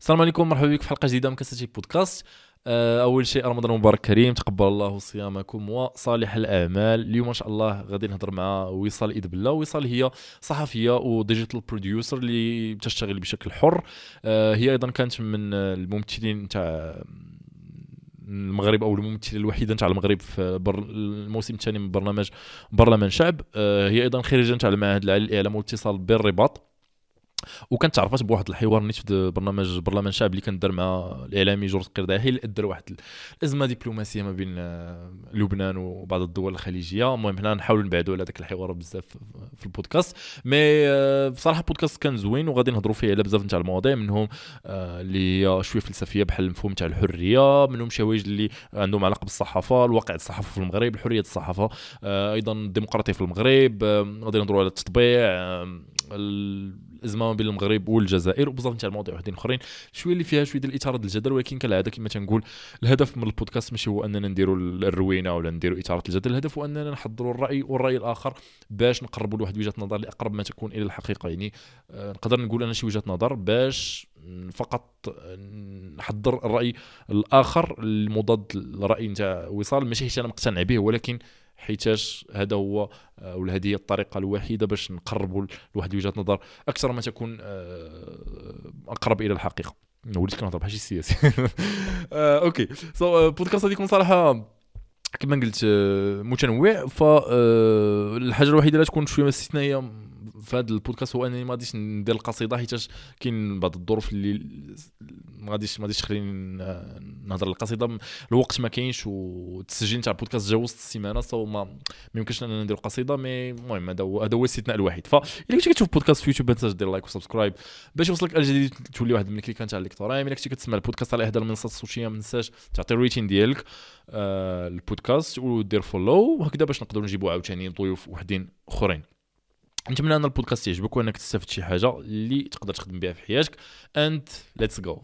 السلام عليكم مرحبا بك في حلقة جديدة من كاساتي بودكاست. آه، أول شيء رمضان مبارك كريم تقبل الله صيامكم وصالح الأعمال. اليوم ان شاء الله غادي نهضر مع وصال إيد بالله. وصال هي صحفية و digital producer اللي تشتغل بشكل حر. آه، هي أيضا كانت من الممثلين تاع المغرب أو الممثلة الوحيدة تاع المغرب في بر الموسم الثاني من برنامج برلمان شعب. آه، هي أيضا خريجة تاع المعهد العالي للاعلام والاتصال بالرباط. وكانت تعرفات بواحد الحوار نيت في برنامج برلمان شعب اللي كان دار مع الإعلامي جورج قرداحي اللي ادى واحد الأزمة دبلوماسية ما بين آه، لبنان وبعض الدول الخليجية. المهم هنا نحاولوا نبعدوا على ذاك الحوار بزاف في البودكاست. مي آه، بصراحة البودكاست كان زوين وغادي نهضروا فيه على بزاف نتاع المواضيع منهم آه، اللي هي شوية فلسفية بحال المفهوم تاع الحرية منهم شي حوايج اللي عندهم علاقة بالصحافة الواقع الصحافة في المغرب الحرية الصحافة أيضا الديمقراطية في المغرب غادي نهضروا على التطبيع الازمه ما بين المغرب والجزائر وبزاف نتاع المواضيع وحدين آخرين. شوية اللي فيها شوية ديال الاثاره الجدل ولكن كالعاده كما تنقول الهدف من البودكاست ماشي هو أننا نديروا الروينة ولا نديروا إثارة الجدل. الهدف هو أننا نحضروا الرأي والرأي الآخر باش نقربوا لواحد وجهة نظر اللي أقرب ما تكون إلى الحقيقة. يعني آه، نقدر نقول أنا شي وجهة نظر باش فقط نحضر الرأي الآخر المضاد للراي نتاع وصال. ماشي حيت أنا مقتنع به ولكن حيتاش هذا هو آه، ولا هذه هي الطريقة الوحيدة باش نقربوا لواحد وجهه نظر أكثر ما تكون آه، أقرب إلى الحقيقة. وليت كنهضر بحال شي سياسي. آه، okay. so بودكاست يكون صراحة كما قلت متنوع. فالحاجه الوحيدة اللي تكون شوية استثنائية في هذا البودكاست هو أنني ما غاديش ندير القصيدة حيت كاين بعض الظروف اللي ما غاديش ما غاديش تخليني نهضر القصيدة. الوقت ما كاينش والتسجيل تاع البودكاست جا وسط السيمانة so ما ما يمكنش اننا ندير قصيده mais المهم هذا هو الاستثناء الوحيد. فالا كنتي كتشوف بودكاست في يوتيوب تنساش دير like و subscribe. باش يوصلك الجديد تولي واحد من الكليكات تاع الالكتروني إلا كنتي كتسمع البودكاست على احدى المنصات الصوتيه ما تنساش تعطي ال rating ديالك آه البودكاست ودير follow وهكذا باش نقدروا نجيبوا عاوتاني ضيوف وحدين أخرين. نتمنى أن البودكاست يعجبك وأنك تستافد شي حاجة اللي تقدر تخدم بها في حياتك. and let's go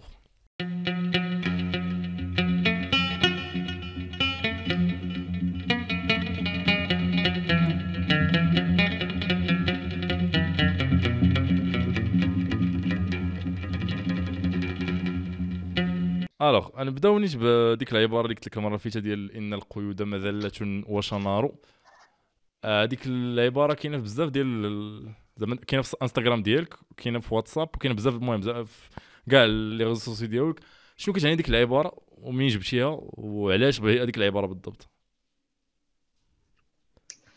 alors نبداو نيت بديك العبارة اللي قلت لك المرة اللي فاتت ديال إن القيود مذلة وشنار. هذيك العبارة كاينة في بزاف ديال زعما كاينة في انستغرام ديالك وكاينه في واتساب وكاينة بزاف المهم بزاف كاع les réseaux sociaux ديالك. شنو كتعني ديك العبارة؟ ومنين جبتيها؟ وعلاش هذيك العبارة بالضبط؟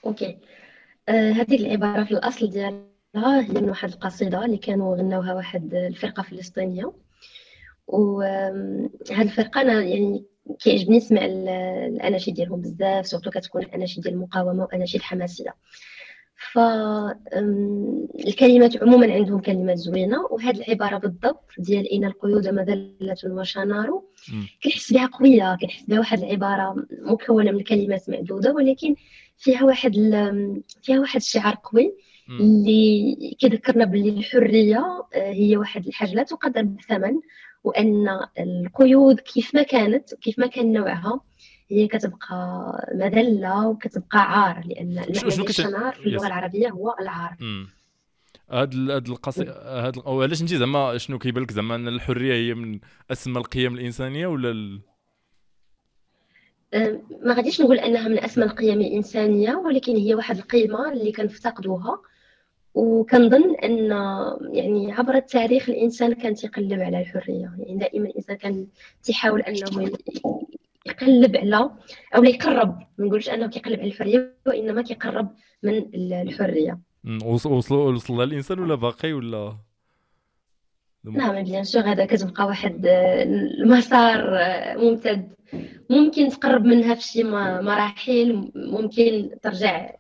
okay. آه هذيك العبارة في الأصل ديالها هي من واحد القصيدة اللي كانوا غناوها واحد الفرقة فلسطينية. وهاد الفرقة أنا يعني كيعجبني نسمع الأناشيد ديالهم بزاف surtout كتكون الأناشيد ديال المقاومة واناشيد حماسيه ف الكلمات عموما عندهم كلمات زوينة وهذه العبارة بالضبط ديال إن القيود مذلة وشنار كنحس بها قوية كنحس بها واحد العبارة مكونة من كلمات معدودة ولكن فيها واحد فيها واحد الشعار قوي اللي كيذكرنا باللي الحرية آه، هي واحد الحاجة لا تقدر بثمن. وأن القيود كيف ما كانت كيف ما كان نوعها هي كتبقى مذلة وكتبقى عار لأن الشنار في اللغة العربية هو العار هاد هاد القصيده هاد علاش انت زعما شنو كيبان لك زعما أن الحرية هي من اسمى القيم الإنسانية ولا ال... ما غاديش نقول أنها من اسمى القيم الإنسانية ولكن هي واحد القيمة اللي كنفتقدوها. وكنظن أن يعني عبر التاريخ الإنسان كان تيقلب على الحرية. يعني دائما الإنسان كان تيحاول أنه يقلب على أو يقرب ما نقولش أنه كيقلب على الحرية وإنما كيقرب من الحرية. وصل وصل الانسان ولا باقي ولا؟ نعم بيان سور هذا كتبقى واحد المسار ممتد. ممكن تقرب منها في شي مراحل ممكن ترجع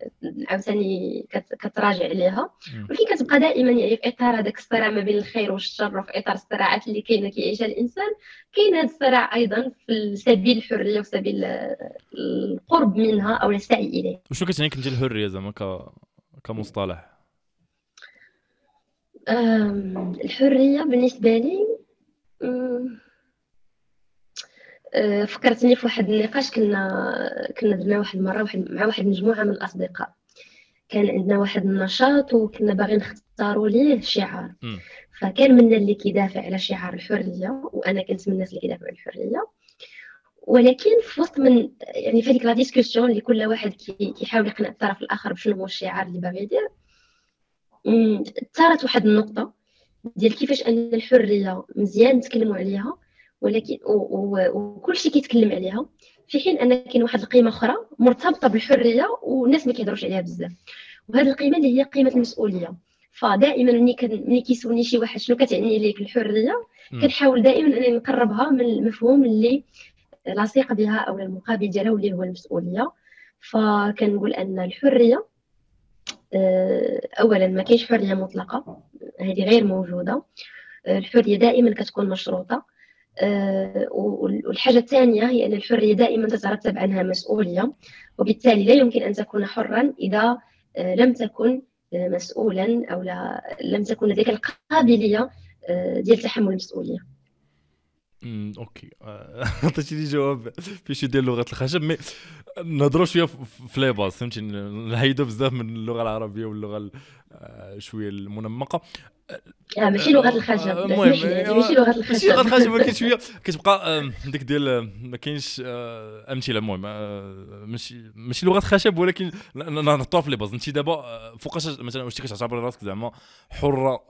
عاوتاني كتراجع عليها. ولكن كتبقى دائما يعني في إطار هذاك الصراع ما بين الخير والشر وفي إطار الصراعات اللي كاينة كيعيشها الإنسان. كاين هذا الصراع أيضا في سبيل الحرية وسبيل القرب منها أو السعي إليه. وشنو كتعني انت الحرية زعما كمصطلح؟ الحرية بالنسبة لي آه، فكرتني في واحد النقاش كنا كنا درنا واحد المره واحد مع واحد المجموعه من الأصدقاء. كان عندنا واحد النشاط وكنا باغيين نختاروا ليه شعار فكان منا اللي كيدافع على شعار الحرية وأنا كنت من الناس اللي كيدافعوا على الحرية. ولكن في وسط من يعني في هذيك لا اللي كل واحد كيحاول يقنع الطرف الآخر بشنو هو الشعار اللي باغي يدير ثارت واحد النقطة ديال كيفاش أن الحرية مزيان نتكلموا عليها ولكن وكل شيء كيتكلم عليها في حين أن كاين واحد القيمة أخرى مرتبطة بالحرية والناس ما كيهضروش عليها بزاف. وهذه القيمة اللي هي قيمة المسؤولية. فدائما ملي ملي كيسولني شي واحد شنو كتعني ليك الحرية كنحاول دائما أنني نقربها من المفهوم اللي لاصق بها أو المقابل ديالها واللي هو المسؤولية. فكنقول أن الحرية اولا ما كاينش حرية مطلقة هذه غير موجودة. آه، الحرية دائما كتكون مشروطة. آه، والحاجة الثانية هي أن الحرية دائما تترتب عنها مسؤولية وبالتالي لا يمكن أن تكون حرا إذا لم تكن مسؤولا أو لم تكن لديك القابلية ديال تحمل المسؤولية. okay. عطيتيني جواب في شي ديال لغة الخشب mais نهضروا شوية في les bases فهمتي نحيدوا بزاف من اللغة العربية واللغة آه، شوية المنمقة. لا ماشي لغة الخشب. المهم ماشي لغة الخشب. ماشي لغة الخشب ولكن شوية كتبقى ديك ديال ما كاينش آه، أمثلة. المهم ماشي ماشي لغة خشب ولكن نحطوها في les bases انت دابا فوقاش مثلا واش كتعتبر راسك زعما حرة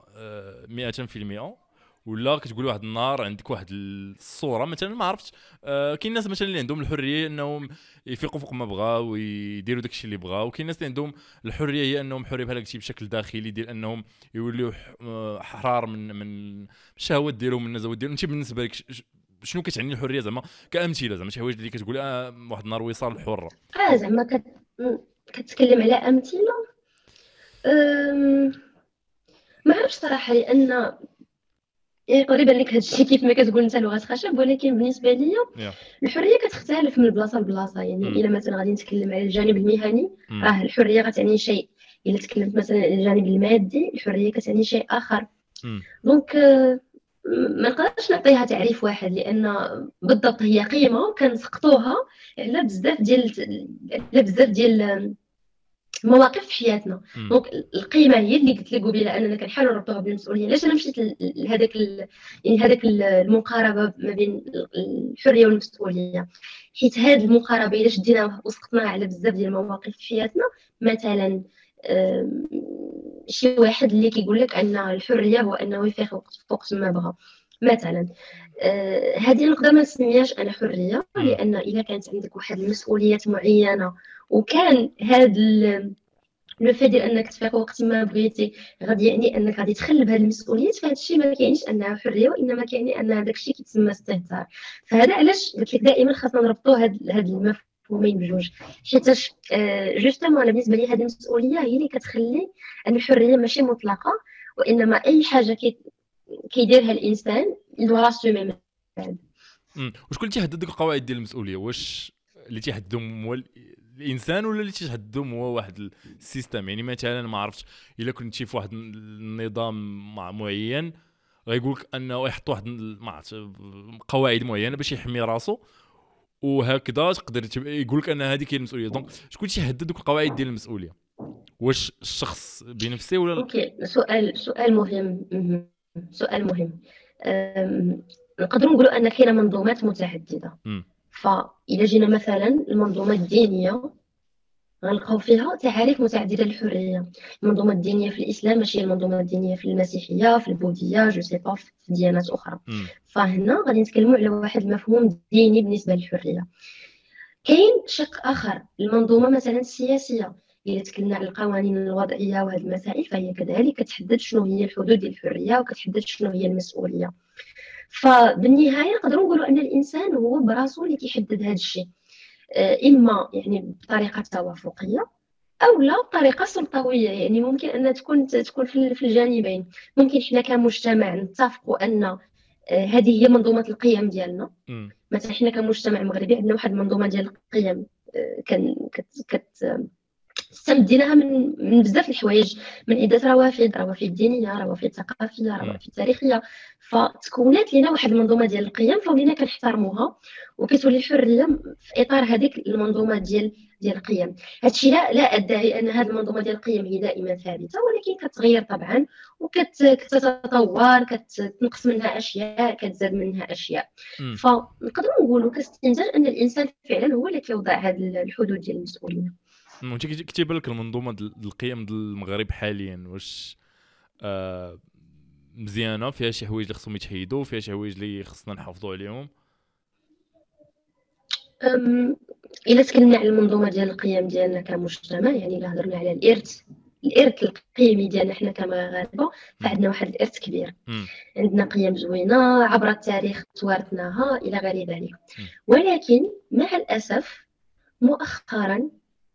100% ولا كتقول واحد النهار عندك واحد الصورة مثلا ما عرفتش. آه كاين ناس مثلا اللي عندهم الحرية إنهم يفيقوا فوق ما بغاو ويديروا داكشي اللي بغاو. وكاين ناس اللي عندهم الحرية هي إنهم حرية بحال هكا بشكل داخلي ديال إنهم يوليو آه، حرار من من الشهوات ديالهم من النزوات ديالهم. انت بالنسبة لك شنو كتعني الحرية زعما؟ كأمثلة زعما شي حوايج اللي كتقول آه واحد النهار وصال الحرة. آه زعما كت... كتكلم على أمثلة. ما عرفتش صراحة لأن يعني قريبا لك هذا الشيء كيف ما كتقول انت لغة خشب ولكن بالنسبة لي الحرية كتختلف من بلاصة لبلاصة. يعني إلا مثلا غادي نتكلم على الجانب المهني راه الحرية كتعني شيء. إلا تكلمت مثلا على الجانب المادي الحرية كتعني شيء آخر. دونك ما نقدرش نعطيها تعريف واحد لأن بالضبط هي قيمة كنسقطوها على بزاف ديال على بزاف ديال مواقف في حياتنا دونك القيمة هي اللي قلت لك قبيله أننا كنحاولوا نربطوها بالمسؤولية. علاش أنا مشيت لهذاك يعني هذاك المقاربة ما بين الحرية والمسؤولية. حيت هذه المقاربة إلا شديناها وسقطناها على بزاف ديال المواقف في حياتنا مثلا شي واحد اللي كيقول لك أن الحرية هو أنه يفيق فوق ما بغى. مثلا آه هذه نقدر ما نسميهاش أنا حرية لأن إذا كانت عندك واحد المسؤوليات معينة وكان هذا لو في ديال أنك تفيق وقت ما بغيتي غادي يعني أنك غادي تخلي بهذه المسؤوليات فهذا الشيء ما كيعنيش أنها حرية وإنما كيعني أن هذاك الشيء كيتسمى استهتار. فهذا علاش قلت لك دائما خاصنا نربطوا هاد هاد المفهومين بجوج. حيتاش آه جوستومون أنا بالنسبة لي هذه المسؤولية هي اللي كتخلي ان الحرية ماشي مطلقة وإنما أي حاجة كيديرها الانسان يدو راسو من بعد وشكون تيحدد القواعد ديال المسؤولية؟ واش اللي تيحددهم هو الإنسان ولا اللي تيحددهم هو واحد ال système؟ يعني مثلا ما عرفتش إلا كنتي في واحد النظام معين غيقول لك أنه يحط واحد ما عرفت قواعد معينة باش يحمي راسو وهكذا تقدر يقول لك أن هذيك هي المسؤولية. donc شكون تيحدد دوك القواعد ديال المسؤولية؟ واش الشخص بنفسه ولا okay سؤال سؤال مهم. سؤال مهم. نقدروا نقولوا أن كاينة منظومات متعددة. فإذا جينا مثلا المنظومة الدينية غنلقاو فيها تعاريف متعددة للحرية. المنظومة الدينية في الإسلام ماشي هي المنظومة الدينية في المسيحية في البوذية je sais pas في ديانات أخرى. فهنا غادي نتكلموا على واحد المفهوم ديني بالنسبة للحرية. كاين شق آخر. المنظومة مثلا السياسية. إذا تكلمنا على القوانين الوضعية وهذه المسائل فهي كذلك كتحدد شنو هي الحدود ديال الحرية وكتحدد شنو هي المسؤولية. فبالنهاية نقدروا نقولوا أن الإنسان هو براسو اللي كيحدد هذا الشيء. آه، إما يعني بطريقة توافقية أو لا بطريقة سلطوية. يعني ممكن أن تكون تكون في الجانبين. ممكن حنا كمجتمع نتفقوا أن آه، هذه هي منظومة القيم ديالنا. مثلا حنا كمجتمع مغربي عندنا واحد المنظومة ديال القيم آه، كان كت, كت استمديناها من من بزاف الحوايج من عده روافد روافد دينية روافد ثقافية روافد تاريخية. فتكونات لنا واحد المنظومة ديال القيم فولينا كنحترموها وكتولي الحريه في إطار هذيك المنظومة ديال ديال القيم. هادشي لا لا أدعي أن هذه المنظومة ديال القيم هي دائما ثابتة ولكن كتغير طبعا وكتتطور كتنقص منها أشياء كتزاد منها أشياء. فنقدروا نقولوا كاستنتاج أن الإنسان فعلا هو اللي كيوضع هذه الحدود ديال المسؤوليه انت كتيبان لك المنظومة ديال القيم ديال المغرب حاليا واش آه مزيانة فيها شي حوايج اللي خصهم يتحيدوا فيها شي حوايج اللي خصنا نحافظوا عليهم؟ إلا تكلمنا على المنظومة ديال القيم ديالنا كمجتمع يعني إلا هضرنا على الإرث الإرث القيمي ديالنا حنا كمغاربه فعندنا واحد الإرث كبير. عندنا قيم زوينة عبر التاريخ توارثناها إلى غير ذلك. ولكن مع الأسف مؤخرا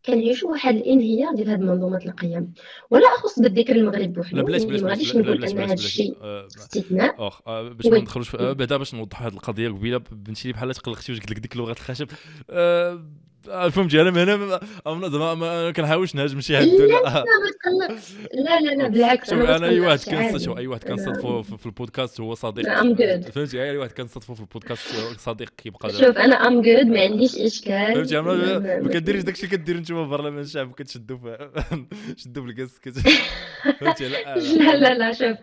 كنعيشوا واحد الانهيار ديال هذه المنظومة القيم. ولا أخص بالذكر المغرب بوحدو لا بلاش بلاش بلاش بلاش بلاش الشيء استثناء. اخ آه، باش ما ندخلوش بعدا باش نوضحوا هذه القضية قبيله بنتي بحال تقلقتي وقلت لك ديك لغه الخشب. أه فهمتي أنا هنا زعما ما كنحاولش نهاجم شي حد. لا لا لا. لا بالعكس شوف أنا أي واحد كنصدفو أي واحد كنصدفو في البودكاست هو صديق. فهمتي؟ أي واحد كنصدفو في البودكاست صديق كيبقى شوف أنا I'm good ما عنديش إشكال. فهمتي؟ ما كديريش داكشي كديروا نتوما في برلمان الشعب وكتشدوا شدوا بالكاس فهمتي؟ لا لا لا لا شوف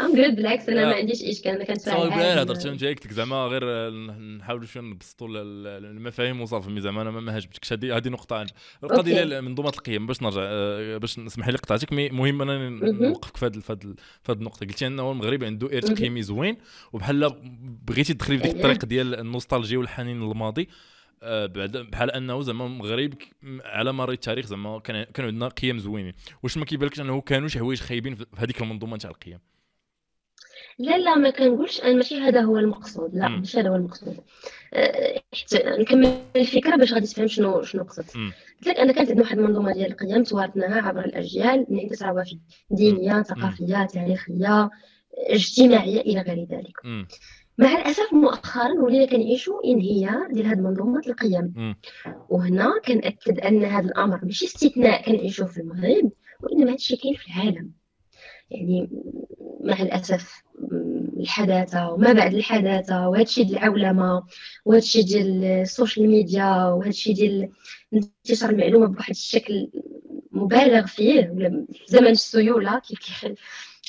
I'm good بالعكس أنا ما عنديش إشكال أنا كنتفاعل صافي بلا هضرت انت قلت لك زعما غير نحاولوا شوية نبسطوا المفاهيم وصافي زعما أنا ما عجبتكش هذه هذه نقطة القضية ديال منظومه القيم باش نرجع آه، باش نسمح لي قطعتك مي مهم أنا نوقفك في هذه في هذه النقطة. قلتي انه المغرب عنده ارث قيمي زوين وبحال بغيتي تدخلي في ديك الطريق ديال النوستالجيا والحنين للماضي آه، بعد بحال أنه زعما المغرب على مر التاريخ زعما كان كانوا عندنا قيم زوينين. واش ما كيبان لكش أنه كانوا شي حوايج خايبين في هذيك المنظومة تاع القيم. لا لا ما كنقولش أنا ماشي هذا هو المقصود. لا ماشي هذا هو المقصود. أه نكمل الفكرة باش غادي تفهم شنو شنو قصدت قلت لك ان كانت عندنا واحد المنظومة ديال القيم توارثناها عبر الأجيال من عده روافد دينية ثقافية تاريخية اجتماعية إلى غير ذلك. مع الأسف مؤخرا ولينا كنعيشوا انهيار ديال هذه منظومه القيم. وهنا كنأكد أن هذا الأمر ماشي استثناء كنعيشوه في المغرب وإنما هذا الشيء كاين في العالم. يعني مع الأسف الحداثة وما بعد الحداثة وهذا الشيء ديال العولمة وهذا الشيء ديال ال social media وهذا الشيء ديال انتشار المعلومة بواحد الشكل مبالغ فيه ولا زمن السيولة كيف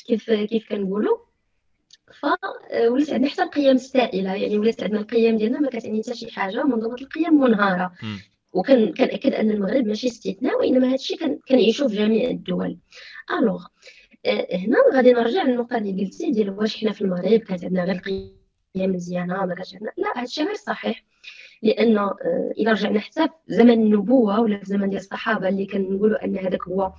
كيف كيف كنقولوا. ف ولات عندنا حتى القيم السائلة يعني ولات عندنا القيم ديالنا ما كتعني حتى شي حاجة منظومة القيم منهارة. وكان كنأكد أن المغرب ماشي استثناء وإنما هذا الشيء كنعيشوه في جميع الدول. ألوغ آه، هنا غادي نرجع للنقطة اللي قلتي ديال واش حنا في المغرب كانت عندنا غير قيم مزيانة ما كانش عندنا. لا هادشي غير صحيح. لأن آه، إلى رجعنا حتى في زمن النبوة ولا في زمن ديال الصحابة اللي كنقولوا أن هذاك هو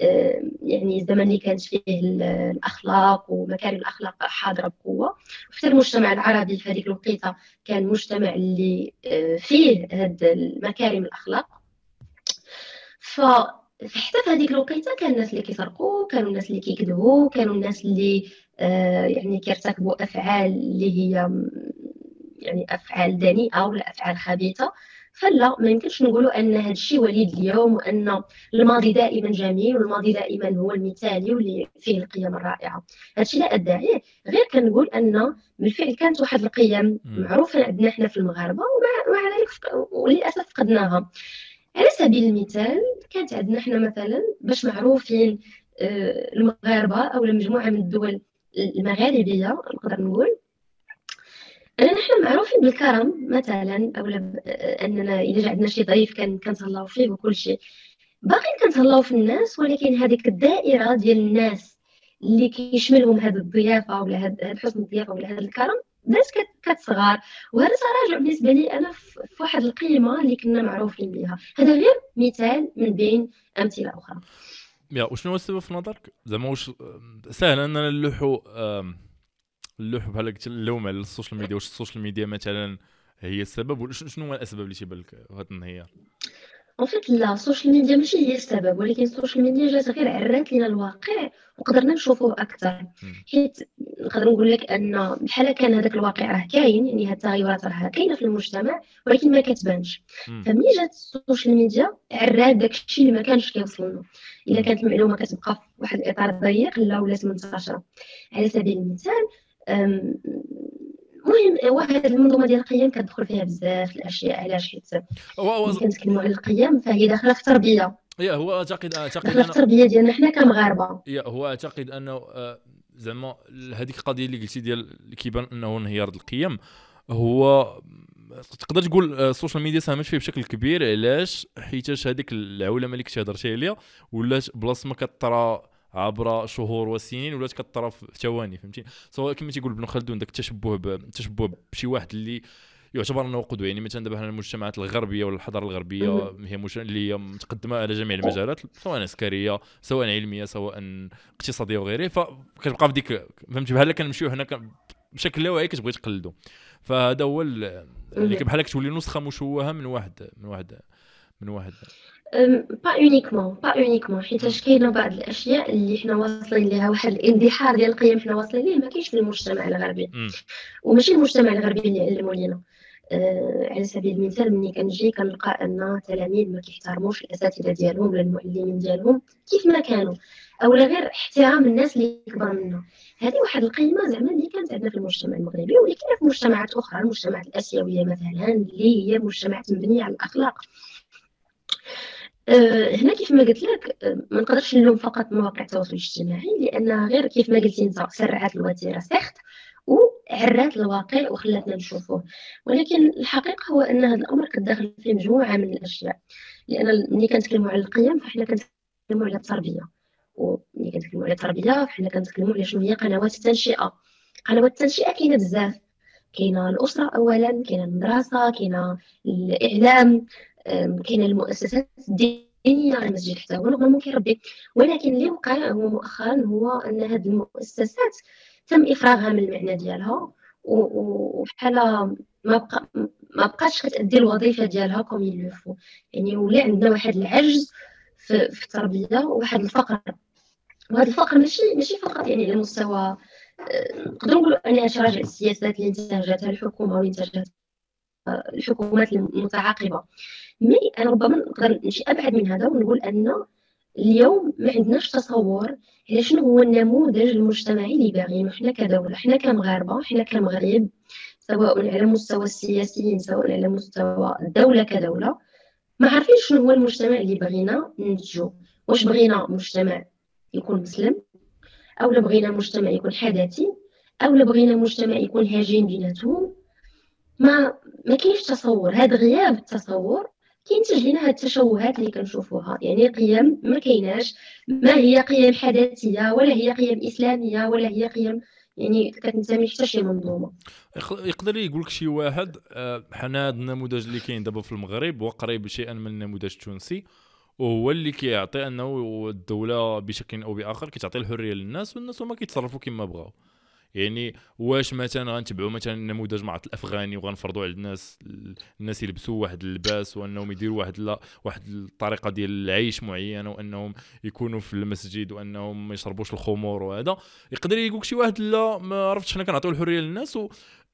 آه، يعني الزمن اللي كانت فيه الأخلاق ومكارم الأخلاق حاضرة بقوة. وحتى المجتمع العربي في هذيك الوقيتة كان مجتمع اللي فيه هاد المكارم الأخلاق. ف حتى في هذيك الوقيتة كان الناس اللي كيسرقوا كانوا الناس اللي كيكذبوا كانوا الناس اللي آه يعني كيرتكبوا أفعال اللي هي يعني أفعال دنيئة ولا أفعال خبيثة. فلا ما يمكنش نقولوا أن هذا الشيء وليد اليوم وأن الماضي دائما جميل والماضي دائما هو المثالي واللي فيه القيم الرائعة. هذا الشيء لا ادعيه غير كنقول أن بالفعل كانت واحد القيم معروفة عندنا حنا في المغاربة ومع ذلك وللأسف فقدناها. على سبيل المثال كانت عندنا حنا مثلا باش معروفين آه، المغاربة أو مجموعه من الدول المغاربية نقدر نقول. اننا حنا معروفين بالكرم مثلا أو آه، أننا إذا جا عندنا شي ضيف كان كنتهلاو فيه وكل شيء. باقيين كنتهلاو في الناس ولكن هذيك الدائرة ديال الناس اللي كيشملهم هذه الضيافة ولا هذا حسن الضيافة ولا هذا الكرم الناس كتصغر. وهذا تراجع بالنسبة لي أنا في واحد القيمة اللي كنا معروفين بها هذا غير مثال من بين أمثلة أخرى. yeah وشنو السبب في نظرك؟ زعما واش سهل اننا نلوحوا نلوحوا بحال قلت اللوم على ال social media واش ال social media مثلا هي السبب ولا شنو هو الأسباب اللي تيبان لك في هذا الانهيار en fait لا ال social media ماشي هي السبب ولكن ال social media جات غير عرات لينا الواقع وقدرنا نشوفوه أكثر. حيت نقدر نقول لك أن بحال كان هذاك الواقع راه كاين يعني هاد التغيرات راه كاينة في المجتمع ولكن ما كتبانش. فملي جات ال social media عرات داكشي اللي ما كانش كيوصل لنا الا كانت المعلومة كتبقى في واحد الإطار ضيق لا ولات منتشرة. على سبيل المثال المهم هاد المنظومة ديال القيم كتدخل فيها بزاف الاشياء علاش حيت كنتكلموا على القيم فهي داخلة في التربية. yeah هو اعتقد أعتقد داخلة في التربية ديالنا حنا كمغاربة. yeah هو أعتقد انه آه، زعما هذيك القضية اللي قلتي ديال كيبان أنه انهيار القيم هو تقدر تقول ال social media ساهمت فيه بشكل كبير. علاش؟ حيتاش هذيك العولمة اللي كنتي هضرتي عليها ولات بلاصة ما كطرا عبر شهور وسنين ولات كطرا في ثواني فهمتي؟ سواء كما تيقول ابن خلدون داك التشبه التشبه بشي واحد اللي يعتبر أنه قدوة. يعني مثلا دابا المجتمعات الغربية ولا الحضارة الغربية هي مش... اللي هي متقدمة على جميع المجالات سواء عسكرية سواء علمية سواء اقتصادية وغيره فكتبقى في ديك فهمتي؟ بحال كنمشيو هنا بشكل لا واعي كتبغي تقلدو. فهذا هو اللي بحال كتولي نسخة مشوهة من واحد من واحد من واحد. pas uniquement pas uniquement حيتاش كاينة بعض الاشياء اللي حنا واصلين ليها واحد الاندحار ديال القيم حنا واصلين ليه ما كاينش في المجتمع الغربي وماشي المجتمع الغربي اللي علموا لينا أه على سبيل المثال ملي كنجي كنلقى ان تلاميذ ما كيحترموش الاساتذه ديالهم ولا المعلمين ديالهم كيف ما كانوا اولا غير احترام الناس اللي كبر منا هذه واحد القيمه زعما اللي كانت عندنا في المجتمع المغربي واللي كاينة في مجتمعات أخرى المجتمعات الاسيويه مثلا اللي هي مجتمعات مبنيه على الاخلاق أه هنا كيف ما قلت لك أه، ما نقدرش نلوم فقط مواقع التواصل الاجتماعي لأن غير كيف ما قلتي أنت سرعت الوتيرة سيخت وعرات الواقع وخلاتنا نشوفوه. ولكن الحقيقة هو أن هذا الأمر كداخل فيه مجموعة من الأشياء. لأن ملي كنتكلموا على القيم فحنا كنتكلموا على التربية. وملي كنتكلموا على التربية فحنا كنتكلموا على شنو هي قنوات التنشئة. قنوات التنشئة كاينة بزاف. كاينة الأسرة اولا كاينة المدرسة كاينة الإعلام. كاينة المؤسسات الدينية المسجد حتى هو نورمالمون كيربي ولكن اللي وقع هو مؤخرا هو أن هذه المؤسسات تم إفراغها من المعنى ديالها وبحال ما بقى ما بقاش كتأدي الوظيفة ديالها كوم يلفو يعني ولا عندنا واحد العجز في, في التربية وواحد الفقر. وهذا الفقر ماشي ماشي فقط يعني على مستوى آه، نقدروا نقولوا أنها تراجع السياسات اللي انتهجتها الحكومة واللي الحكومات المتعاقبة. مي أنا ربما نقدر نمشي أبعد من هذا ونقول أن اليوم ما عندناش تصور على شنو هو النموذج المجتمعي اللي باغيينه حنا كدولة حنا كمغاربة حنا كمغرب سواء على مستوى السياسيين سواء على مستوى الدولة كدولة ما عارفين شنو هو المجتمع اللي بغينا ننتجو. واش بغينا مجتمع يكون مسلم؟ أو بغينا مجتمع يكون حداثي؟ أو بغينا مجتمع يكون هاجين بيناتهم؟ ما ما كاينش تصور. هذا غياب التصور كينتج لنا هاد التشوهات اللي كنشوفوها. يعني قيم ما كايناش. ما هي قيم حداثية ولا هي قيم إسلامية ولا هي قيم يعني كتنتمي حتى شي منظومة. يقدر يقول لك شي واحد آه، حنا هذا النموذج اللي كاين دابا في المغرب وقريب شيئا من النموذج التونسي وهو اللي كيعطي أنه الدولة بشكل أو بآخر كتعطي الحرية للناس والناس هما كيتصرفوا كما بغاو. يعني واش مثلا غنتبعوا مثلا نموذج مع الأفغاني وغنفرضوا على الناس الناس يلبسوا واحد اللباس وأنهم يديروا واحد لا واحد الطريقة ديال العيش معينه وأنهم يكونوا في المسجد وأنهم ما يشربوش الخمور وهذا. يقدر يقول شي واحد لا ما عرفتش حنا كنعطيو الحرية للناس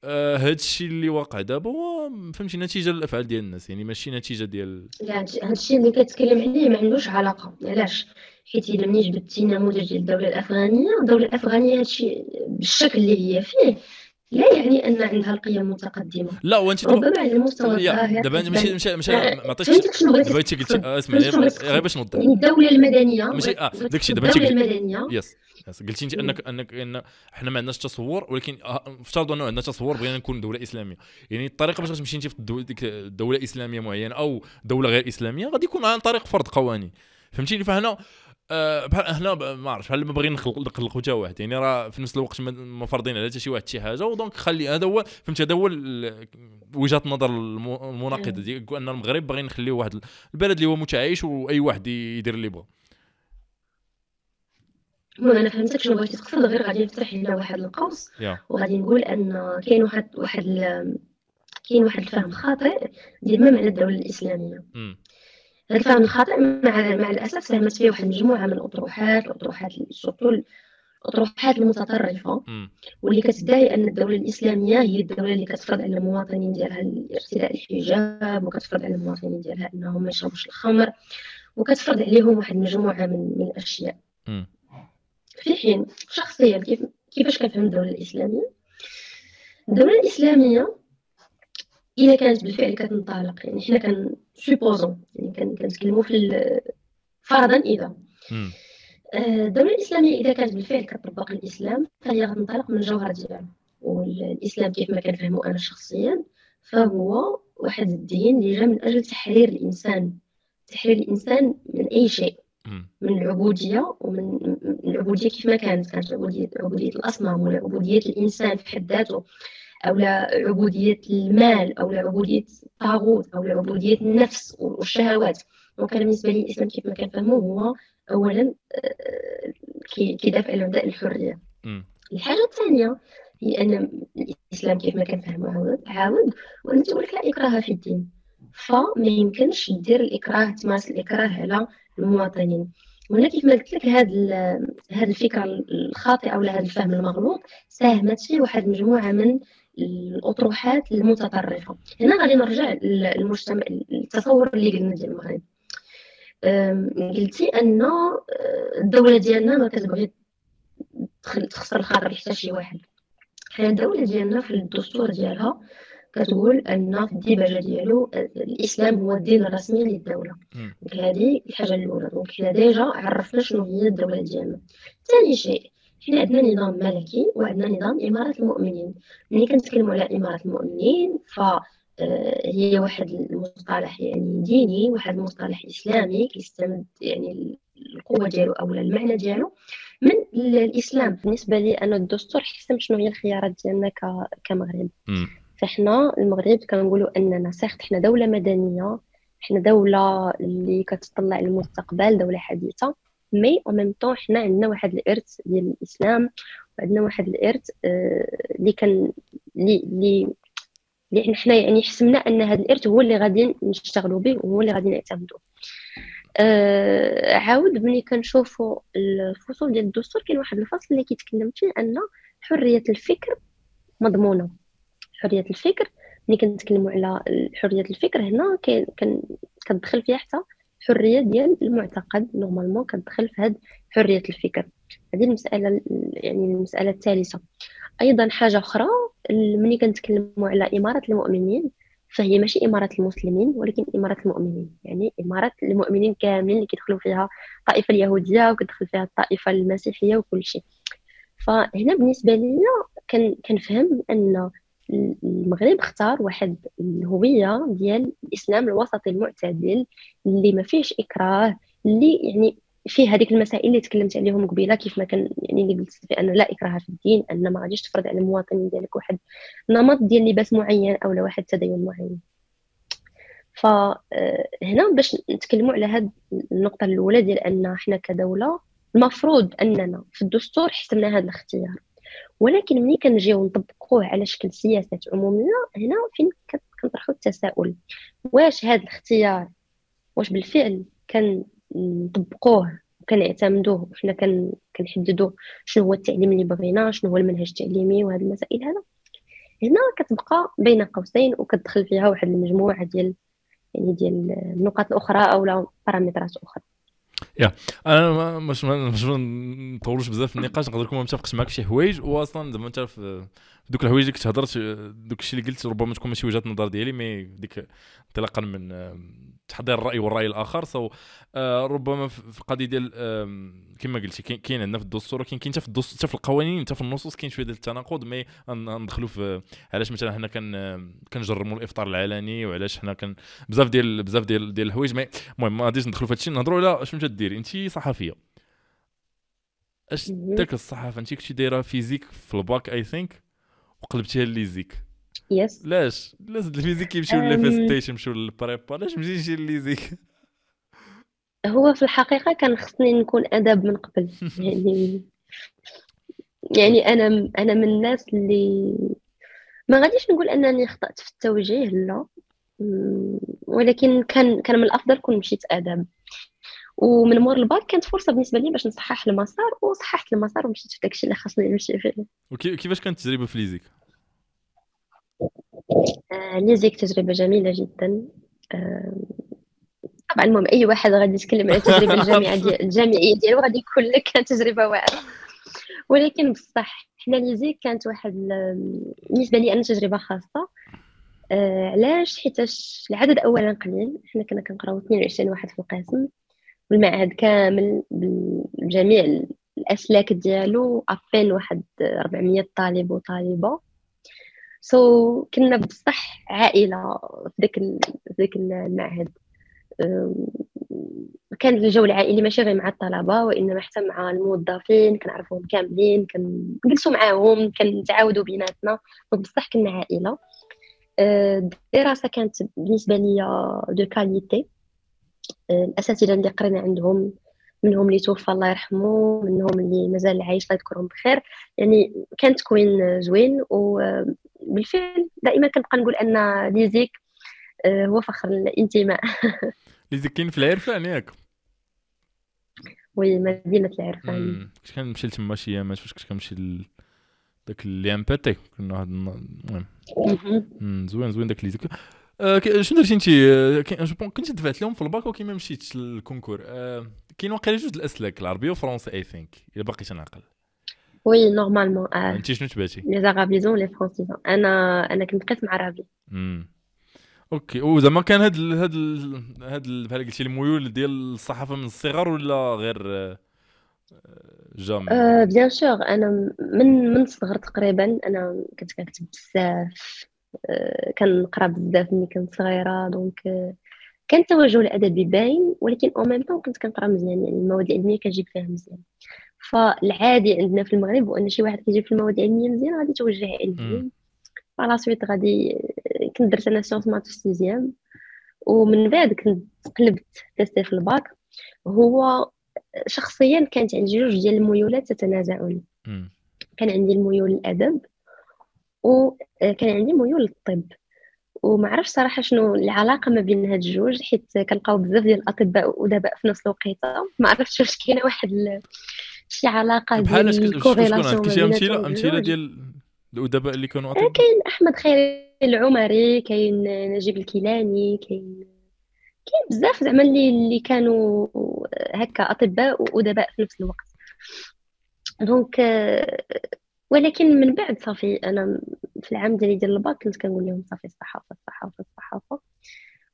هذا الشيء اللي واقع دابا هو فهمتي نتيجة للأفعال ديال الناس يعني ماشي نتيجة ديال لا هذا الشيء اللي كتكلم عليه ما عندوش علاقة علاش؟ حيت إلا ملي جبتي نموذج ديال الدولة الأفغانية الدولة الأفغانية هادشي بالشكل اللي هي فيه لا يعني أن عندها القيم متقدمه لا وانت ربما على المستوى الظاهر دابا ماشي ماشي ماشي ما عطيتش دابا أنت قلتي اسمع غير باش نوضح. يعني الدولة المدنية ماشي آه داكشي دابا أنت الدولة المدنية yes yes قلتي انت انك انك إن إحنا ما عندناش تصور ولكن افترضوا أنه عندنا تصور بغينا نكون دولة إسلامية. يعني الطريقة باش غتمشي انت في ديك الدولة الاسلاميه معينة أو دولة غير إسلامية غادي يكون عن طريق فرض قوانين. فهمتيني؟ فهنا أه بحال هنا ما عرفتش بحال ما باغيين نخلقوا حتى واحد. يعني راه في نفس الوقت ما فارضين على حتى شي واحد شي حاجة و donc خلي هذا هو فهمت هذا هو وجهة النظر المناقضة ديال أن المغرب باغي نخليه واحد البلد اللي هو متعايش وأي واحد يدير اللي بغا المهم أنا فهمتك شنو بغيتي تقصد غير غادي نفتح هنا واحد القوس. وغادي نقول أن كاين واحد واحد كاين واحد الفهم خاطئ ديال ما معنى الدولة الإسلامية. هذا الفهم الخاطئ مع مع الأسف ساهمت فيه واحد المجموعة من الأطروحات الأطروحات سورتو الأطروحات المتطرفة. واللي كتدعي أن الدولة الإسلامية هي الدولة اللي كتفرض على المواطنين ديالها ارتداء الحجاب وكتفرض على المواطنين ديالها أنهم ما يشربوش الخمر وكتفرض عليهم واحد المجموعة من, من الأشياء. في حين شخصيا كيف كيفاش كنفهم الدولة الإسلامية؟ الدولة الإسلامية إذا كانت بالفعل كتنطلق يعني حنا كان سوبوزون يعني كنتكلموا في فرضا إذا. آه، الدولة الإسلامية إذا كانت بالفعل كتطبق الإسلام فهي غتنطلق من الجوهر ديالها. والإسلام كيف ما كنفهمو أنا شخصيا فهو واحد الدين اللي جا من أجل تحرير الإنسان. تحرير الإنسان من أي شيء. من العبودية ومن العبودية كيف ما كانت كانت عبوديه عبودية الأصنام ولا عبودية الإنسان في حد ذاته أو عبودية المال أو عبودية الطاغوت أو عبودية النفس والشهوات. donc بالنسبة لي الإسلام كيف ما كنفهمو هو اولا آه، كيدافع على مبدا الحرية. الحاجة الثانية هي أن الإسلام كيف ما كنفهمو عاود عاود وان تقول لك لا إكراه في الدين. فما يمكنش دير الإكراه تمارس الإكراه على المواطنين. وهنا كيف ما قلت لك هاد هاد الفكرة الخاطئة ولا هذا الفهم المغلوط ساهمت فيه واحد المجموعه من الأطروحات المتطرفة. هنا غادي نرجع للمجتمع التصور اللي قلنا ديال المغرب. قلتي أن آه، الدولة ديالنا ما كتبغي تخسر الخاطر حتى شي واحد. حنا الدولة ديالنا في الدستور ديالها كتقول أن في الديباجه ديالو الإسلام هو الدين الرسمي للدولة. donc هذه الحاجة الأولى. donc حنا déjà عرفنا شنو هي الدولة ديالنا. ثاني شيء حنا عندنا نظام ملكي وعندنا نظام إمارة المؤمنين. ملي كنتكلموا على إمارة المؤمنين ف آه، هي واحد المصطلح يعني ديني واحد المصطلح إسلامي كيستمد يعني القوة ديالو أو المعنى ديالو من الإسلام. بالنسبة لي أنا الدستور حسم شنو هي الخيارات ديالنا كمغرب. فحنا المغرب كنقولوا أننا سيغت حنا دولة مدنية حنا دولة اللي كتطلع للمستقبل دولة حديثة مي أو ميم طون حنا عندنا واحد الإرث ديال الإسلام وعندنا واحد الإرث آه، اللي كان اللي اللي حنا يعني حسمنا أن هذا الإرث هو اللي غادي نشتغلوا به وهو اللي غادي نعتمدوا. أه عاود ملي كنشوفوا الفصول ديال الدستور كاين واحد الفصل اللي كيتكلم فيه أن حرية الفكر مضمونة. حرية الفكر. ملي كنتكلموا على حرية الفكر هنا كتدخل فيها حتى الحريه ديال المعتقد. نورمالمون كتدخل في هاد حرية الفكر. هذه المسألة يعني المسألة الثالثة. أيضا حاجة أخرى ملي كنتكلموا على إمارة المؤمنين فهي ماشي إمارة المسلمين ولكن إمارة المؤمنين. يعني إمارة المؤمنين كاملين اللي كيدخلوا فيها الطائفة اليهودية وكتدخل فيها الطائفة المسيحية وكل شيء. فهنا بالنسبة لي كنفهم أن المغرب اختار واحد الهوية ديال الإسلام الوسطي المعتدل اللي ما فيهش إكراه اللي يعني فيه هذيك المسائل اللي تكلمت عليهم قبيلة كيف ما كان يعني اللي قلت في أن لا إكراه في الدين أن ما غاديش تفرض على المواطنين ديالك واحد نمط ديال لباس معين أو واحد تدين معين. فهنا آه، باش نتكلموا على هذه النقطة الأولى ديال أن حنا كدولة المفروض أننا في الدستور حسمنا هذا الاختيار. ولكن ملي كنجيو نطبقوه على شكل سياسات عمومية. هنا فين كنطرحوا التساؤل. واش هذا الاختيار؟ واش بالفعل كنطبقوه وكنعتمدوه وحنا كنحددوا شنو هو التعليم اللي بغينا؟ شنو هو المنهج التعليمي؟ وهذه المسائل هذا هنا كتبقى بين قوسين وكتدخل فيها واحد المجموعة ديال يعني ديال النقاط الأخرى أو بارامترات أخرى. يا. أنا مش مش نطولوش بزاف في النقاش نقدر نكون متفقش معك شي حوايج واصلا زعما انت في دوك الحوايج اللي كنت هضرت دوك الشيء اللي قلت ربما تكون ماشي وجهة النظر ديالي mais ديك انطلاقا من تحضير الرأي والرأي الآخر. so آه، ربما في القضية ديال كما قلتي كاين عندنا في الدستور ولكن كاين حتى في الدستور حتى في القوانين حتى في النصوص كاين شوية ديال التناقض mais ندخلوا في علاش مثلا حنا كن كنجرموا الإفطار العلني وعلاش حنا كن بزاف ديال بزاف ديال ديال الحوايج المهم ما غاديش ندخلوا في هذا الشيء نهضروا على شنو تديري انت صحفية. اش داك الصحافة؟ انت كنتي دايرة physique في ال bac I think وقلبتيها ل ISIC yes لاش لاش ال physique يمشيو ل FST يمشيو ل prépa لاش مشيتي ل l'ISIC هو في الحقيقة كان خصني نكون أدب من قبل. يعني يعني أنا أنا من الناس اللي ما غاديش نقول أنني خطأت في التوجيه لا. ولكن كان كان من الأفضل كون مشيت اداب ومن مور الباك كانت فرصة بالنسبة لي باش نصحح المسار وصححت المسار ومشيت في داكشي اللي خاصني نمشي فيه. وكيفاش كانت التجربة في l'ISIC؟ l'ISIC تجربة جميلة جدا. آه طبعا المهم أي واحد غادي يتكلم على التجربة الجامعة ديال الجامعية ديالو غادي يقول لك كانت تجربة واعرة. ولكن بصح حنا l'ISIC كانت واحد بالنسبة لي أنا تجربة خاصة. آه علاش؟ حيتاش العدد اولا قليل. حنا كنا كنقراو 22 واحد في القسم. والمعهد كامل بجميع الأسلاك ديالو ابين واحد 400 طالب وطالبة. سو so, كنا بصح عائلة في ذاك في ذاك المعهد. كان الجو العائلي ماشي غير مع الطلبة وإنما حتى مع الموظفين كنعرفوهم كاملين كنجلسوا معاهم كنتعاودوا بيناتنا. بصح كنا عائلة. أه، الدراسة كانت بالنسبة لي de qualité أه، الأساتذة اللي قرينا عندهم منهم اللي توفى الله يرحمه منهم اللي مازال عايش الله يذكرهم بخير. يعني كان تكوين زوين وبالفعل دائما كنبقى نقول أن l'ISIC أه، هو فخر الانتماء. l'ISIC كاين في العرفان ياك oui مدينة العرفان كنت كنمشي لتما شي ايامات فاش كنت كنمشي ل... داك ال INPT كنا هاد المهم. زوين زوين داك اللي آه شنو درتي انت bon كنت دفعت لهم في الباك وكي ما مشيتش لل concours. آه كاين واقيلا جوج الأسلاك العربية وفرونسي I think إلا باقي تنعقل oui normalement انت شنو تبعتي les arabisants les francisants أنا أنا كنت قسم عربي OK. وزعما كان هاد ال هاد ال هاد بحال قلتي الميول ديال الصحافة من الصغر ولا غير آه، jamais؟ أه bien sûr أنا من من الصغر تقريبا. أنا كنت كنكتب بزاف. أه كنقرأ بزاف ملي كنت صغيرة. donc أه كان التوجه الادبي باين. ولكن أو ميم طون كنت كنقرأ مزيان. يعني المواد العلمية كنجيب فيها مزيان. فالعادي عندنا في المغرب هو إن شي واحد كيجيب في المواد العلمية مزيان غادي يتوجه علميا ensuite غادي كنت درت أنا sciences maths في sixième ومن بعد كنت قلبت تستي في الباك. هو شخصيا كانت عندي جوج ديال الميولات تتنازعون. كان عندي الميول الأدب وكان عندي ميول للطب وما عرفش صراحة شنو العلاقة ما بين هاد الجوج حيت كنلقاو بزاف ديال الأطباء وادباء في نفس الوقيتة. ما عرفتش واش كاينة واحد شي علاقة ديال ال corrélation كاين شي امثله أمثلة ديال الأدباء اللي كانوا أطباء. كاين أحمد خيري العمري كاين نجيب الكيلاني كاين كاين بزاف زعما اللي اللي كانوا هكا أطباء وأدباء في نفس الوقت. donc ولكن من بعد صافي أنا في العام ديالي ديال الباك كنت كنقول لهم صافي الصحافة الصحافة الصحافة.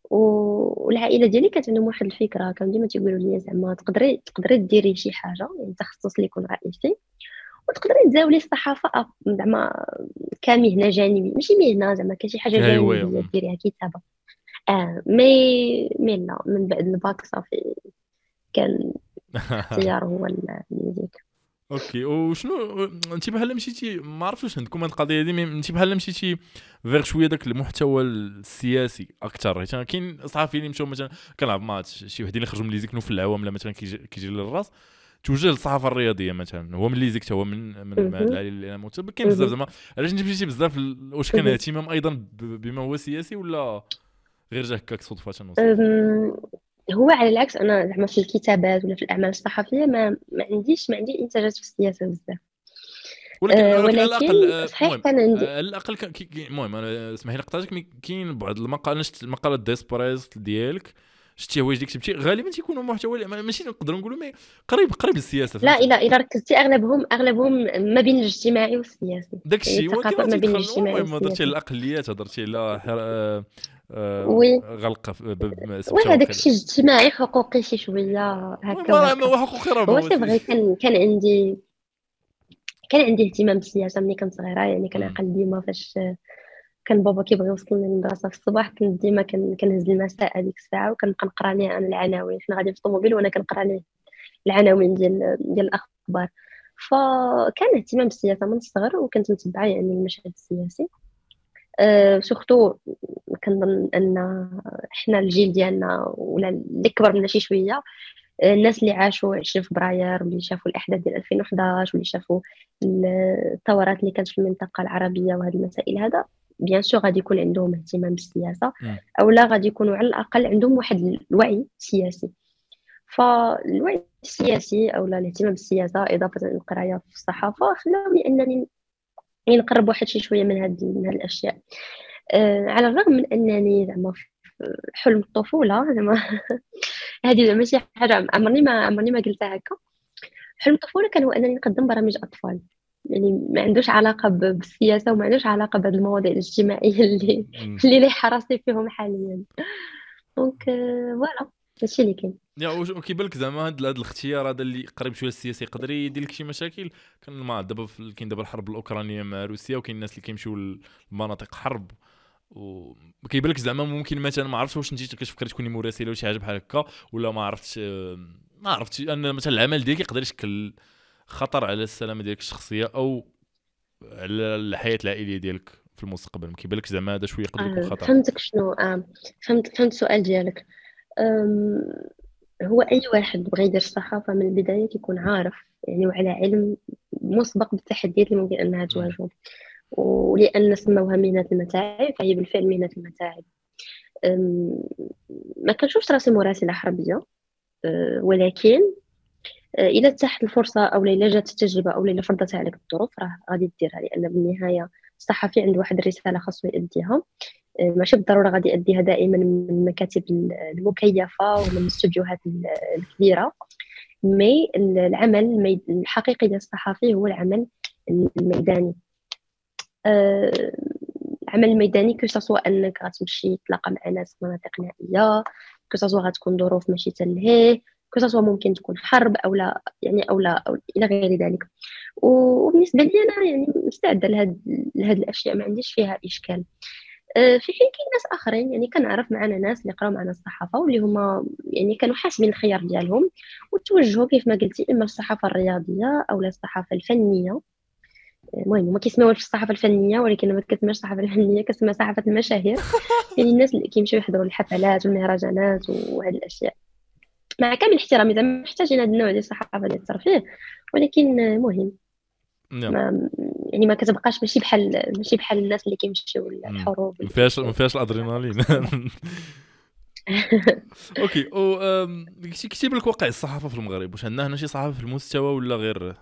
والعائلة ديالي كانت عندهم واحد الفكرة كانوا ديما تيقولوا لي زعما تقدري تقدري ديري شي حاجة يعني تخصص اللي يكون رئيسي وتقدري تزاولي الصحافة زعما كمهنه جانبيه ماشي مهنه زعما كشي حاجة جانبيه ديريها كتابة. آه مي مي لا من بعد الباك صافي كان اختيار هو الميوزيك أوكي وشنو انت بحال مشيتي ما عرفتش واش عندكم هاد القضية دي انت بحال مشيتي فيغ شوية داك المحتوى السياسي أكثر حيت كاين صحافيين اللي مشاو مثلا كنلعب ماتش شي وحدين اللي خرجوا من ليزيك في العوام مثلا كيجي للراس توجه للصحافة الرياضية مثلا. هو من ليزيك هو من من اللي أنا كاين بزاف زعما. علاش انت مشيتي بزاف واش كان اهتمام أيضا بما هو سياسي ولا غير جا هكاك صدفة هو على العكس أنا زعما في الكتابات ولا في الأعمال الصحفية ما, ما عنديش ما عندي إنتاجات في السياسة بزاف. ولكن, آه ولكن على الأقل آه، صحيح كان عندي على الأقل المهم أنا اسمحي لي قطعتك كاين بعض المقالات المقالات ديسبريز ديالك شتي هوايج اللي كتبتي غالبا تيكونوا محتوى ماشي نقدروا نقولوا مي قريب قريب للسياسة لا إلا إلا ركزتي أغلبهم أغلبهم ما بين الاجتماعي والسياسي. داك الشيء ولكن ما بين الاجتماعي والسياسي. هضرتي على الاقليات هضرتي على آه، آه، oui. غلق oui هذاك الشيء اجتماعي حقوقي شي شوية هكا هو حقوقي راه هو c'est vrai كان كان عندي كان عندي اهتمام بالسياسة ملي كنت صغيرة يعني كنعقل ديما فاش كان بابا كيبغي يوصلني للمدرسة في الصباح كنت ديما كنهز المساء هذيك الساعة وكنبقى نقرا ليه أنا العناوين. حنا غادي في الطوموبيل وأنا كنقرا ليه العناوين ديال ديال الأخبار. فكان اهتمام بالسياسة من الصغر وكنت متبعة يعني المشهد السياسي. أه surtout كنظن أن حنا الجيل ديالنا ولا اللي كبر منا شي شوية الناس اللي عاشوا 20 فبراير واللي شافوا الأحداث ديال 2011 واللي شافوا الثورات اللي كانت في المنطقة العربية وهذه المسائل هذا bien sûr غادي يكون عندهم اهتمام بالسياسة أو لا غادي يكونوا على الأقل عندهم واحد الوعي سياسي. فالوعي السياسي أو لا الاهتمام بالسياسة إضافة للقرايه في الصحافة خلاوني انني يعني نقرب واحد شي شوية من هاد من هاد الأشياء. آه على الرغم من أنني زعما حلم الطفولة زعما هذه زعما شي حاجة عمرني ما عمرني ما قلتها هكا. حلم الطفولة كان هو أنني نقدم برامج أطفال. يعني ما عندوش علاقة بالسياسة وما عندوش علاقة بهذه المواضيع الاجتماعية اللي اللي لي حراسي فيهم حاليا. donc voilà هادشي اللي كاين. يا وكيبان لك زعما هذا الاختيار هذا اللي قريب شوية للسياسه يقدر يدير لك شي مشاكل. كان ما دابا كاين دابا الحرب الأوكرانية مع روسيا وكاين الناس اللي كيمشيو لمناطق حرب. وكيبان لك زعما ممكن مثلا ما عرفتش واش انت كتفكر تكوني مراسله ولا شي حاجة بحال هكا ولا ما عرفتش ما عرفتش أن مثلا العمل ديالك يقدر يشكل خطر على السلامة ديالك الشخصية أو على الحياة العائلية ديالك في المستقبل. ما كيبان لك زعما هذا شوية يقدر يكون آه، خطر. فهمتك شنو آه. فهمت فهمت السؤال ديالك. هو أي واحد بغى يدير الصحافه من البداية كيكون عارف يعني وعلى علم مسبق بالتحديات اللي ممكن أنها تواجهه. ولأن سموها مهنة المتاعب فهي بالفعل مهنة المتاعب. ما كنشوفش راسي مراسلة حربية أه، ولكن أه، الا تحت الفرصة أو إلا جات التجربة أو إلا فرضت عليك الظروف راه غادي ديرها. لأن بالنهاية الصحفي عنده واحد الرسالة خاصو يأديها أه، ماشي بالضرورة غادي يأديها دائما من المكاتب المكيفة ومن الاستوديوهات الكبيرة. مي العمل الحقيقي ديال الصحفي هو العمل الميداني. العمل الميداني كو سوا أنك غتمشي تلاقى مع ناس في مناطق نائيه كو سوا غتكون ظروف ماشي تلهيه كو سوا ممكن تكون حرب أو لا يعني أو لا أو إلى غير ذلك. وبالنسبة لي أنا يعني مستعدة لهاد لهاد الأشياء ما عنديش فيها إشكال. في حين كاين ناس آخرين يعني كنعرف معنا ناس اللي قراو معنا الصحافة واللي هما يعني كانوا حاسبين الخيار ديالهم وتوجهوا كيف ما قلتي إما الصحافة الرياضية أو الصحافة الفنية. المهم ما كيسميوها في الصحافة الفنية ولكن ما كتسميش الصحافة الفنية كتسمى صحافة المشاهير. يعني الناس اللي كيمشيو يحضروا الحفلات والمهرجانات وهذه الأشياء. مع كامل احترامي زعما محتاجين هذا النوع ديال الصحافة ديال الترفيه ولكن مهم نعم. ما يعني ما كتبقاش ماشي بحال ماشي بحال الناس اللي كيمشيو للحروب ما فيهاش ما فيهاش الأدرينالين. OK أو كيتيب لك واقع الصحافة في المغرب. واش عندنا هنا شي صحافة في المستوى ولا غير؟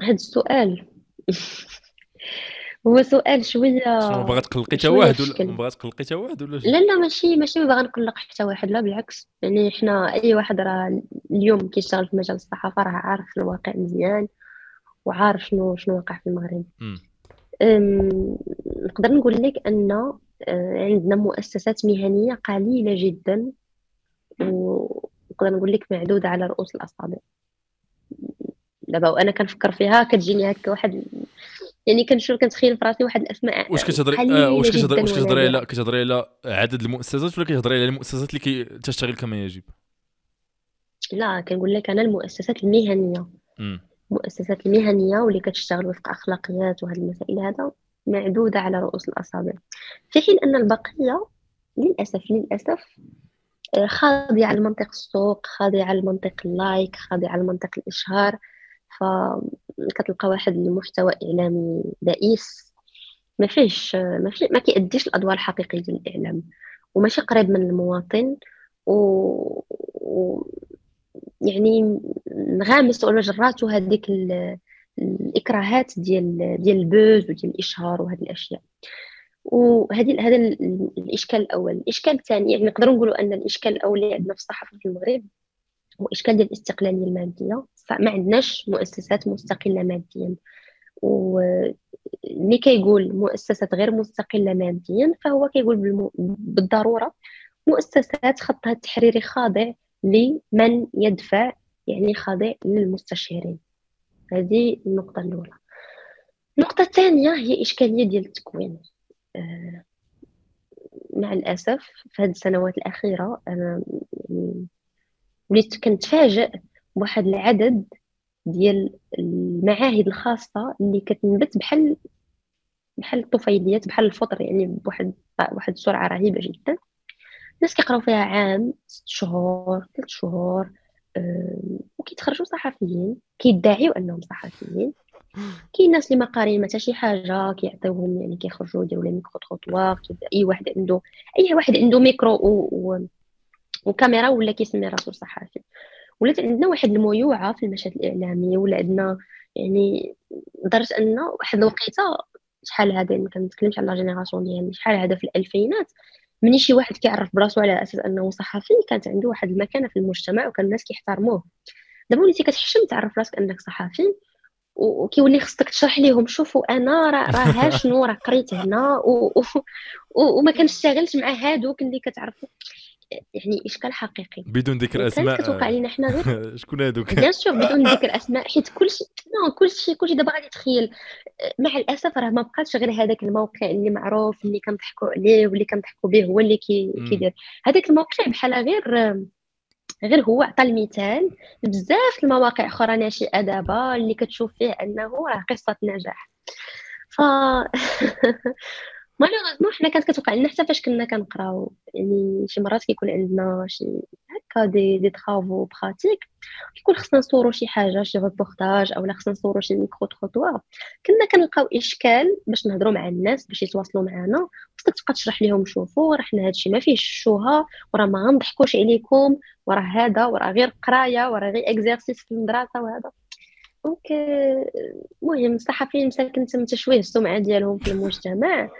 هذا السؤال. هو سؤال شوية شنو باغا تقلقي حتى واحد ولا باغا تقلقي حتى واحد ولا لا لا ماشي ماشي باغا نقلق حتى واحد لا بالعكس. يعني حنا أي واحد راه اليوم كيشتغل في مجال الصحافة راه عارف الواقع مزيان وعارف شنو شنو واقع في المغرب. نقدر نقول لك أن آه، عندنا مؤسسات مهنية قليلة جدا ونقدر نقول لك معدودة على رؤوس الأصابع. دابا وأنا كنفكر فيها كتجيني هكا واحد يعني كنشوف كنتخيل في راسي واحد الأسماء واش كتهضري آه واش كتهضري واش كتهضري على كتهضري على عدد المؤسسات ولا كتهضري على المؤسسات اللي تشتغل كما يجب؟ لا كنقول لك أنا المؤسسات المهنية. المؤسسات المهنية واللي كتشتغل وفق أخلاقيات وهذه المسائل هذا معدودة على رؤوس الأصابع. في حين أن البقية للاسف للأسف آه، خاضعة لمنطق السوق خاضعة لمنطق اللايك خاضعة لمنطق الإشهار. فكتلقى واحد المحتوى إعلامي بائس ما فيهش ما, فيه ما كيأديش الأدوار الحقيقية ديال الإعلام وماشي قريب من المواطن و, و... يعني نغامس ولا جراتو هذيك الإكراهات ديال ديال ال buzz وديال الإشهار وهذه الأشياء. وهذه هذا الإشكال الأول. الإشكال الثاني يعني نقدروا نقولوا أن الإشكال الأول اللي عندنا في الصحافة في المغرب هو اشكال ديال الاستقلالية المادية ما عندناش مؤسسات مستقلة ماديا. واللي كيقول مؤسسات غير مستقلة ماديا فهو كيقول بالضرورة مؤسسات خطها التحريري خاضع لمن يدفع يعني خاضع للمستشارين. هذه النقطة الأولى. النقطة الثانية هي إشكالية ديال التكوين. آه، مع الأسف في هذه السنوات الأخيرة وليت كنتفاجئ بواحد العدد ديال المعاهد الخاصة اللي كتنبت بحال بحال الطفيليات بحال الفطر يعني بواحد واحد السرعة رهيبة جدا. الناس كيقراو فيها عام ست شهور ثلاث شهور وكيتخرجوا صحفيين كيدعيوا أنهم صحفيين. كاين ناس اللي ما قارين حتى شي حاجة كيعطيوهم يعني كيخرجوا يديروا لي ميكرو تروطوار أي واحد عنده أي واحد عنده ميكرو و... و... وكاميرا ولا كيسمي راسو صحفي ولات عندنا واحد الميوعه في المشهد الإعلامي ولا عندنا يعني لدرجه أن واحد الوقيتة شحال هذا ما كنتكلمش على génération ديالي شحال هذا في الألفينات مني شي واحد كيعرف براسو على أساس أنه صحفي كانت عنده واحد المكانة في المجتمع وكان الناس كيحترموه. دابا وليتي كتحشم تعرف راسك أنك صحفي وكيولي خصك تشرح لهم شوفوا أنا راه راه شنو راه قريت هنا و... و... وما كنشتغلش مع هادوك اللي كتعرفوا يعني إشكال حقيقي. بدون ذكر أسماء. كتوقع لينا حنا غير؟ شكون هادوك؟ bien sûr بدون ذكر أسماء حيت كلشي نو كلشي كلشي دابا غادي تخيل. مع الأسف راه ما بقاش غير هذاك الموقع اللي معروف اللي كنضحكوا عليه واللي كنضحكوا به هو اللي كيدير. هذاك الموقع بحال غير غير هو عطى المثال بزاف المواقع أخرى ناشئة دابا اللي كتشوف فيه أنه راه قصة نجاح. ف malheureusement حنا كانت كتوقع لنا حتى فاش كنا كنقراو. يعني شي مرات كيكون عندنا شي هكا des des travaux pratiques كيكون خصنا نصورو شي حاجة شي ريبورتاج أولا خصنا نصورو شي micro-trottoir كنا كنلقاو إشكال باش نهضروا مع الناس باش يتواصلوا معنا خصك تبقى تشرح لهم شوفوا راه حنا هادشي ما فيهش الشوهه وراه ما غنضحكوش عليكم وراه هذا وراه غير قراية وراه غير exercice في المدرسة وهذا. دونك المهم الصحفيين مساكن تم تشويه السمعة ديالهم في المجتمع.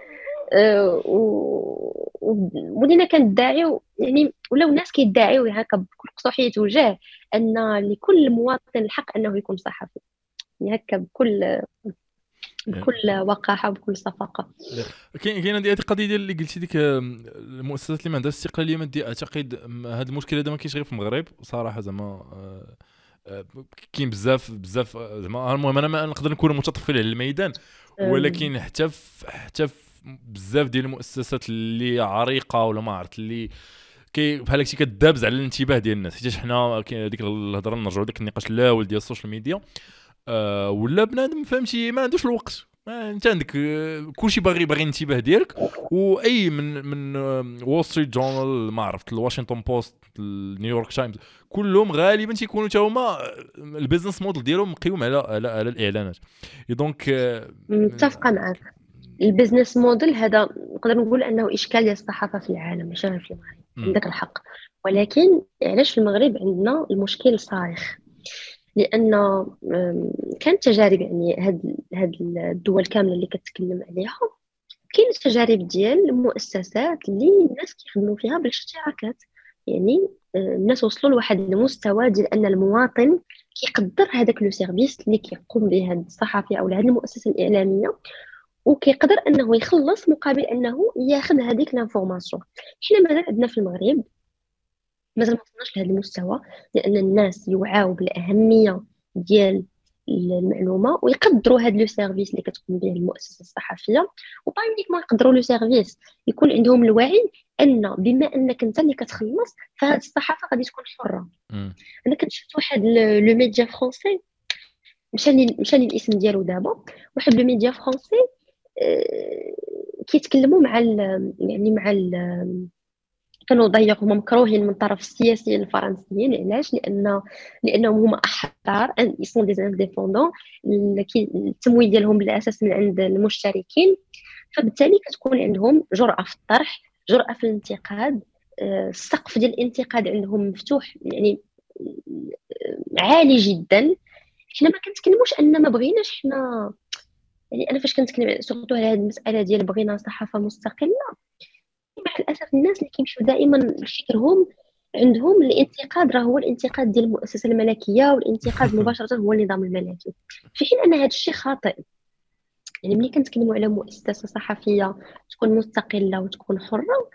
ولينا كندعيو يعني ولاو الناس كيدعيو هكا بكل قصوحيه وجه أن لكل مواطن الحق أنه يكون صحفي. يعني هكا بكل بكل وقاحة وبكل صفاقة. كاين كاين هذه القضية ديال اللي قلتي ديك المؤسسات اللي ما عندهاش استقلاليه ماديه أعتقد هذا المشكل هذا ما كاينش غير في المغرب. صراحة زعما آه، آه، كاين بزاف بزاف زعما المهم أنا ما نقدر نكون متطفل على الميدان ولكن حتى حتى في بزاف ديال المؤسسات اللي عريقة ولا ما عرفت اللي كي بحال هكشي كدابز على الانتباه ديال الناس. حيت حنا ديك الهضرة نرجعوا ديك النقاش الأول ديال ال social media آه ولا بنادم فهمتي ما عندوش الوقت. انت عندك آه، كلشي باغي باغي الانتباه ديالك وأي من من وول ستريت جورنال ما عرفت الواشنطن بوست نيويورك تايمز كلهم غالبا تيكونوا حتى هما آه، ال business model ديالهم مقيوم على على, على الإعلانات. donc آه، متفقة معك البزنس موديل هذا نقدر نقول أنه إشكال ديال الصحافه في العالم ماشي غير في المغرب. عندك الحق. ولكن علاش في المغرب عندنا المشكل صارخ؟ لأن كانت تجارب يعني هاد هاد الدول كاملة اللي كتكلم عليها كاين تجارب ديال المؤسسات اللي الناس كيخدموا فيها بالاشتراكات. يعني الناس وصلوا لواحد المستوى ديال أن المواطن كيقدر هذاك le service اللي كيقوم به هاد الصحفي أو هاد المؤسسة الإعلامية. وكيقدر أنه يخلص مقابل أنه ياخذ هذيك l'information حنا مازال عندنا في المغرب مازال ما وصلناش لهذا المستوى لأن الناس يوعاو بالأهمية ديال المعلومة ويقدروا هذا le service اللي كتقوم به المؤسسة الصحفية وباينيك ما يقدروا le service. يكون عندهم الوعي أن بما أنك أنت اللي كتخلص فهاد الصحافة غادي تكون حرة. أنا كنت شفت واحد le média français مشى لي مشى لي الاسم ديالو دابا. واحد le média français كيتكلموا مع يعني مع كانوا ضيقوا هما مكروهين من طرف السياسيين الفرنسيين. علاش؟ لأن لأنهم هما أحرار ils sont des indépendants التمويل ديالهم بالاساس من عند المشتركين. فبالتالي كتكون عندهم جرأة في الطرح جرأة في الانتقاد. آه، السقف ديال الانتقاد عندهم مفتوح يعني آه، عالي جدا. حنا ما كنتكلموش أن ما بغيناش حنا يعني أنا فاش كنتكلم surtout على هذه المسألة ديال بغينا صحافة مستقلة مع الأسف الناس اللي كيمشيو دائما لفكرهم عندهم الانتقاد راه هو الانتقاد ديال المؤسسة الملكية والانتقاد مباشرة هو النظام الملكي. في حين أن هذا الشيء خاطئ. يعني ملي كنتكلموا على مؤسسة صحفية تكون مستقلة وتكون حرة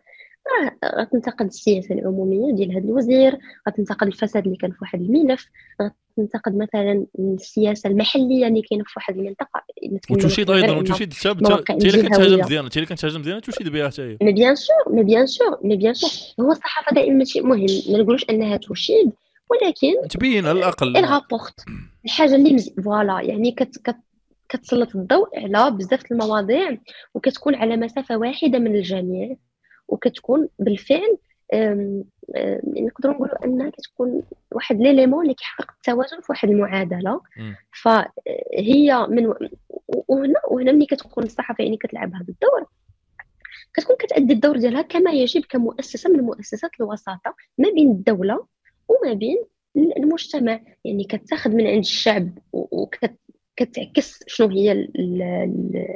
غتنتقد السياسة العمومية ديال هذا الوزير غتنتقد الفساد اللي كان في واحد الملف غتنتقد مثلا السياسة المحلية اللي كاينة في واحد المنطقة. وتشيد أيضا وتشيد انت اللي كتهاجم مزيان انت اللي كتهاجم مزيان تشيد بها حتى هي. مي بيان سور مي بيان سور مي بيان سور هو الصحافة دائما ماشي مهم. ما نقولوش أنها تشيد ولكن تبين على الأقل. رابورت الحاجة اللي فوالا يعني كت, كت كتسلط الضوء على بزاف المواضيع وكتكون على مسافة واحدة من الجميع. وكتكون بالفعل يعني نقدروا نقولوا أنها كتكون واحد ليليمون اللي كيحقق التوازن في واحد المعادلة. فهي من وهنا وهنا ملي كتكون الصحافة يعني كتلعب هذا الدور كتكون كتأدي الدور ديالها كما يجب كمؤسسة من مؤسسات الوساطة ما بين الدولة وما بين المجتمع. يعني كتاخذ من عند الشعب وكتعكس شنو هي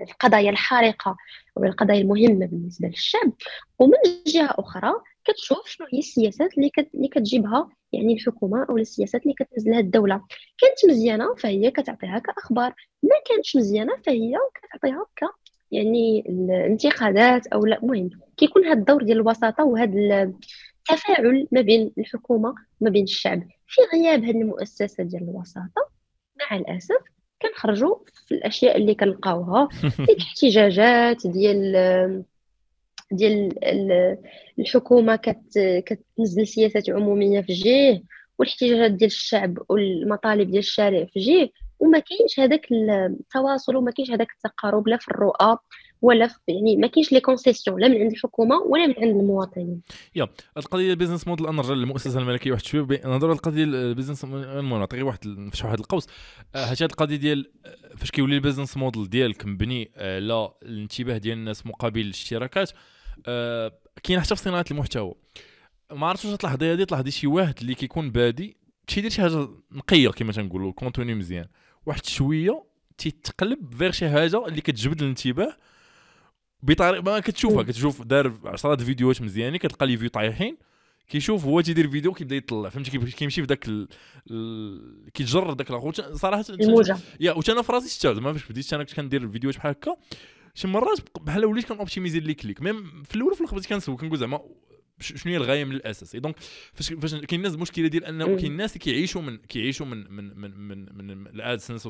القضايا الحارقه والقضايا المهمة بالنسبة للشعب ومن جهة أخرى كتشوف شنو هي السياسات اللي كت... اللي كتجيبها يعني الحكومة أو السياسات اللي كتنزلها الدولة. كانت مزيانة فهي كتعطيها كأخبار ما كانتش مزيانة فهي كتعطيها ك يعني الانتقادات أو لا المهم كيكون هذا الدور ديال الوساطة وهذا التفاعل ما بين الحكومة وما بين الشعب. في غياب هذه المؤسسة ديال الوساطة مع الأسف كنخرجوا في الأشياء اللي كنلقاوها الاحتجاجات ديال ديال الحكومة كتنزل سياسات عمومية في جهه والاحتجاجات ديال الشعب والمطالب ديال الشارع في جهه وما كاينش هذاك التواصل وما كاينش هذاك التقارب لا في الرؤى. ولا يعني ما كاينش les concessions لا من عند الحكومة ولا من عند المواطنين. يا القضية ال business model أنا نرجع للمؤسسه الملكية واحد شوية نهضروا القضية ال business المهم نعطي واحد نفتح واحد القوس. هاد القضية ديال فاش كيولي ال business model ديالك مبني على الانتباه ديال الناس مقابل الاشتراكات آه، كاين حتى في صناعة المحتوى. ما عرفتش واش تلاحظي هذه تلاحظي شي واحد اللي كيكون بادي تيدير شي حاجة نقية كما تنقولوا contenu مزيان. واحد شوية تيتقلب فيغ شي حاجة اللي كتجبد الانتباه بطريقة ما كتشوفها كتشوف دار 10 فيديوهات مزيانين كتلقى les vues طايحين كيشوف هو تيدير فيديو كيبدا يطلع فهمتي؟ كيمشي في ذاك ال... ال... كيتجرد داك الآخر صراحة الموجة. يا وأنا في راسي شتا زعما فاش بديت أنا كنت كندير فيديوهات بحال هكا. شي مرات بحال وليت كن optimiser les clics même في الأول وفي الآخر بديت كنسول كنقول زعما شنو هي الغاية من الأساس؟ donc فاش فاش كاين الناس المشكلة ديال انه كاين الناس اللي كيعيشوا من كيعيشوا من من من من, من, من AdSense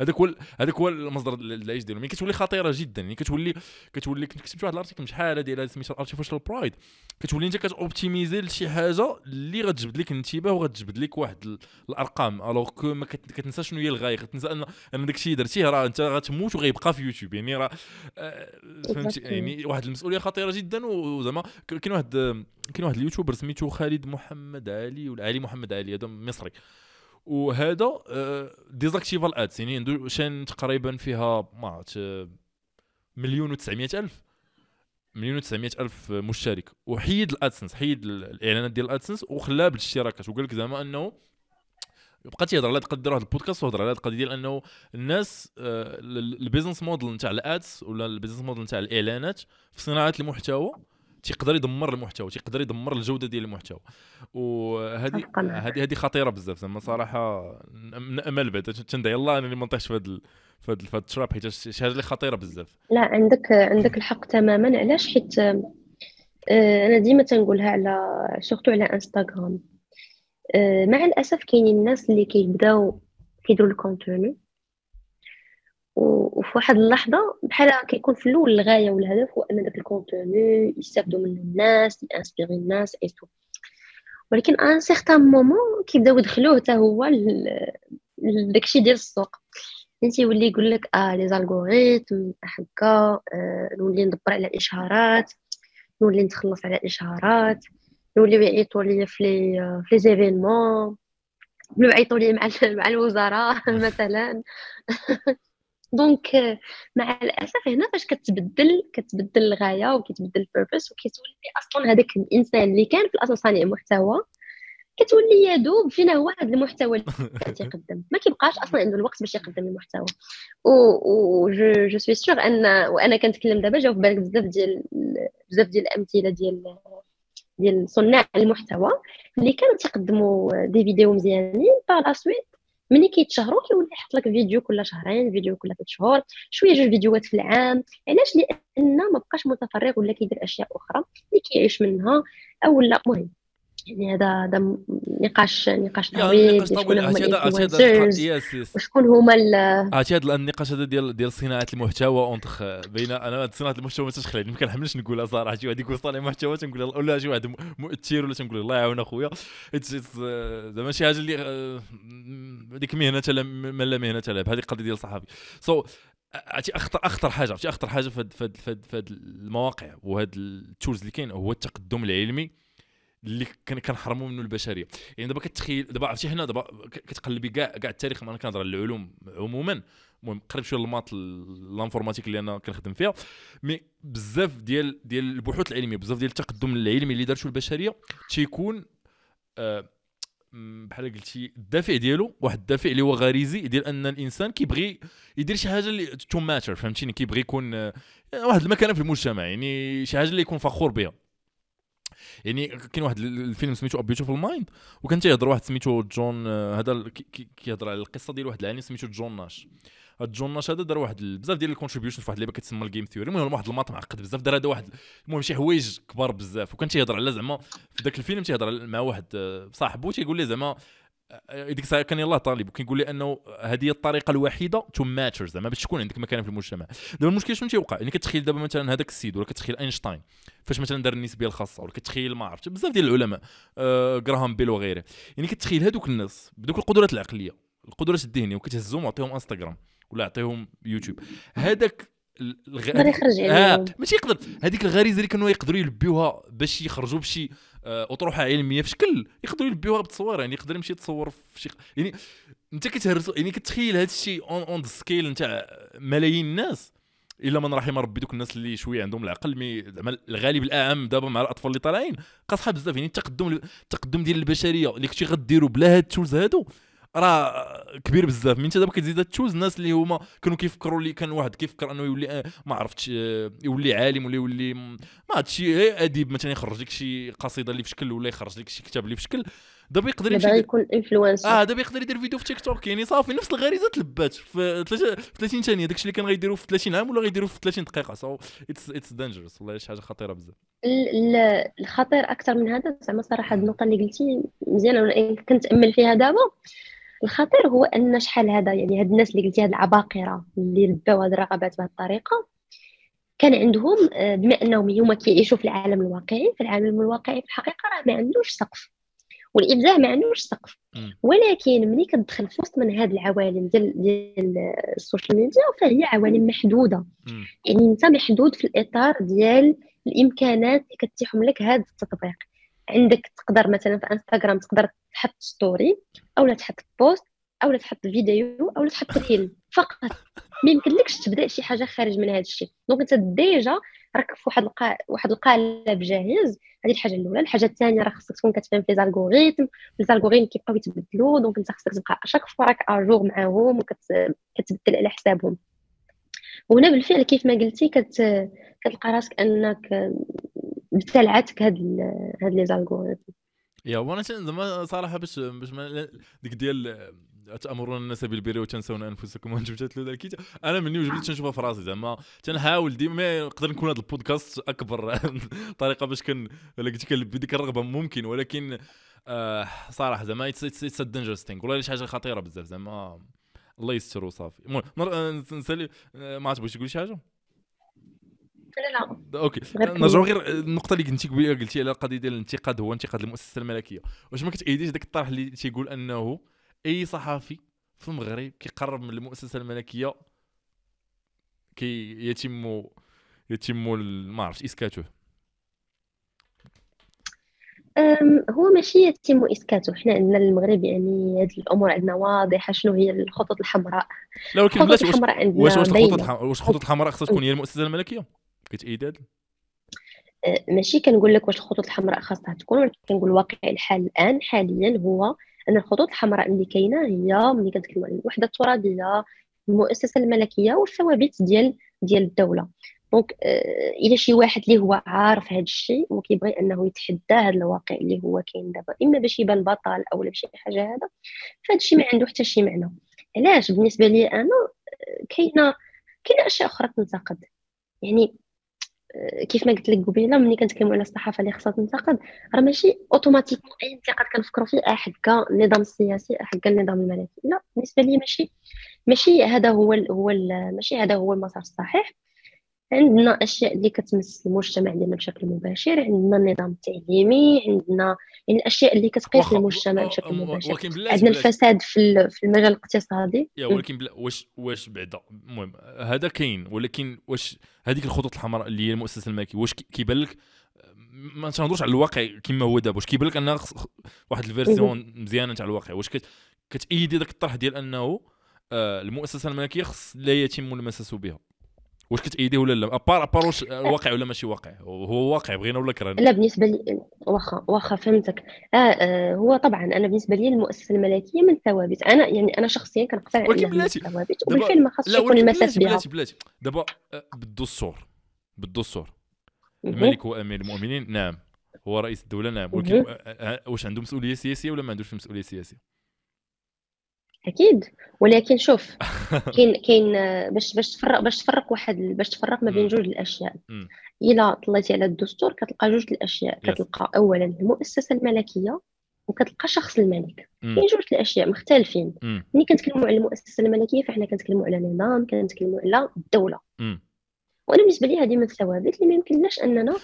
هذاك هو هذاك هو المصدر العيش ديالهم يعني كتولي خطيرة جدا. يعني كتولي كتولي كنت كتبت واحد ال article شحال هذه سميتها artificial pride كتولي أنت كت optimiser لشي حاجة اللي غتجبد لك الانتباه وغتجبد لك واحد الأرقام. alors que ما كتنسى شنو هي الغاية. كتنسى ان أن داك الشيء درتيه راه أنت غتموت وغيبقى في يوتيوب يعني راه آه، فهمتي؟ يعني واحد المسؤولية خطيرة جدا. وزعما كاين واحد كاين واحد ال YouTuber سميتو خالد محمد علي ولا علي محمد علي هذا مصري. وهذا désactiver ال آه، ads يعني عنده chaîne تقريبا فيها ما عرفت مليون و900 ألف مليون و900 ألف مشترك. وحيد AdSense حيد الإعلانات ديال AdSense وخلاها بالاشتراكات وقال لك زعما أنه بقى تيهضر على القضية واحد البودكاست وهضر على القضية ديال أنه الناس آه، ال business model نتاع ال ads ولا ال business model نتاع الإعلانات في صناعة المحتوى تيقدر يدمر المحتوى تيقدر يدمر الجودة ديال المحتوى. وهذه هذه هذه خطيرة بزاف زعما صراحة. من أمل بعدا. تندعي الله أنني ما نطيحش في هذا في هذا التراب حيت شي حاجة اللي خطيرة بزاف. لا عندك عندك الحق تماما. علاش؟ حيت آه، أنا ديما تنقولها على surtout على انستغرام آه، مع الأسف كاينين الناس اللي كيبداو كيديروا ال contenu وفي واحد اللحظة بحال كيكون في الأول الغاية والهدف هو أن داك الكونتوني يستافدوا منه الناس ي inspirer الناس et tout ولكن à un certain moment كيبداو يدخلوه حتى هو داكشي ديال السوق. انت تيولي يقول لك آه les algorithmes هكا آه نولي ندبر على الاشهارات نولي نتخلص على الاشهارات نوليو يعيطوا لي في les في les événements نوليو يعيطوا لي مع مع الوزراء مثلا. donc مع الأسف هنا فاش كتبدل كتبدل الغاية وكيتبدل ال purpose وكيتولي أصلا هذاك الإنسان اللي كان في الأصل صانع محتوى كتولي يذوب فينا هو هذا المحتوى اللي تيقدم ما كيبقاش أصلا عنده الوقت باش يقدم المحتوى. و جو جو سوي سيغ ان وأنا كنتكلم دابا جاو في بالك بزاف ديال بزاف ديال الأمثلة ديال ديال صناع المحتوى اللي كانوا تيقدموا des vidéos مزيانين. par la suite ملي كيتشهروا كيولي يحط لك فيديو كل شهرين فيديو كل ثلاث شهور شوية جوج فيديوهات في العام. علاش؟ لأن ما بقاش متفرغ ولا كيدير أشياء أخرى اللي كيعيش منها أو لا. المهم يعني هذا هذا نقاش نقاش طويل شكون هما les influenceurs وشكون هما عرفتي هذا النقاش هذا ديال ديال صناعة المحتوى. entre بين أنا صناعة المحتوى ما تشخلع ما كنحملش نقولها صراحة. شي واحد يقول صانع محتوى تنقول ولا شي واحد مؤثر ولا تنقول الله يعاون اخويا زعما شي حاجة اللي آه، ديك مهنة من لا مهنة لا هذه القضية ديال الصحافي so so, عرفتي اخطر أخطر حاجة عرفتي أخطر حاجة في هاد المواقع وهاد ال tools اللي كاين هو التقدم العلمي. اللي كنحرموا منه البشرية. يعني دابا كتخيل دابا عرفتي هنا دابا كتقلبي كاع كاع التاريخ أنا كنهضر على العلوم عموما. المهم قريب شوية ال maths l'informatique اللي أنا كنخدم فيها. mais بزاف ديال ديال البحوث العلمية بزاف ديال التقدم العلمي اللي دارته البشرية تيكون آه بحال قلتي الدافع ديالو واحد الدافع اللي هو غريزي ديال أن الإنسان كيبغي يدير شي حاجة اللي to matter فهمتيني؟ كيبغي يكون آه، واحد المكانة في المجتمع يعني شي حاجة اللي يكون فخور بها. يعني كاين واحد الفيلم سميتو Beautiful Mind وكان تيهضر واحد سميتو جون آه، هذا كيهضر على القصة ديال واحد العالم سميتو جون ناش. هاد جون ناش هذا دار واحد بزاف ديال ال contribution في واحد اللعبة كتسمى ال game theory المهم واحد ال maths معقد بزاف. دار هذا واحد المهم شي حوايج كبار بزاف. وكان تيهضر على زعما في ذاك الفيلم تيهضر مع واحد آه، صاحبو تيقول ليه زعما ديك الساعة كان يلاه طالب وكيقول لي أنه هذه هي الطريقة الوحيدة to matter زعما باش تكون عندك مكانه في المجتمع. دابا المشكل شنو تيوقع؟ يعني كتخيل دابا مثلا هذاك السيد ولا كتخيل أينشتاين فاش مثلا دار النسبية الخاصة ولا كتخيل ما عرفت بزاف ديال العلماء آه جراهام بيل وغيره. يعني كتخيل هذوك الناس بدوك القدرات العقلية القدرات الذهنية وكتهزهم وعطيهم انستغرام ولا عطيهم يوتيوب هذاك الغ... يخرج آه ماشي يقدر. هذيك الغريزة اللي كانوا يقدروا يلبيوها باش يخرجوا بشي آه، أطروحة علمية في شكل يقدروا يلبيوها بتصوير يعني يقدر يمشي يتصور في شي يعني أنت كتهرس يعني كتخيل هذا الشيء on on scale نتاع ملايين الناس. إلا من رحم ربي دوك الناس اللي شوية عندهم العقل mais زعما الغالب الأعم دابا مع الأطفال اللي طالعين قاصحه بزاف. يعني التقدم التقدم ديال البشرية اللي كنتي غديروا بلا هاد ال tools هادو راه كبير بزاف. من دابا كتزيد choose الناس اللي هما كانوا كيفكروا اللي كان واحد كيفكر انه يولي ما عرفتش يولي عالم ولا يولي ما عرفتش شي اديب مثلا يخرج لك شي قصيدة اللي في شكل ولا يخرج لك شي كتاب اللي في شكل دابا يقدر يمشي يكون influenceur آه دابا يقدر يدير فيديو في تيك توك. يعني صافي نفس الغريزة تلبات. في 30 ثانية داكشي اللي كان غيديروا في 30 عام ولا غيديروا في 30 دقيقة. so it's dangerous والله شي حاجة خطيرة بزاف. الخطير أكثر من هذا زعما صراحة النقطة اللي قلتي مزيانه كنت أمل فيها دابا الخطير هو أن شحال هذا يعني هاد الناس اللي قلتي هاد العباقرة اللي لباو هاد الرغبات بهذه الطريقة كان عندهم آه، بما أنهم هما كيعيشوا في العالم الواقعي في العالم الواقعي في الحقيقة راه ما عندوش سقف والإبداع ما عندوش سقف. ولكن ملي كتدخل في وسط من هاد العوالم ديال ديال ال social media فهي عوالم محدودة. يعني أنت محدود في الإطار ديال الإمكانات اللي كيتيحهم لك هذا التطبيق. عندك تقدر مثلا في انستغرام تقدر تحط story أو تحط post أو تحط فيديو أو تحط reel فقط. ما يمكنلكش تبدأ شي حاجة خارج من هذا الشيء. donc انت déjà راك في واحد القا... واحد القالب جاهز. هذه الحاجة الأولى. الحاجة الثانية راه خصك تكون كتفهم في les algorithmes les algorithmes كيبقاو يتبدلوا. donc انت خصك تبقى à chaque fois راك à jour معاهم وكتبدل على حسابهم. وهنا بالفعل كيف ما قلتي كت... كتلقى راسك أنك ابتلعتك هاد هاد les algorithmes يا وأنا زعما صراحة باش باش ديك ديال تأمرون الناس بالبر وتنسون أنفسكم وأنتم تتلون الكتاب أنا مني وجبت تنشوفها في راسي زعما. تنحاول ديما نقدر نكون هذا البودكاست أكبر طريقة باش كن قلت كنلبي ديك الرغبة ممكن ولكن آه صراحة زعما it's dangerous thing والله شي حاجة خطيرة بزاف زعما. الله يستر وصافي. المهم نسالي آه، ما تبغيش تقولي شي حاجة؟ لا لا. okay. نرجعوا غير النقطة اللي قلتي قلتي على القضية ديال الانتقاد هو انتقاد المؤسسة الملكية. واش ما كتأيديش داك الطرح اللي تيقول أنه أي صحفي في المغرب كيقرب من المؤسسة الملكية كي يتم يتم ما عرفتش اسكاته هو ماشي يتم اسكاته حنا عندنا المغرب يعني هذه الأمور عندنا واضحة شنو هي الخطوط الحمراء. لا ولكن الخطوط الحمراء عندنا واش واش الخطوط واش الخطوط الحمراء خصها تكون هي المؤسسة الملكية؟ كتأيد هذا أه، ماشي كنقول لك واش الخطوط الحمراء خاصها تكون ولكن كنقول واقع الحال الآن حاليا هو أن الخطوط الحمراء اللي كاينة هي ملي كنتكلموا على الوحدة الترابيه المؤسسة الملكية والثوابت ديال ديال الدولة. دونك آه إلى شي واحد اللي هو عارف هذا الشيء وكيبغي أنه يتحدى هذا الواقع اللي هو كاين دابا إما باش يبان بطل أو بشي حاجة هذا. فهذا الشيء ما عنده حتى شي معنى. علاش؟ بالنسبة لي أنا آه، كاينة كاينة أشياء أخرى تنتقد. يعني كيف ما قلت لك قبيلة ملي كنتكلموا على الصحافة اللي خصها تنتقد راه ماشي أوتوماتيك أي انتقاد كنفكروا فيه حكا النظام السياسي حكا النظام الملكي. لا بالنسبة لي ماشي ماشي هذا هو هو ماشي هذا هو المسار الصحيح. عندنا أشياء اللي كتمس المجتمع ديالنا بشكل مباشر عندنا النظام التعليمي عندنا يعني الاشياء اللي كتقيس المجتمع بشكل مباشر. عندنا الفساد في في المجال الاقتصادي. يا ولكن بلا واش واش بعدا؟ المهم هذا كاين ولكن واش هذيك الخطوط الحمراء اللي هي المؤسسة الملكية واش كيبان لك؟ ما تنهضروش على الواقع كما هو دابا واش كيبان لك أنها واحد version مزيانة تاع الواقع؟ واش كتأيدي ذاك الطرح ديال أنه آه، المؤسسة الملكية خص لا يتم المساس بها؟ واش كتأيديه ولا لا؟ à part à part واش واقع ولا ماشي واقع؟ هو واقع بغينا ولا كرهنا؟ لا بالنسبة لي واخا واخا فهمتك. آه, آه هو طبعا أنا بالنسبة لي المؤسسة الملكية من ثوابت أنا يعني أنا شخصيا كنقتنع ولكن بلاتي ثوابت وبالفعل ما خاصش يكون المساس بها. بلاتي بلاتي. دابا آه، بالدستور بالدستور الملك هو أمير المؤمنين نعم. هو رئيس الدولة نعم. ولكن آه، واش عنده مسؤولية سياسية ولا ما عندوش مسؤولية سياسية؟ أكيد. ولكن شوف كاين كاين باش باش تفرق باش تفرق واحد باش تفرق ما بين جوج الأشياء. إلا طلعتي على الدستور كتلقى جوج الأشياء. كتلقى اولا المؤسسة الملكية وكتلقى شخص الملك. كاين جوج الأشياء مختلفين. ملي كنتكلموا على المؤسسة الملكية فإحنا كنتكلموا على نظام كنتكلموا على الدولة. وأنا بالنسبة لي هذه من الثوابت اللي ما يمكنناش أننا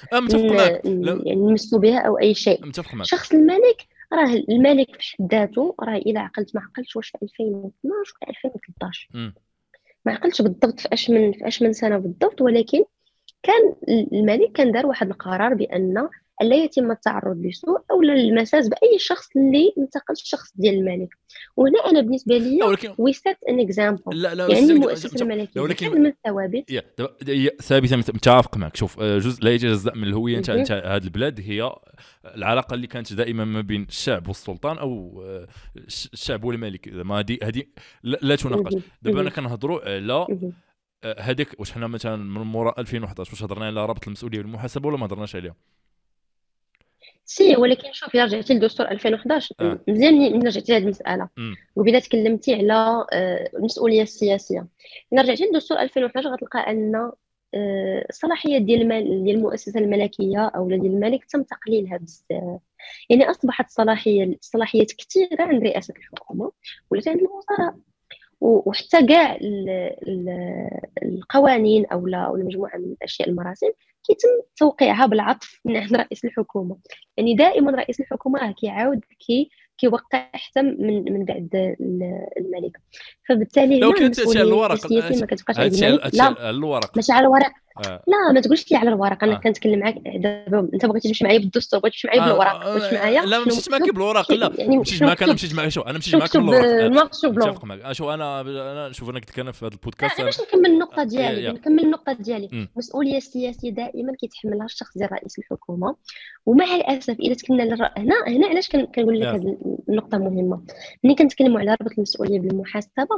نمسوا بها أو أي شيء. شخص الملك راه الملك في حد ذاته راه إلا عقلت ما عقلتش واش في 2012 ولا 2013 ما عقلتش بالضبط في أش من في أش من سنة بالضبط ولكن كان الملك كان دار واحد القرار بأن الا يتم التعرض لسوء أو المساس بأي شخص اللي انتقل الشخص ديال الملك. وهنا أنا بالنسبة لي oui c'est un exemple لا لا يعني المؤسسه الملكية. ولكن من الثوابت. ثابته متفق معك. شوف آه، جزء لا يتجزأ من الهوية نتاع هذه البلاد هي العلاقة اللي كانت دائما ما بين الشعب والسلطان أو آه، الشعب والملك. ما هذه هذه لا تناقش. دابا أنا كنهضروا على آه، هذيك واش حنا مثلا من مورا 2011 واش هضرنا على رابط المسؤولية والمحاسبة ولا ما هضرناش عليها؟ سي ولكن شوف الا رجعتي لدستور 2011 آه. مزيان من رجعتي لهذه المسألة. وبدا تكلمتي على آه، المسؤولية السياسية. إلا رجعتي لدستور 2011 غتلقى أن الصلاحيات آه، ديال المال ديال المؤسسة الملكية أو ديال الملك تم تقليلها بزاف يعني أصبحت صلاحيه صلاحيات كثيرة عند رئاسة الحكومة ولات عند الوزراء. وحتى كاع القوانين أو أو مجموعه من الأشياء المراسم كيتم توقيعها بالعطف من عند رئيس الحكومة. يعني دائما رئيس الحكومة راه كيعاود كي كيوقع حتى من من بعد الملك. فبالتالي لو كنت على الورق ما كتبقاش لا. الورق. ماشي على الورق. آه. لا ما تقولش لي على الورق أنا آه. كنتكلم معاك دابا أنت بغيتي تمشي معايا بالدستور بغيتي تمشي معايا آه. بالورق واش معايا. لا ما مشيتش معاك بالورق لا. يعني مشيت معاك أنا مشيت معاك شو أنا مشيت معاك بالورق. متفق معاك. شوف أنا أنا شوف أنا كنت في هذا البودكاست أنا باش نكمل النقطة ديالي نكمل النقطة ديالي. المسؤوليه السياسيه دائما كيتحملها الشخص ديال رئيس الحكومة. ومع الأسف إذا تكلمنا هنا هنا علاش كنقول لك هذه النقطة مهمة؟ ملي كنتكلموا على ربط المسؤولية بالمحاسبة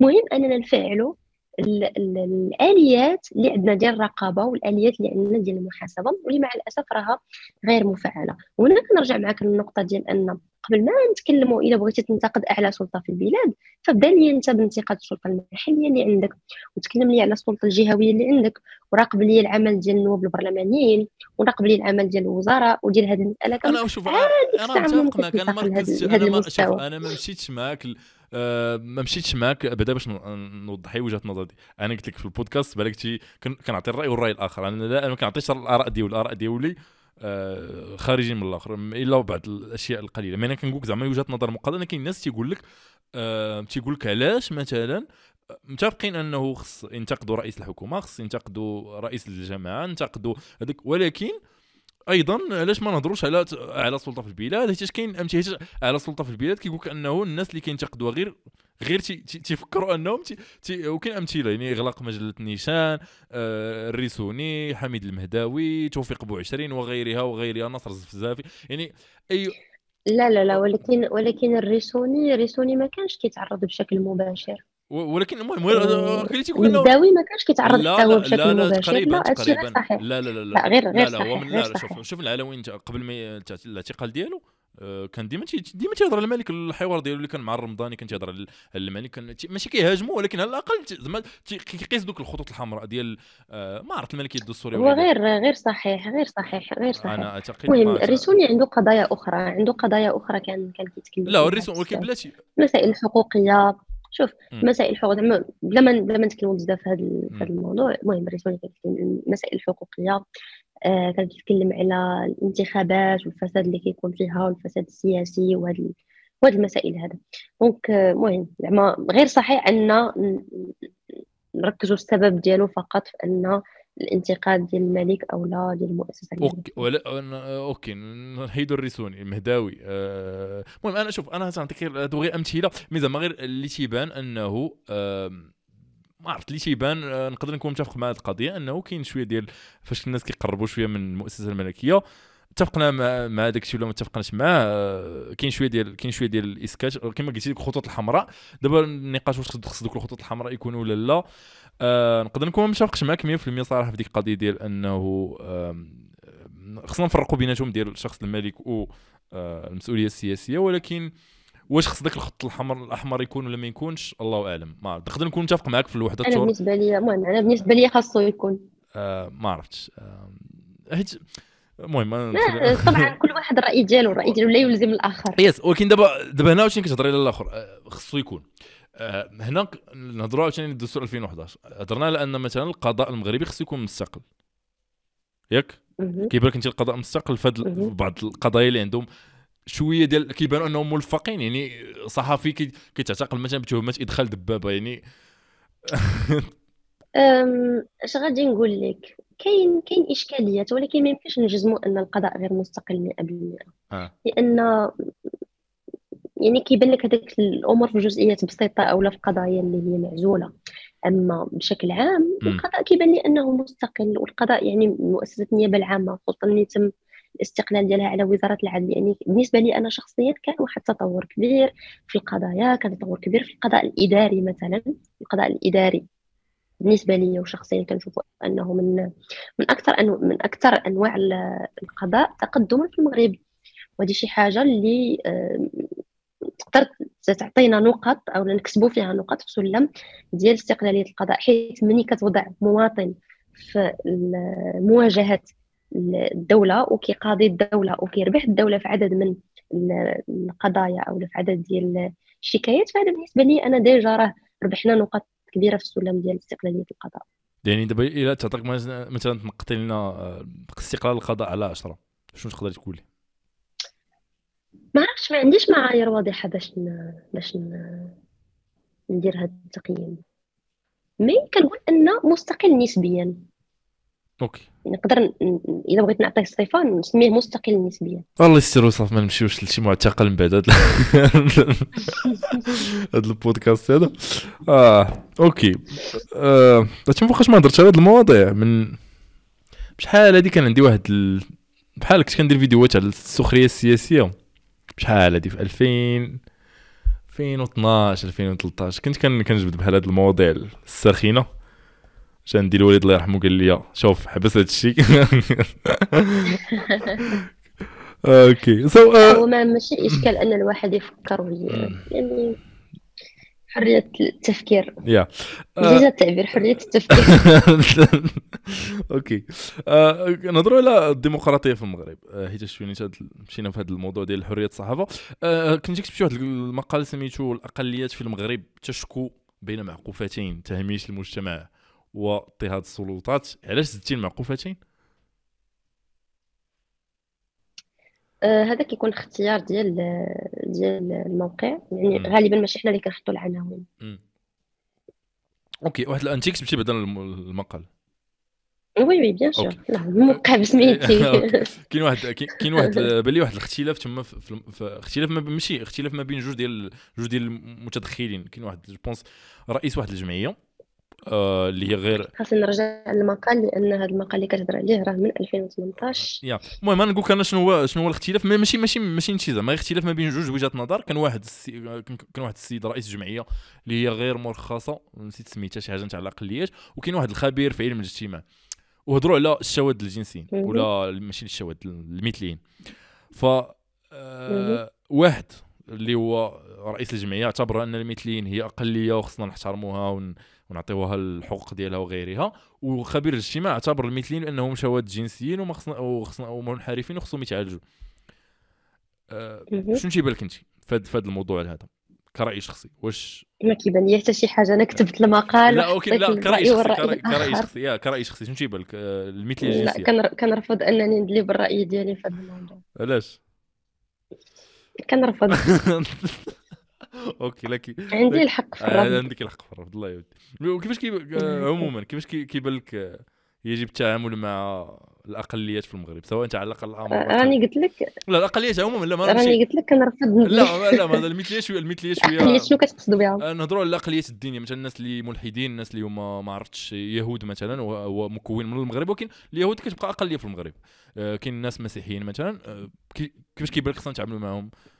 مهم أننا نفعلوا الآليات اللي عندنا ديال الرقابة والآليات اللي عندنا ديال المحاسبة واللي مع الأسف راها غير مفعلة. وهنا كنرجع معك للنقطة ديال أن قبل ما نتكلموا إلا بغيتي تنتقد أعلى سلطة في البلاد فبدا لي أنت بانتقاد السلطة المحليه اللي عندك وتكلم لي على السلطة الجهوية اللي عندك وراقب لي العمل ديال النواب البرلمانيين وراقب لي العمل ديال الوزراء وديال هذه المسألة أنا شوف أنا متفق معك أنا ما شوف أنا ما مشيتش معك أه ما مشيتش معك بعدا باش نوضح وجهة نظري. أنا قلت لك في البودكاست بالك كنعطي الرأي والرأي الآخر. أنا لا ما كنعطيش الآراء ديالي الآراء ديالي آه خارجين من الآخر إلا بعض الأشياء القليلة. مي أنا كنقول لك زعما وجهة نظر مقارنه كاين الناس تيقول لك آه تيقول لك علاش مثلا متفقين أنه خص ينتقدوا رئيس الحكومة خص ينتقدوا رئيس الجماعة ينتقدوا هذاك ولكن أيضا علاش ما نهضروش على على السلطه في البلاد؟ حيت كاين على السلطه في البلاد كيقول لك أنه الناس اللي كينتقدوها غير غير تيفكروا أنهم تي تي وكاين أمثلة يعني إغلاق مجلة نيشان آه الريسوني حميد المهداوي توفيق بوعشرين وغيرها وغيرها نصر الزفزافي يعني أي لا لا لا ولكن ولكن الريسوني الريسوني ما كانش كيتعرض بشكل مباشر. ولكن المهداوي ما كانش كيتعرض هو بشكل لا مباشر. لا تقريبا. صحيح. لا لا لا لا. غير غير لا هو من لا شوف شوف العلويين قبل ما الاعتقال ديالو آه، كان ديما ديما تيهضر الملك الحوار ديالو اللي كان مع الرمضاني كان تيهضر الملك كان ماشي كيهاجمو ولكن على الأقل زعما كيقيس دوك الخطوط الحمراء ديال آه، ما عرفت الملكية الدستوريه هو غير غير صحيح غير صحيح غير صحيح. أنا أعتقد المهم الريسوني عنده قضايا أخرى عنده قضايا أخرى كان كان كيتكلم لا الريسون ولكن بلاتي المسائل الحقوقيه شوف مسائل الحقوق زعما بلا ما بلا ما نتكلموا بزاف في هذا الموضوع المهم الرساله المسائل الحقوقية آه كنتكلم على الانتخابات والفساد اللي كيكون فيها والفساد السياسي وهاد وهاد المسائل هذا. donc المهم زعما غير صحيح أن نركزوا السبب ديالو فقط في أن الانتقاد ديال الملك أو لا ديال المؤسسة okay ولا okay نحيدوا الريسوني المهداوي. آه، المهم أنا شوف أنا غنعطيك هادو غير أمثلة mais زعما غير اللي تيبان أنه ما عرفت اللي تيبان آه، نقدر نكون متفق مع هذه القضية أنه كاين شوية ديال فاش الناس كيقربوا شوية من المؤسسة الملكية اتفقنا مع مع داك الشيء ولا ما اتفقناش معاه آه، كاين شوية ديال كاين شوية ديال الاسكات كما قلتي الخطوط الحمراء. دابا النقاش واش خص دوك الخطوط الحمراء يكونوا ولا لا؟ آه نقدر نكون ما متفقش معاك 100% صراحة في ديك القضية ديال أنه آه خصنا نفرقوا بيناتهم ديال الشخص الملك و آه المسؤولية السياسية ولكن واش خص داك الخط الحمر الأحمر يكون ولا ما يكونش؟ الله أعلم. ما نقدر نكون متفق معاك في الوحدة أنا بالنسبة لي المهم أنا بالنسبة لي خاصو يكون. آه ما عرفتش. آه حيت المهم طبعا كل واحد الرأي ديالو الرأي ديالو لا يلزم الآخر. يس ولكن دابا دابا هنا واش كتهضري على الآخر؟ آه، خصو يكون. هنا نهضروا عاوتاني الدستور 2011 هضرنا على أن مثلا القضاء المغربي خصو يكون مستقل. ياك؟ كيبان لك انت القضاء مستقل في بعض القضايا اللي عندهم شوية ديال كيبانوا أنهم ملفقين. يعني صحفي كيتعتقل مثلا بتهمة إدخال دبابة. يعني اش غادي نقول لك؟ كاين كاين إشكاليات ولكن ما يمكنش نجزموا أن القضاء غير مستقل 100% آه. لأن يعني كيبان لك هذاك الأمور في جزئيات بسيطة أو في قضايا اللي هي معزولة. أما بشكل عام م. القضاء كيبان لي أنه مستقل والقضاء يعني مؤسسة النيابة العامة خصوصا اللي تم الاستقلال ديالها على وزارة العدل. يعني بالنسبة لي أنا شخصيا كان واحد التطور كبير في القضايا كان تطور كبير في القضاء الإداري مثلا. القضاء الإداري بالنسبة لي وشخصيا كنشوف أنه من من أكثر أنو من أكثر أنواع القضاء تقدما في المغرب. وهذه شي حاجة اللي تقدر تعطينا نقط أو نكسبوا فيها نقط في سلم ديال استقلالية القضاء حيث مني كتوضع مواطن في مواجهه الدولة وكيقاضي الدولة وكيربح الدولة في عدد من القضايا أو في عدد ديال الشكايات. فهذا بالنسبة لي أنا ديجا راه ربحنا نقط كبيرة في السلم ديال استقلالية القضاء. يعني دابا إلا تعطيك مثلا تنقطي لنا آه، استقلال القضاء على 10 شنو تقدري تقولي؟ ما عرفتش ما عنديش معايير واضحة باش ن... باش ن... ندير هذا التقييم. mais كنقول إنه مستقل نسبيا؟ okay. نقدر إذا بغيت نعطيه صفة نسميه مستقل نسبيا. الله يستر وصافي ما نمشيوش لشي معتقل من بعد. هذا هذا البودكاست هذا. آه okay. آه فوقاش ما هضرتش على هذه المواضيع. من بشحال هادي كان عندي واحد ال... بحال كنت كندير فيديوهات على السخرية السياسية. بشحال هادي في 2000 2012 2013 كنت كنجبد بحال هاد المواضيع الساخنه جا عندي الوالد الله يرحمه قال لي شوف حبس هذا الشيء. okay. so هو ما ماشي إشكال أن الواحد يفكر يعني حرية التفكير. yeah آه. التعبير حرية التفكير. okay. آه، نهضروا على الديمقراطية في المغرب. آه، حيت شوية مشينا في هذا الموضوع ديال حرية الصحافة. كنت كتبت واحد المقال سميتو الأقليات في المغرب تشكو بين معقوفتين تهميش المجتمع واضطهاد السلطات. علاش زدتي المعقوفتين آه هذا كيكون اختيار ديال ديال الموقع. يعني م. غالبا ماشي حنا اللي كنحطوا العناوين. أوكي واحد أنت كتبتي بعدا المقال. وي وي بيان سور الموقع بسميتي كاين واحد كاين واحد بالي واحد الاختلاف تما في اختلاف ماشي اختلاف ما بين جوج ديال جوج ديال المتدخلين. كاين واحد جو بونس رئيس واحد الجمعية. آه اللي هي غير خاصنا نرجع للمقال لأن هذا المقال اللي كتهضر عليه راه من 2018 يا. المهم أنا نقول لك أنا شنو هو شنو هو الاختلاف؟ ماشي ماشي ماشي شي زعما اختلاف ما بين جوج وجهات نظر. كان واحد السي... كان واحد السيد رئيس جمعية اللي هي غير مرخصة نسيت سميتها شي حاجة نتاع الاقليات وكاين واحد الخبير في علم الاجتماع. وهضروا على الشواذ الجنسيين ولا ماشي الشواذ المثليين. ف آه واحد اللي هو رئيس الجمعية اعتبر أن المثليين هي أقلية وخصنا نحترموها ون... ونعطيوها الحقوق ديالها وغيرها. وخبير الاجتماع اعتبر المثليين انهم شواذ جنسيين وما خصنا ومنحرفين وخصهم يتعالجوا. أه شنو تيبان لك أنت في هذا الموضوع هذا؟ كرأي شخصي واش؟ ما كيبان لي حتى شي حاجة. أنا كتبت المقال لا okay لا كرأي شخصي كراي شخصي. yeah كرأي شخصي. شنو تيبان لك؟ آه، المثلية الجنسية. لا كنرفض أنني ندلي بالرأي ديالي في هذا الموضوع. علاش؟ كنرفض. okay لكن عندي الحق في الرفض عندك الحق في الرفض الله يودي وكيفاش كي عموما كيفاش كيبان لك يجب التعامل مع الأقليات في المغرب؟ سواء أنت على الأقل راني قلت لك لا الأقليات عموما لا ما راني قلت لك كنرفض لا لا ما المثلية شوية المثلية شوية الاقليات شنو كتقصدوا بها. نهضروا على الأقليات الدينية مثلا الناس اللي ملحدين الناس اللي هما ما عرفتش يهود مثلا هو مكون من المغرب ولكن اليهود كتبقى أقلية في المغرب. آه، كاين ناس مسيحيين مثلا آه، كيفاش كيبان لك خصنا نتعاملوا معهم آه،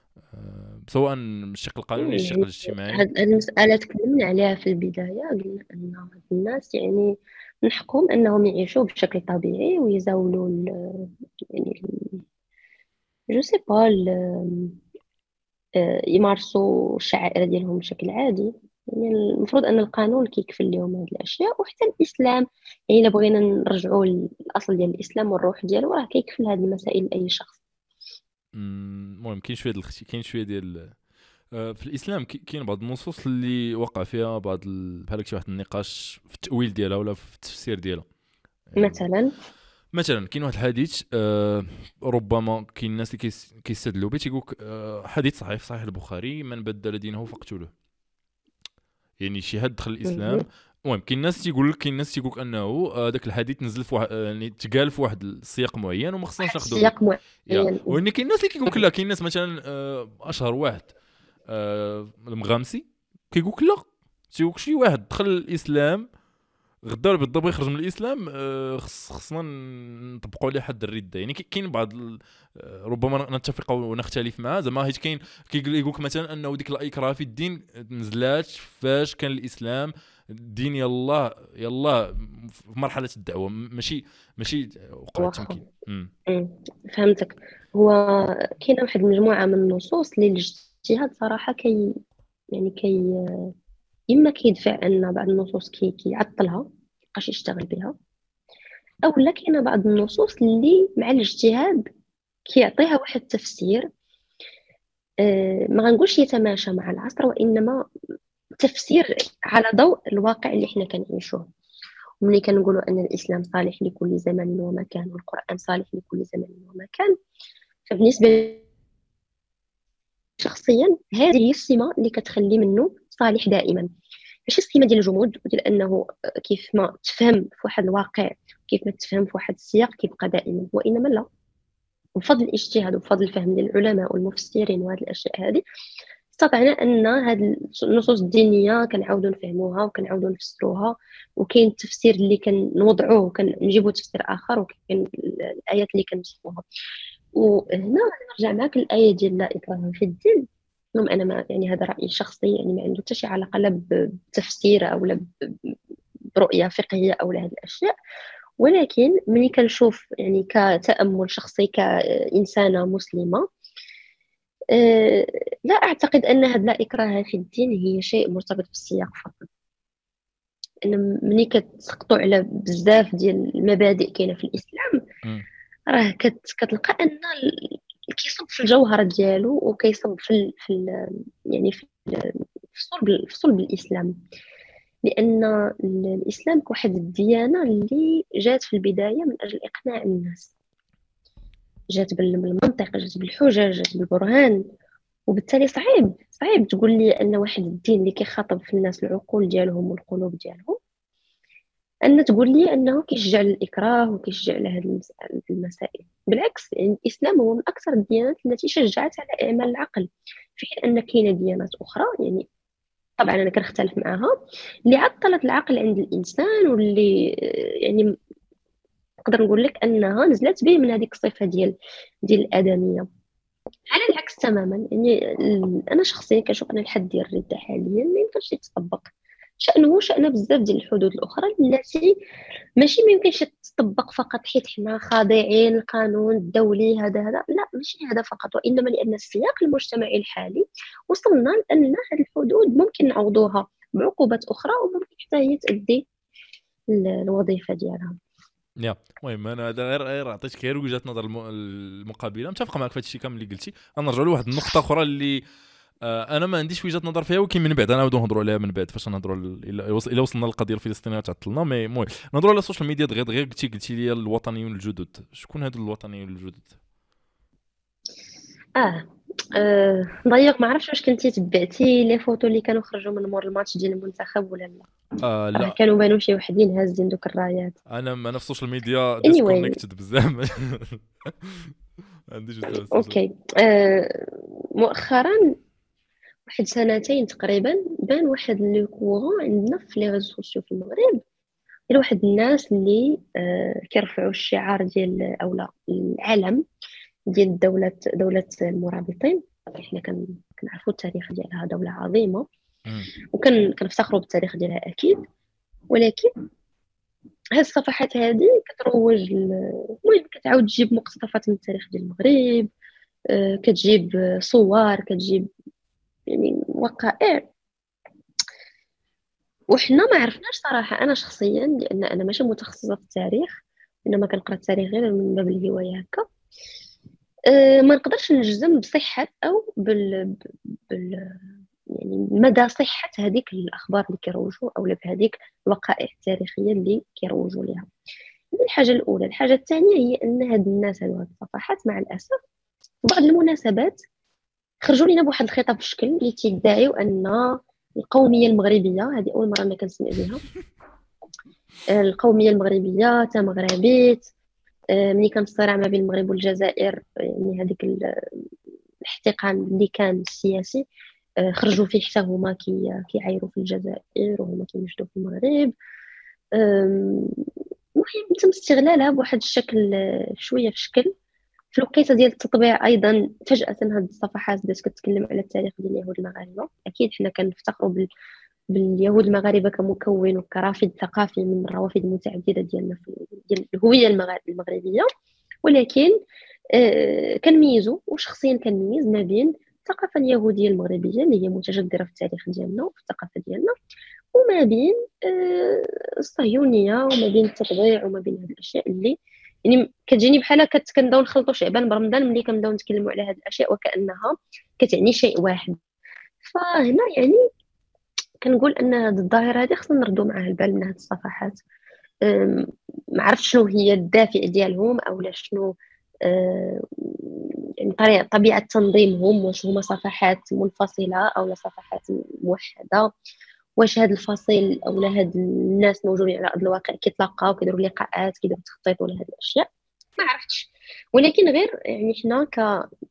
سواء من الشق القانوني الشق يعني الاجتماعي. هذه المساله تكلمنا عليها في البداية قلنا أن الناس يعني من حقهم أنهم يعيشوا بشكل طبيعي ويزاولوا يعني je sais pas يمارسوا الشعائر ديالهم بشكل عادي. يعني المفروض أن القانون كيكفل لهم هذه الأشياء وحتى الإسلام يعني إلا بغينا نرجعوا للأصل ديال الإسلام والروح ديالو راه كيكفل هذه المسائل لأي شخص. المهم كاين شوية كاين شوية ديال آه، في الإسلام كاين بعض النصوص اللي وقع فيها بعض بحال شي واحد النقاش في التأويل ديالها ولا في التفسير ديالها. يعني مثلا؟ مثلا كاين واحد الحديث آه ربما كاين الناس اللي كيستدلوا به تيقول آه حديث صحيح في صحيح البخاري من بدل دينه فاقتلوه. يعني شي حد دخل الإسلام المهم كاين الناس تيقول لك كاين الناس تيقول لك أنه هذاك آه الحديث نزل في واحد آه، يعني تقال في واحد السياق معين وما خصناش ناخذوه سياق معين وان كاين الناس اللي كيقول لك لا كاين الناس مثلا آه أشهر واحد المغامسي كيقول لك لا. تيقول شي واحد دخل الإسلام غدا بالضبط يخرج من الإسلام خصنا نطبقوا عليه حد الردة. يعني كاين بعض ربما نتفق ونختلف معاه. زعما حيت كاين كيقول لك مثلا أنه ديك الاكراه في الدين نزلات فاش كان الإسلام الدين يلا يلا في مرحلة الدعوة. ماشي ماشي وقع التمكين فهمتك. هو كاينة واحد المجموعه من النصوص اللي الاجتهاد صراحة كي يعني كي اما كيدفع أن بعض النصوص كي كيعطلها ميبقاش يشتغل بها. أو لا كاينة بعض النصوص اللي مع الاجتهاد كيعطيها واحد التفسير. آه، ما غنقولش يتماشى مع العصر وإنما تفسير على ضوء الواقع اللي حنا كنعيشوه. وملي كنقولوا أن الإسلام صالح لكل زمان ومكان والقرآن صالح لكل زمان ومكان فبالنسبة شخصيا هذه هي السمة اللي كتخلي منه صالح دائما. ماشي السمة ديال الجمود وديال أنه كيف ما تفهم في واحد الواقع كيف ما تفهم في واحد السياق كيبقى دائما وإنما لا. بفضل الاجتهاد وبفضل الفهم ديال العلماء والمفسرين وهذه الأشياء هذه استطعنا أن هذه النصوص الدينية كنعاودوا نفهموها وكنعاودوا نفسروها وكاين التفسير اللي كنوضعوه وكنجيبوا تفسير آخر وكاين الآيات اللي كنوصفوها. وهنا نرجع معك الايه ديال لا اكراه في الدين. المهم أنا ما يعني هذا رأيي الشخصي يعني ما عنده حتى شي علاقة لا بتفسير أو لا برؤية فقهية أو هذه الأشياء. ولكن ملي كنشوف يعني كتأمل شخصي كإنسانة مسلمة أه لا أعتقد ان هذا لا إكراه في الدين هي شيء مرتبط بالسياق فقط. إن ملي كتسقطوا على بزاف ديال المبادئ كاينة في الإسلام راه كتلقى أن كيصب في الجوهر ديالو وكيصب في في يعني في صلب في صلب الإسلام. لأن الإسلام كواحد الديانة اللي جات في البداية من أجل إقناع الناس. جات بالمنطق جات بالحجج جات بالبرهان. وبالتالي صعيب صعيب تقول لي أن واحد الدين اللي كيخاطب في الناس العقول ديالهم والقلوب ديالهم أن تقول لي أنه كيشجع الإكراه وكيشجع على هذه المسائل. بالعكس يعني الإسلام هو من أكثر الديانات التي شجعت على إعمال العقل. في حين أن كاينة ديانات أخرى يعني طبعا أنا كنختلف معها اللي عطلت العقل عند الإنسان واللي يعني نقدر نقول لك أنها نزلت به من هذيك الصفه ديال ديال الأدمية. على العكس تماما يعني أنا شخصيا كنشوف أن الحد ديال الرده حاليا ما يمكنش يتطبق. شأنه شأن بزاف ديال الحدود الأخرى التي ماشي ما يمكنش تطبق فقط حيت حنا خاضعين القانون الدولي هذا هذا. لا ماشي هذا فقط وإنما لأن السياق المجتمعي الحالي وصلنا لأن هذه الحدود ممكن نعوضوها بعقوبات أخرى وممكن حتى هي تأدي الوظيفة ديالها. يا. المهم أنا هذا غير غير عطيتك غير وجهة نظر المقابلة. متفق معك في هذا الشيء كامل اللي قلتي. غنرجعوا لواحد النقطة أخرى اللي آه أنا ما عنديش وجهة نظر فيها ولكن من بعد أنا نعاودو نهضروا عليها من بعد فاش نهضروا إلى وصلنا للقضية الفلسطينيه تعطلنا mais المهم نهضروا على ال social media دغيا دغيا قلتي قلتي لي الوطنيون الجدد شكون هادو الوطنيون الجدد آه آه ضيق ما عرفتش واش كنتي تبعتي les photos اللي كانوا خرجوا من مور الماتش ديال المنتخب ولا لا. آه لا. كانوا بانوا شي وحدين هازين دوك الرايات. أنا أنا في ال social media disconnected بزاف. عندي okay. آه مؤخرا واحد سنتين تقريبا بان واحد le courant عندنا في les réseaux sociaux في المغرب ديال واحد الناس اللي آه كيرفعوا الشعار ديال اولا العلم ديال دولة دولة المرابطين. حنا كنعرفوا التاريخ ديالها دولة عظيمة. وكان كنفتخروا بالتاريخ ديالها أكيد. ولكن هاد الصفحات هذه كتروج المهم كتعاود تجيب مقتطفات من التاريخ ديال المغرب آه، كتجيب صور كتجيب يعني وقائع. وحنا ما عرفناش صراحة أنا شخصيا لأن أنا ماشي متخصصة في التاريخ إنما كنقرأ التاريخ غير من باب الهواية هكا. أه ما نقدرش نجزم بصحة أو بال, بال... يعني مدى صحة هذيك الأخبار اللي كيروجوا أو بهذيك الوقائع التاريخية اللي كيروجوا لها الحاجة الأولى الحاجة الثانية هي أن هاد الناس هادو هاد الصفحات مع الأسف في بعض المناسبات خرجوا لنا بواحد الخطاب في الشكل اللي تيدعيو أن القومية المغربية هذه أول مرة أنا كنسمع بها. القومية المغربية تا مغربيت آه، ملي كان الصراع ما بين المغرب والجزائر يعني هذيك الاحتقان اللي كان السياسي. آه، خرجوا فيه حتى هما كي كيعايروا في الجزائر وهما كيوجدوا في المغرب. المهم تم استغلالها بواحد الشكل آه، شوية في شكل في الوقيتة ديال التطبيع أيضا فجأة هاد الصفحات بدات كتكلم على التاريخ ديال اليهود المغاربة. أكيد حنا كنفتخروا بال... باليهود المغاربة كمكون وكرافد ثقافي من الروافد المتعددة ديالنا في ديال الهوية المغربية. ولكن آه كنميزوا وشخصيا كنميز ما بين الثقافة اليهودية المغربية اللي هي متجذرة في التاريخ ديالنا وفي الثقافة ديالنا وما بين آه الصهيونية وما بين التطبيع وما بين هذه الأشياء اللي يعني كتجيني بحال كنبداو نخلطوا شعبان برمضان ملي كنبداو نتكلموا على هذه الأشياء وكأنها كتعني شيء واحد. فهنا يعني كنقول أن هذه الظاهرة هذه خصنا نردوا معها البال من هذه الصفحات. ما عرفتش شنو هي الدافع ديالهم أو شنو يعني طريقه طبيعة تنظيمهم واش هما صفحات منفصلة أو صفحات موحدة واش هذا الفصيل أو هاد الناس موجودين على أرض الواقع كيتلاقاو كيديروا لقاءات كيديروا تخطيط ولا هاد الأشياء؟ ما عرفتش. ولكن غير يعني حنا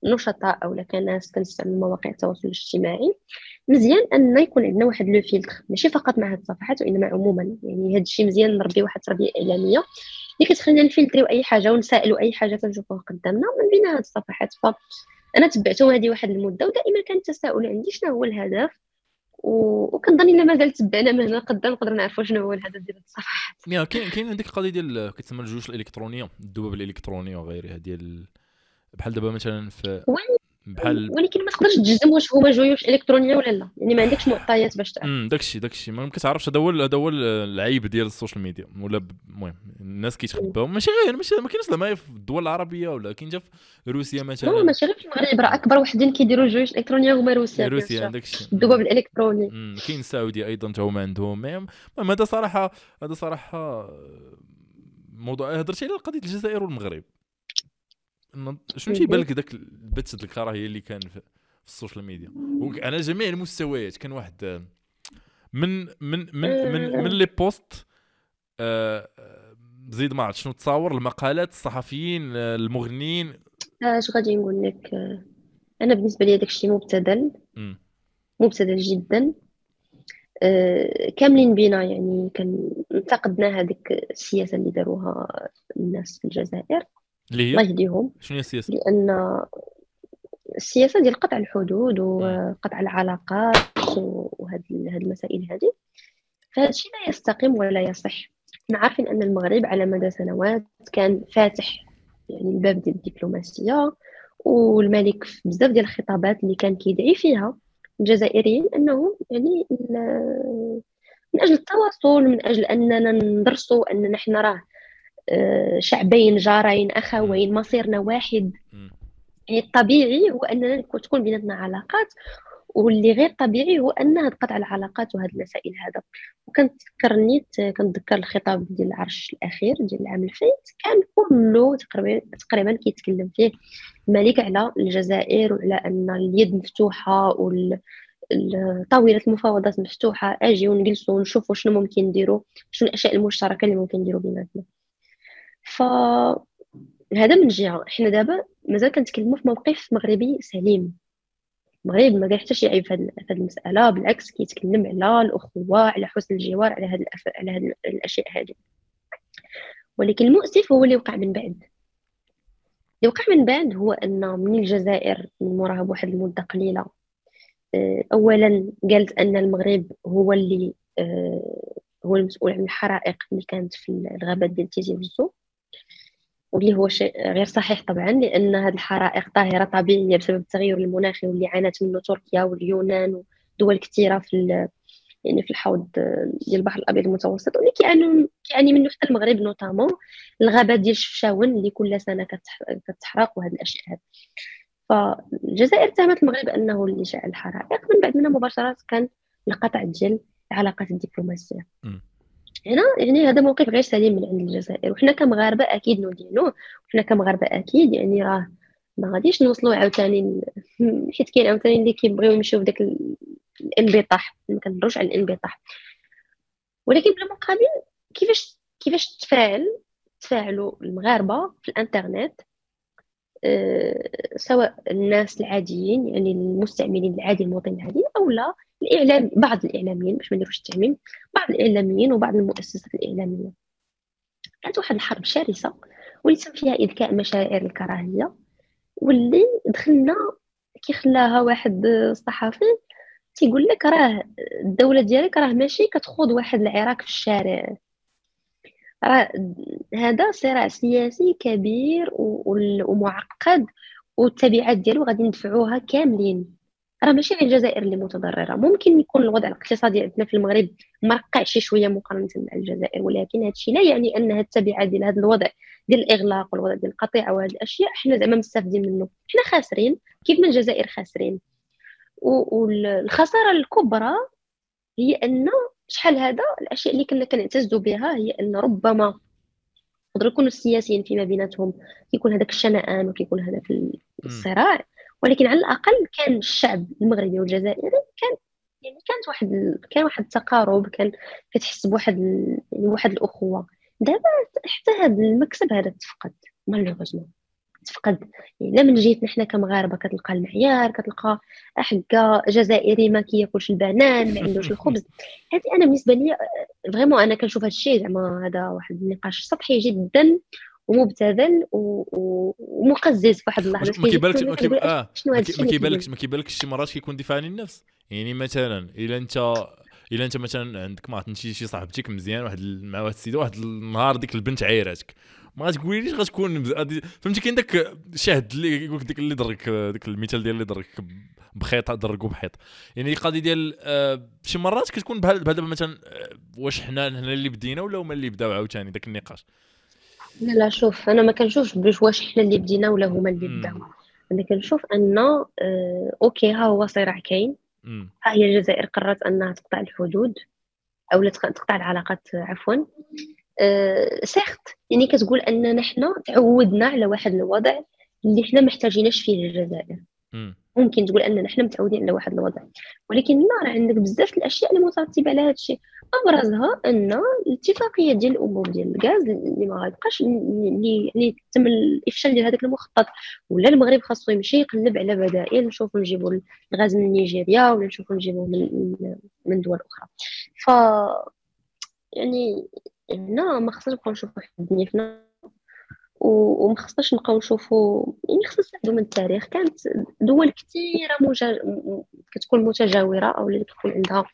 كنشطاء أو كناس كنستعمل مواقع التواصل الاجتماعي مزيان أن يكون عندنا واحد لو فيلتر ماشي فقط مع هاد الصفحات وإنما عموما. يعني هاد الشيء مزيان نربي واحد التربيه إعلامية. اللي كتخلينا نفلتريو أي حاجة ونسائلوا أي حاجة كنشوفوها قدامنا من بين هاد الصفحات. ف أنا تبعتهم هذه واحد المدة ودائما كان التساؤل عندي شنو هو الهدف وكنظن إلا مازال تبعنا من هنا قدام نقدر نعرفوا شنو هو الهدف ديال الصفحات. كاين كاين عندك القضية ديال كتسمى الجيوش الإلكترونية الذباب الإلكتروني وغيرها ديال بحال دابا مثلا في بحال ولكن ما تقدرش تجزم واش هما جيوش الكترونيه ولا لا. يعني ما عندكش معطيات باش تعرف. امم داكشي داكشي. ما كتعرفش هذا هو هذا هو العيب ديال ال social media. ولا المهم الناس كيتخباو. ماشي غير ماشي ما كاينش زعما في الدول العربية ولا كاين في روسيا مثلا. لا ماشي غير في المغرب. راه أكبر وحدين كيديروا الجيوش الالكترونيه هما روسيا روسيا داكشي الذباب الإلكتروني. كاين السعوديه أيضا تا هما عندهم. المهم هذا صراحة هذا صراحة موضوع هضرتي على قضية الجزائر والمغرب. شنو تيبان لك ذاك البث الكراهية اللي كان في ال social media؟ على جميع المستويات كان واحد من من من من, من لي بوست آه، زيد ما عرفت شنو تصاور المقالات الصحفيين المغنيين. اش غادي نقول لك؟ أنا بالنسبة لي داك الشيء مبتذل مبتذل جدا. آه، كاملين بينا يعني كان انتقدنا هذيك السياسة اللي داروها الناس في الجزائر. اللي هي؟ الله يهديهم. شنو هي السياسة؟ لأن السياسة ديال قطع الحدود وقطع العلاقات وهاد هاد المسائل هذه فهذا الشيء لا يستقيم ولا يصح. إحنا عارفين أن المغرب على مدى سنوات كان فاتح يعني الباب ديال الدبلوماسية والملك في بزاف ديال الخطابات اللي كان كيدعي فيها الجزائريين انهم يعني من أجل التواصل من أجل أننا ندرسوا اننا حنا راه شعبين جارين أخوين مصيرنا واحد. يعني الطبيعي هو أننا تكون بيناتنا علاقات واللي غير طبيعي هو أنها تقطع العلاقات وهذه المسائل هذا. وكنتذكر نيت كنتذكر الخطاب ديال العرش الأخير ديال العام الفايت كان كله تقريبا تقريبا كيتكلم فيه الملك على الجزائر وعلى أن اليد مفتوحة وال طاولة المفاوضات مفتوحة. أجي ونجلسوا ونشوفوا شنو ممكن نديروا شنو الأشياء المشتركة اللي ممكن نديروا بيناتنا. ف هذا من جهة. إحنا دابا مازال كنتكلموا في موقف مغربي سليم. المغرب ما كاين حتى شي عيب في هذه المسألة بالعكس كيتكلم على الأخوة على حسن الجوار على هذه على هذه الأشياء هذه ولكن المؤسف هو اللي وقع من بعد. اللي وقع من بعد هو أن من الجزائر من موراها بواحد المدة قليلة آه، اولا قالت أن المغرب هو اللي آه، هو المسؤول عن الحرائق اللي كانت في الغابات ديال تيزي وزو واللي هو شيء غير صحيح طبعا لأن هذه الحرائق ظاهره طبيعية بسبب التغير المناخي واللي عانت منه تركيا واليونان ودول كثيره في يعني في الحوض ديال البحر الأبيض المتوسط. واللي كيعانوا كيعاني منه حتى المغرب نوتامون الغابات ديال شفشاون اللي كل سنة كتحرق وهذه الأشياء هذه فالجزائر اتهمت المغرب انه اللي شعل الحرائق. من بعد منها مباشرة كان القطع ديال العلاقات الدبلوماسية. هنا يعني هذا موقف غير سليم من عند الجزائر. وحنا كمغاربة أكيد ندينوه وحنا كمغاربة أكيد يعني راه ما غاديش نوصلوا عاوتاني حيت كاين عاوتاني اللي كيبغيو يمشيو في داك الانبطاح. ما كنهضروش على الانبطاح. ولكن بالمقابل كيفاش كيفاش تفاعل تفاعلوا المغاربة في الإنترنت؟ أه سواء الناس العاديين يعني المستعملين العادي المواطن العادي أو لا الإعلام بعض الإعلاميين باش ما نديروش التعميم بعض الإعلاميين وبعض المؤسسات الإعلامية. كانت واحد الحرب شرسة واللي تم فيها اذكاء مشاعر الكراهية واللي دخلنا كي خلاها واحد الصحفي تيقول لك راه الدولة ديالك راه ماشي كتخوض واحد العراك في الشارع. راه هذا صراع سياسي كبير ومعقد والتبعات ديالو غادي ندفعوها كاملين. راه ماشي غير الجزائر اللي متضررة. ممكن يكون الوضع الاقتصادي عندنا في المغرب مرقع شي شوية مقارنة مع الجزائر ولكن هذا الشيء لا يعني أن التبعات ديال هذا الوضع ديال الإغلاق والوضع ديال القطيعة وهذه الأشياء حنا زعما مستافدين منه. حنا خاسرين كيف ما الجزائر خاسرين. والخسارة الكبرى هي أن شحال هذا؟ الأشياء اللي كنا كنعتزوا بها هي أن ربما يقدروا يكونوا السياسيين فيما بيناتهم كيكون هذاك الشنآن وكيكون هذاك الصراع. ولكن على الأقل كان الشعب المغربي والجزائري كان يعني كانت واحد كان واحد التقارب كان كتحس بواحد يعني واحد الأخوة. دابا حتى هذا المكسب هذا تفقد malheureusement. تفقد. يعني لا من جهتنا حنا كمغاربة كتلقى المعيار كتلقى حكا جزائري ما كياكلش البنان ما عندوش الخبز. هذه أنا بالنسبة لي vraiment أنا كنشوف هذا الشيء زعما هذا واحد النقاش سطحي جدا. ومبتذل ومقزز في واحد اللحظه ما كيبانلكش ما كيب... آه. ما كيبانلكش ما كيبانلكش شي مرات كيكون دفاع عن النفس يعني مثلا إلا انت إلا أنت مثلا عندك ما شي شي صاحبتك مزيان واحد مع واحد السيدة واحد النهار ديك البنت عايراتك. ما غتقوليش غتكون فهمتي كاين داك الشاهد اللي يقول لك ديك اللي ضرك داك المثال ديال اللي ضرك بخيط ضركو بحيط. يعني القضية ديال آه شي مرات كتكون بحال مثلا آه واش حنا هنا اللي بدينا ولا هما اللي بداو عاوتاني داك النقاش. لا لا شوف أنا ما كنشوفش بلوش واش حنا اللي بدينا ولا هما اللي بداو. أنا كنشوف أن آه OK ها هو صراع كاين. ها هي الجزائر قررت أنها تقطع الحدود أو تقطع العلاقات عفوا. أه سيخت يعني كتقول أننا حنا تعودنا على واحد الوضع اللي حنا محتاجيناش فيه الجزائر ممكن تقول أننا حنا متعودين على واحد الوضع. ولكن لا راه عندك بزاف الأشياء اللي مترتبه على هذا الشيء. أبرزها أن الاتفاقية ديال الانبوب ديال الغاز اللي ما غيبقاش اللي تم الإفشال ديال هذاك المخطط ولا المغرب خاصو يمشي يقلب على بدائل نشوفوا نجيبوا الغاز من نيجيريا ولا نشوفوا نجيبوه من من دول أخرى. ف يعني هنا ما خصناش نبقاو نشوفوا واحد الدنيا وما خصناش نبقاو نشوفوا يعني خصنا نستافدوا من التاريخ. كانت دول كثيره مجا... كتكون متجاورة أو اللي كتكون عندها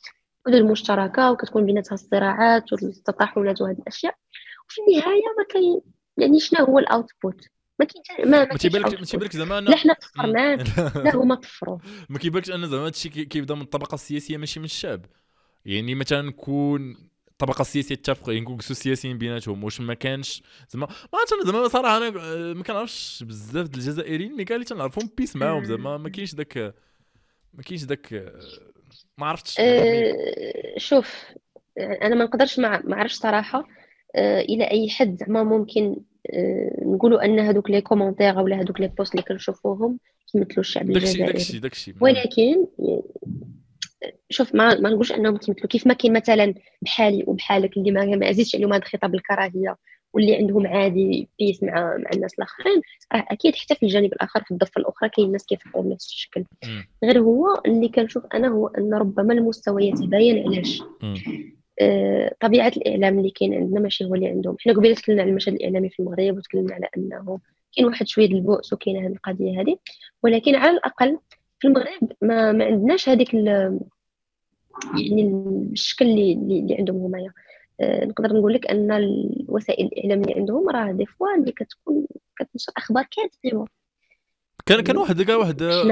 حدود مشتركة وكتكون بيناتها الصراعات والتطاحنات وهذه الأشياء. وفي النهاية ما كاين يعني شنو هو الأوتبوت؟ ما كاين ما ما تيبانلك ما زعما لا حنا طفرناه لا هما طفروا ما كيبانلكش ان زعما هادشي كيبدا من الطبقة السياسية ماشي من الشعب. يعني مثلا نكون الطبقه السياسيه يعني نقول السياسيين بيناتهم واش ما كانش زعما ما عرفتش أنا زعما صراحة أنا ما كنعرفش بزاف د الجزائريين mais كاع اللي تنعرفهم peace معاهم زعما. ما كاينش داك ما كاينش داك ما عرفتش. أه شوف أنا ما نقدرش ما عرفتش صراحة أه إلى أي حد زعما ممكن أه نقولوا أن هذوك les commentaires ولا هذوك les posts اللي كنشوفوهم كيمثلوا الشعب الجزائري. داكشي داكشي. ولكن شوف ما ما نقولش أنهم كيمثلوا كيف ما كاين مثلا بحالي وبحالك اللي ما, ما عزيزش عليهم هذا الخطاب الكراهية واللي عندهم عادي peace مع مع الناس الآخرين راه أكيد حتى في الجانب الآخر في الضفة الأخرى كاين الناس كيفكروا بنفس الشكل. غير هو اللي كنشوف أنا هو أن ربما المستويات تباين علاش. آه طبيعة الإعلام اللي كاين عندنا ماشي هو اللي عندهم. حنا قبيلة تكلمنا على المشهد الإعلامي في المغرب وتكلمنا على أنه كاين واحد شوية البؤس وكاينة هذه القضية هذه ولكن على الأقل في المغرب ما, ما عندناش هذيك يعني الشكل اللي, اللي عندهم هما. آه، نقدر نقول لك أن الوسائل الاعلام اللي عندهم راه دي فوا اللي كتكون كتنشر أخبار كاذبة. كان كان واحد كاع واحد آه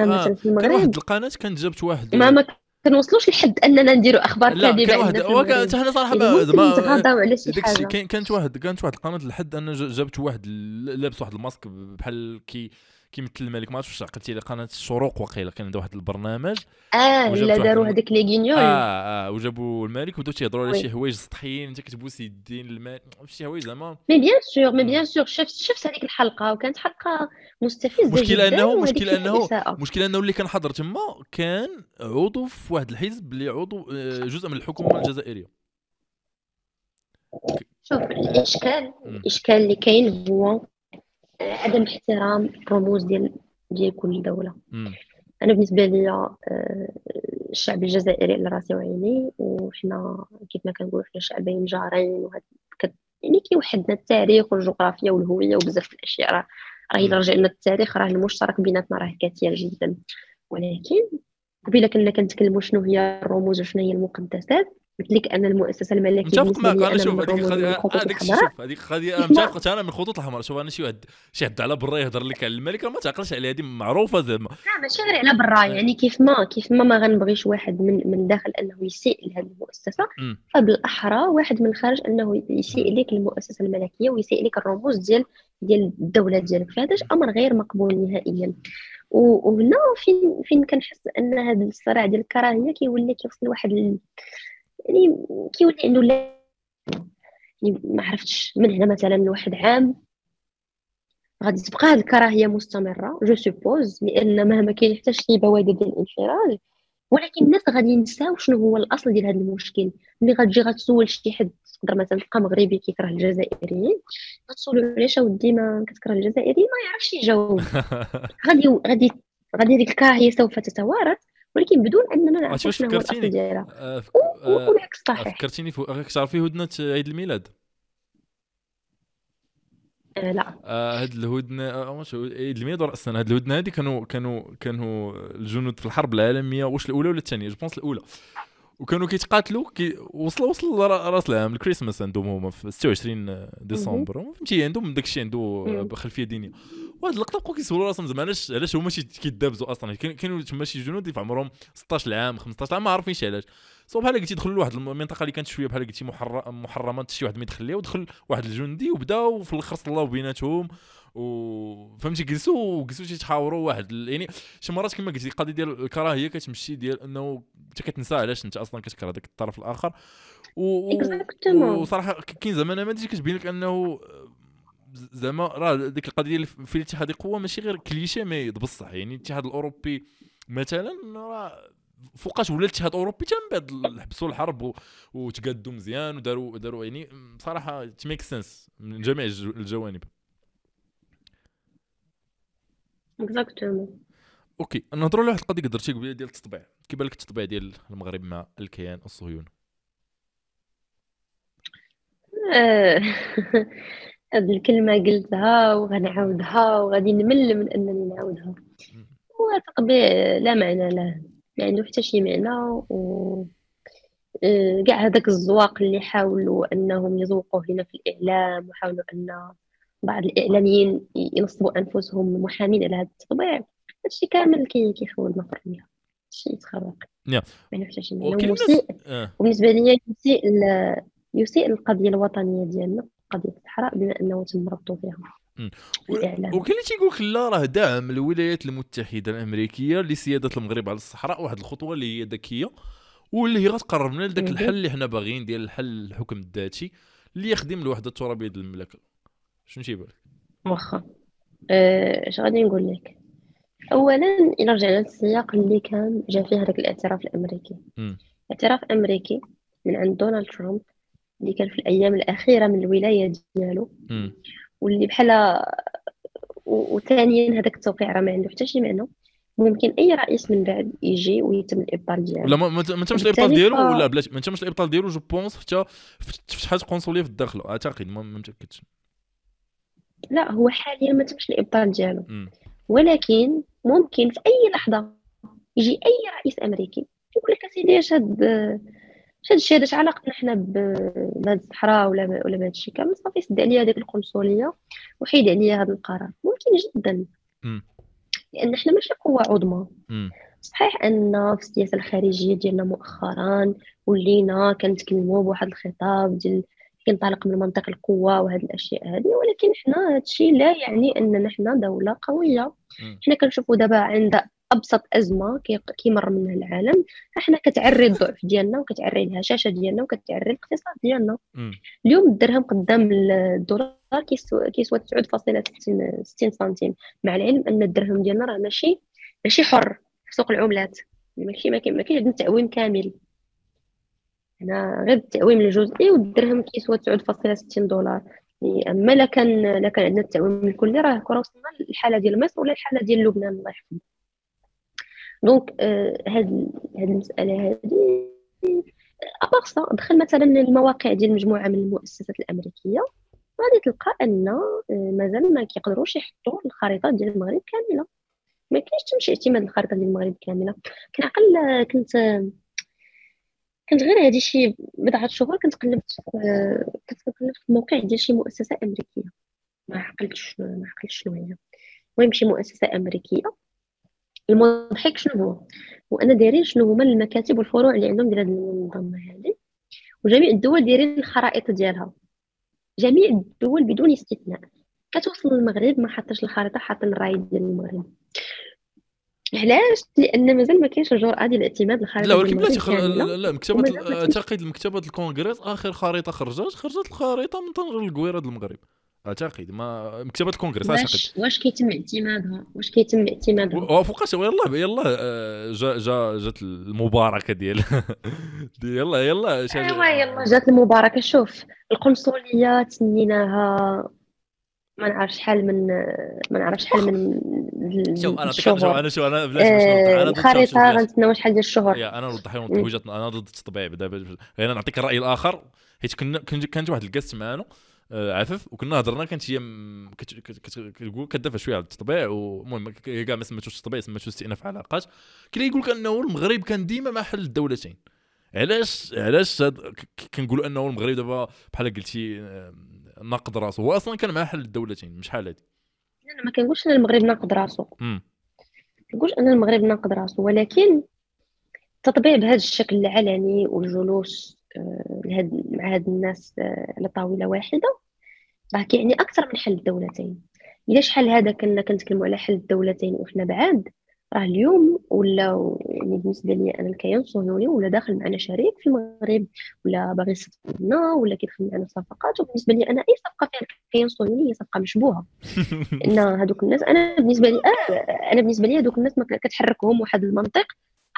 كان واحد القناة كانت جابت واحد ما ما كنوصلوش لحد أننا نديروا أخبار كاذبة كان واحد حنا صراحة ما على شي حاجة. كانت واحد كانت واحد القناة لحد ان جابت واحد لابس واحد الماسك بحال كي كيمثل الملك ما عرفتش واش عقلتي لي قناة الشروق وقيله كان عنده واحد البرنامج. آه لا داروا هذاك les guignols آه آه وجابوا الملك وبداو تيهضروا على شي حوايج سطحيين انت كتبوس يدين الملك شي حوايج زعما؟ mais bien sûr mais bien sûr شفت شفت هذيك الحلقة وكانت حلقة مستفزة مشكلة انه مشكلة انه مشكلة أنه اللي كان حاضر تما كان عضو في واحد الحزب اللي عضو آه، جزء من الحكومة الجزائرية. شوف الاشكال الإشكال اللي كاين هو عدم احترام الرموز ديال ديال كل دولة. م. أنا بالنسبة لي آه، الشعب الجزائري على راسي وعيني وحنا كيف ما كنقولوا حنا شعبين جارين وهاد يعني كيوحدنا التاريخ والجغرافيا والهوية وبزاف الأشياء. راه راه إلا رجعنا التاريخ راه المشترك بيناتنا راه كثير جدا. ولكن قبيلة كنا كنتكلموا شنو هي الرموز وشنو هي المقدسات قلت لك أن المؤسسة الملكية متفق معك أنا شوف هذيك هذيك شوف هذيك القضية أنا متفق أنا من الخطوط الحمراء شوف أنا شي واحد شي حد على برا يهضر لك على الملك ما تعقلش عليها هذه معروفة زعما. لا ماشي غير على برا يعني كيف ما كيف ما ما غنبغيش واحد من من داخل أنه يسيء لهذه المؤسسة فبالأحرى واحد من الخارج أنه يسيء لك المؤسسة الملكية ويسيء لك الرموز ديال ديال الدولة ديالك. فهذا أمر غير مقبول نهائيا. وهنا فين فين كنحس أن هذا الصراع ديال الكراهية كيولي كيوصل لواحد يعني كيولي عنده لا يعني ما عرفتش من هنا مثلا لواحد عام. غادي تبقى هذه الكراهيه مستمرة je suppose لأن ما كاين حتى شي بوادر ديال الانفراج ولكن الناس غادي ينساو شنو هو الأصل ديال هذا المشكل. ملي غتجي غتسول شي حد تقدر مثلا تلقى مغربي كيكره الجزائريين غتسولو علاش أودي ما كتكره الجزائريين؟ ما يعرفش يجاوب. غادي غادي غادي ديك الكراهيه سوف تتوارث. ولكن بدون اننا نعرف شنو هو الاصل ديالها والعكس صحيح. فكرتيني تعرفي هدنة عيد الميلاد؟ آه لا. آه هاد الهدنة آه واش عيد الميلاد السنة هاد الهدنة هادي كانوا كانوا كانوا الجنود في الحرب العالمية واش الأولى ولا الثانية؟ je pense الأولى. وكانوا كيتقاتلوا كي وصلوا وصل راس العام الكريسماس عندهم هما في 26 ديسمبر. فهمتي عندهم داك الشيء عنده خلفيه دينية. وهاد اللقطة بقاو كيسولوا راسهم زعما علاش علاش هما كيدابزوا أصلا؟ كانوا تما شي جنود في عمرهم 16 عام 15 عام ما عارفينش علاش. so بحال قلتي دخلوا لواحد المنطقة اللي كانت شوية بحال قلتي محرمة شي واحد ما يدخل ودخل واحد الجندي وبداو في الآخر صلاو بيناتهم و فهمتي جلسوا وجلسوا تيتحاوروا واحد يعني شي مرات كما قلتي القضية ديال الكراهية كتمشي ديال إنه انت كتنسى علاش أنت أصلا كتكره داك الطرف الآخر. و... وصراحة كاين زعما نماذج كتبين لك أنه زعما راه ديك القضية في الاتحاد قوة ماشي غير كليشي مي بصح يعني الاتحاد الأوروبي مثلا راه فوقاش ولا الاتحاد الاوروبي بعد حبسوا الحرب وتقادوا مزيان وداروا داروا يعني بصراحه تميك سنس من جميع الجوانب. exactement OK نهضروا على واحد القضية قدرتي قبيلة ديال التطبيع. كيبان لك التطبيع ديال المغرب مع الكيان الصهيوني. هاد الكلمة قلتها وغنعاودها وغادي نمل من أنني نعاودها. هو تطبيع لا معنى له. ما عنده حتى شي معنى و آه، كاع هذاك الزواق اللي حاولوا أنهم يزوقوا هنا في الإعلام وحاولوا أن بعض الإعلاميين ينصبوا أنفسهم محامين على هذا التطبيع. هادشي كامل كيخول المفروض شي يتخرق. ما حتى شي معنى. وبالنسبة لي يسيء يسيء القضية الوطنية ديالنا قضية الصحراء بما أنه تم ربطوا فيها. وكاين اللي تيقول لك لا راه دعم الولايات المتحدة الأمريكية لسيادة المغرب على الصحراء واحد الخطوة اللي هي ذكية واللي هي غتقربنا لذاك الحل اللي حنا باغيين ديال الحل الحكم الذاتي اللي يخدم الوحده الترابيه ديال المملكة. شنو تيبان؟ واخا. آه، اش غادي نقول لك؟ اولا إلى رجعنا للسياق اللي كان جا فيه هذاك الاعتراف الأمريكي. مم. اعتراف أمريكي من عند دونالد ترامب اللي كان في الأيام الأخيرة من الولاية ديالو. واللي بحال وثانيا هذاك التوقيع راه ما عنده حتى شي معنى. ممكن أي رئيس من بعد يجي ويتم الإبطال ديالو. ولا ما تمش الإبطال ديالو ولا بلاش ما تمش الإبطال ديالو je pense حتى فتحات قنصلية في الداخل أعتقد ما متأكدش. لا هو حاليا ما تمش الإبطال ديالو. ولكن ممكن في أي لحظة يجي أي رئيس أمريكي يقول لك أسيدي اش هاد اش هاد الشيء هذا علاقتنا حنا بهاد الصحراء ولا ولا بهاد الشيء كامل صافي سد عليا هذيك القنصلية وحيد عليا هذا القرار ممكن جدا. لأن حنا ماشي قوة عظمى. صحيح أن في السياسة الخارجية ديالنا مؤخرا ولينا كنتكلموا بواحد الخطاب ديال كينطلق من منطق القوة وهاد الأشياء هذه ولكن حنا هادشي لا يعني أننا حنا دولة قوية. حنا كنشوفوا دابا عند أبسط أزمة كي- كيمر منها العالم. حنا كتعري الضعف ديالنا وكتعري الهشاشة ديالنا وكتعري الاقتصاد ديالنا. اليوم الدرهم قدام الدولار كيسوى كيسوى 9.60 60 سنتيم. مع العلم أن الدرهم ديالنا راه ماشي ماشي حر في سوق العملات. ماشي ما كاين ما كاينش عندنا تعويم كامل. هنا غير التعويم الجزئي والدرهم كيسوى 9.60 دولار. أما لا كان لا كان عندنا التعويم الكلي راه كنا وصلنا للحاله ديال مصر ولا الحالة ديال لبنان الله يحفظ دونك آه، هاد هاد المسألة هادي ابارسا دخل مثلا المواقع ديال مجموعة من المؤسسات الأمريكية. غادي تلقى أن آه، مازال ما كيقدروش يحطوا الخريطة ديال المغرب كاملة. ما كاينش تمشي اعتماد الخريطة ديال المغرب كاملة. كنعقل آه، كنت كنت غير هادي شي بضعة شهور كنت قلبت كنت كنقلب في الموقع ديال شي مؤسسة أمريكية. ما عقلتش ما عقلتش شنو هي. المهم شي مؤسسة أمريكية. المضحك شنو هو أن دايرين شنو هما المكاتب والفروع اللي عندهم ديال هاد المنظمة هذه وجميع الدول دايرين الخرائط ديالها جميع الدول بدون استثناء كتوصل للمغرب ما حطش الخريطة حاطين الراي ديال المغرب علاش لأن مازال ما كاينش الجرأة ديال اعتماد الخريطة لا ولكن بلاتي. كاملة. لا, مكتبة. اعتقد مكتبة الكونغرس آخر خريطة خرجت خرجت الخريطة من طنجه للقويره ديال المغرب اعتقد ما مكتبة الكونغرس اعتقد واش واش كيتم اعتمادها واش كيتم اعتمادها وفوقاش يلا يلا آه، جا جا جات المباركة ديال دي- يلا يلا أيوا يلا جات المباركة شوف القنصلية تنيناها ما نعرف شحال من ما نعرف شحال من شوف أنا. شوف أنا شوف أنا بلاش. آه، أنا الخريطه بلاش. غنتسناو شحال ديال الشهور أنا نوضح مم. وجهه أنا ضد التطبيع دابا أنا نعطيك الرأي الآخر حيت كنا كان- كانت واحد الكاست معانا آه، عفف. وكنا هضرنا كانت هي كتقول كدافع شوية على التطبيع هي كاع ما سميتوش التطبيع سميتو استئناف علاقات. كاين اللي يقول لك أنه المغرب كان ديما مع حل الدولتين. علاش؟ علاش كنقولوا أنه المغرب دابا بحال قلتي آه، ناقض راسو. هو أصلا كان مع حل الدولتين مش حال هادي. أنا ما كنقولش أن المغرب ناقض راسو. ما كنقولش أن المغرب ناقض راسو. ولكن التطبيع بهذا الشكل العلني والجلوس آه، لهاد مع هاد الناس آه، على طاوله واحدة. راه كيعني أكثر من حل الدولتين. إلا شحال هذا كنا كنتكلموا على حل الدولتين وحنا بعاد راه اليوم ولا يعني بالنسبة لي أنا الكيان الصهيوني ولا داخل معنا شريك في المغرب ولا باغي يصفق لنا ولا كيدخل معنا صفقات. وبالنسبة لي أنا أي صفقة فيها الكيان الصهيوني هي صفقة مشبوهة. إن هذوك الناس أنا بالنسبة لي آه أنا بالنسبة لي هذوك الناس ما كتحركهم واحد المنطق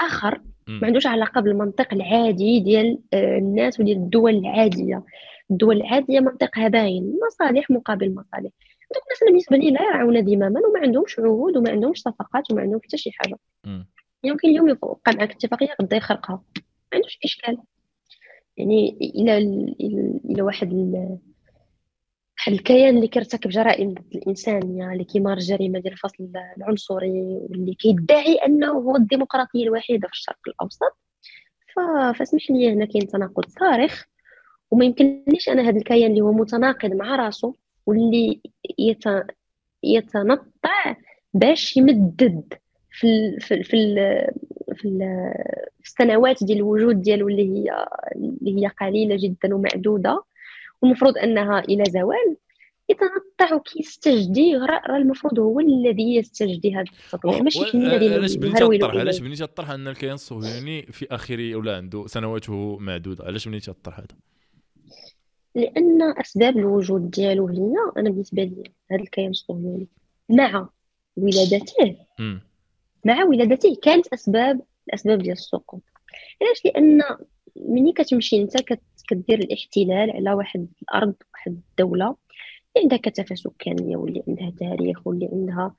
آخر. ما عندوش علاقة بالمنطق العادي ديال آه، الناس وديال الدول العادية. الدول العادية منطقها باين مصالح مقابل مصالح. هذوك الناس بالنسبة لي لا يرعون دماما وما عندهمش عهود وما عندهمش صفقات وما عندهم حتى شي حاجة. يمكن اليوم يوقع معك اتفاقية غدا يخرقها. ما عندوش إشكال. يعني إلى إلى واحد الكيان اللي كيرتكب جرائم ضد الانسانيه اللي كيمارس جريمه ديال الفصل العنصري واللي كيدعي أنه هو الديمقراطية الوحيدة في الشرق الأوسط. فاسمح لي هنا كاين تناقض صارخ وما يمكنليش أنا هذا الكيان اللي هو متناقض مع راسه واللي يت... يتنطع باش يمدد في ال... في ال... في, ال... في, ال... في السنوات ديال الوجود ديالو اللي هي اللي هي قليلة جدا ومعدودة. والمفروض أنها إلى زوال. كيتنطع وكيستجدي راه المفروض هو الذي يستجدي هذا التطبيع ماشي حنا الذي علاش بنيتي الطرح علاش الطرح ان الكيان الصهيوني في اخره ولا عنده سنواته معدودة. علاش بنيتي الطرح هذا؟ لأن أسباب الوجود ديالو هي أنا بالنسبة لي هذا الكيان الصهيوني مع ولادته. مع ولادته. كانت أسباب الأسباب ديال السقوط. علاش؟ لأن ملي كتمشي أنت كدير الاحتلال على واحد الأرض واحد الدولة اللي عندها كثافة سكانية واللي عندها تاريخ واللي عندها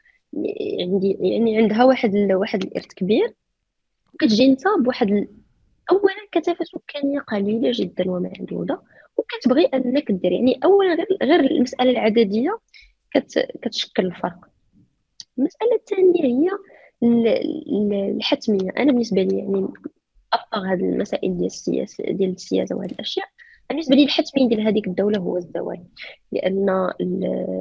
عندي يعني عندها واحد واحد الإرث كبير. كتجي أنت بواحد اولا كثافة سكانية قليلة جدا ومعدودة وكتبغي أنك دير. يعني اولا غير غير المسألة العددية كت كتشكل الفرق. المسألة الثانية هي الحتمية. أنا بالنسبة لي يعني أبطغ هذه المسائل ديال السياسة ديال السياسة وهذه الأشياء. بالنسبة لي الحتمي ديال هذيك الدولة هو الزوال لأن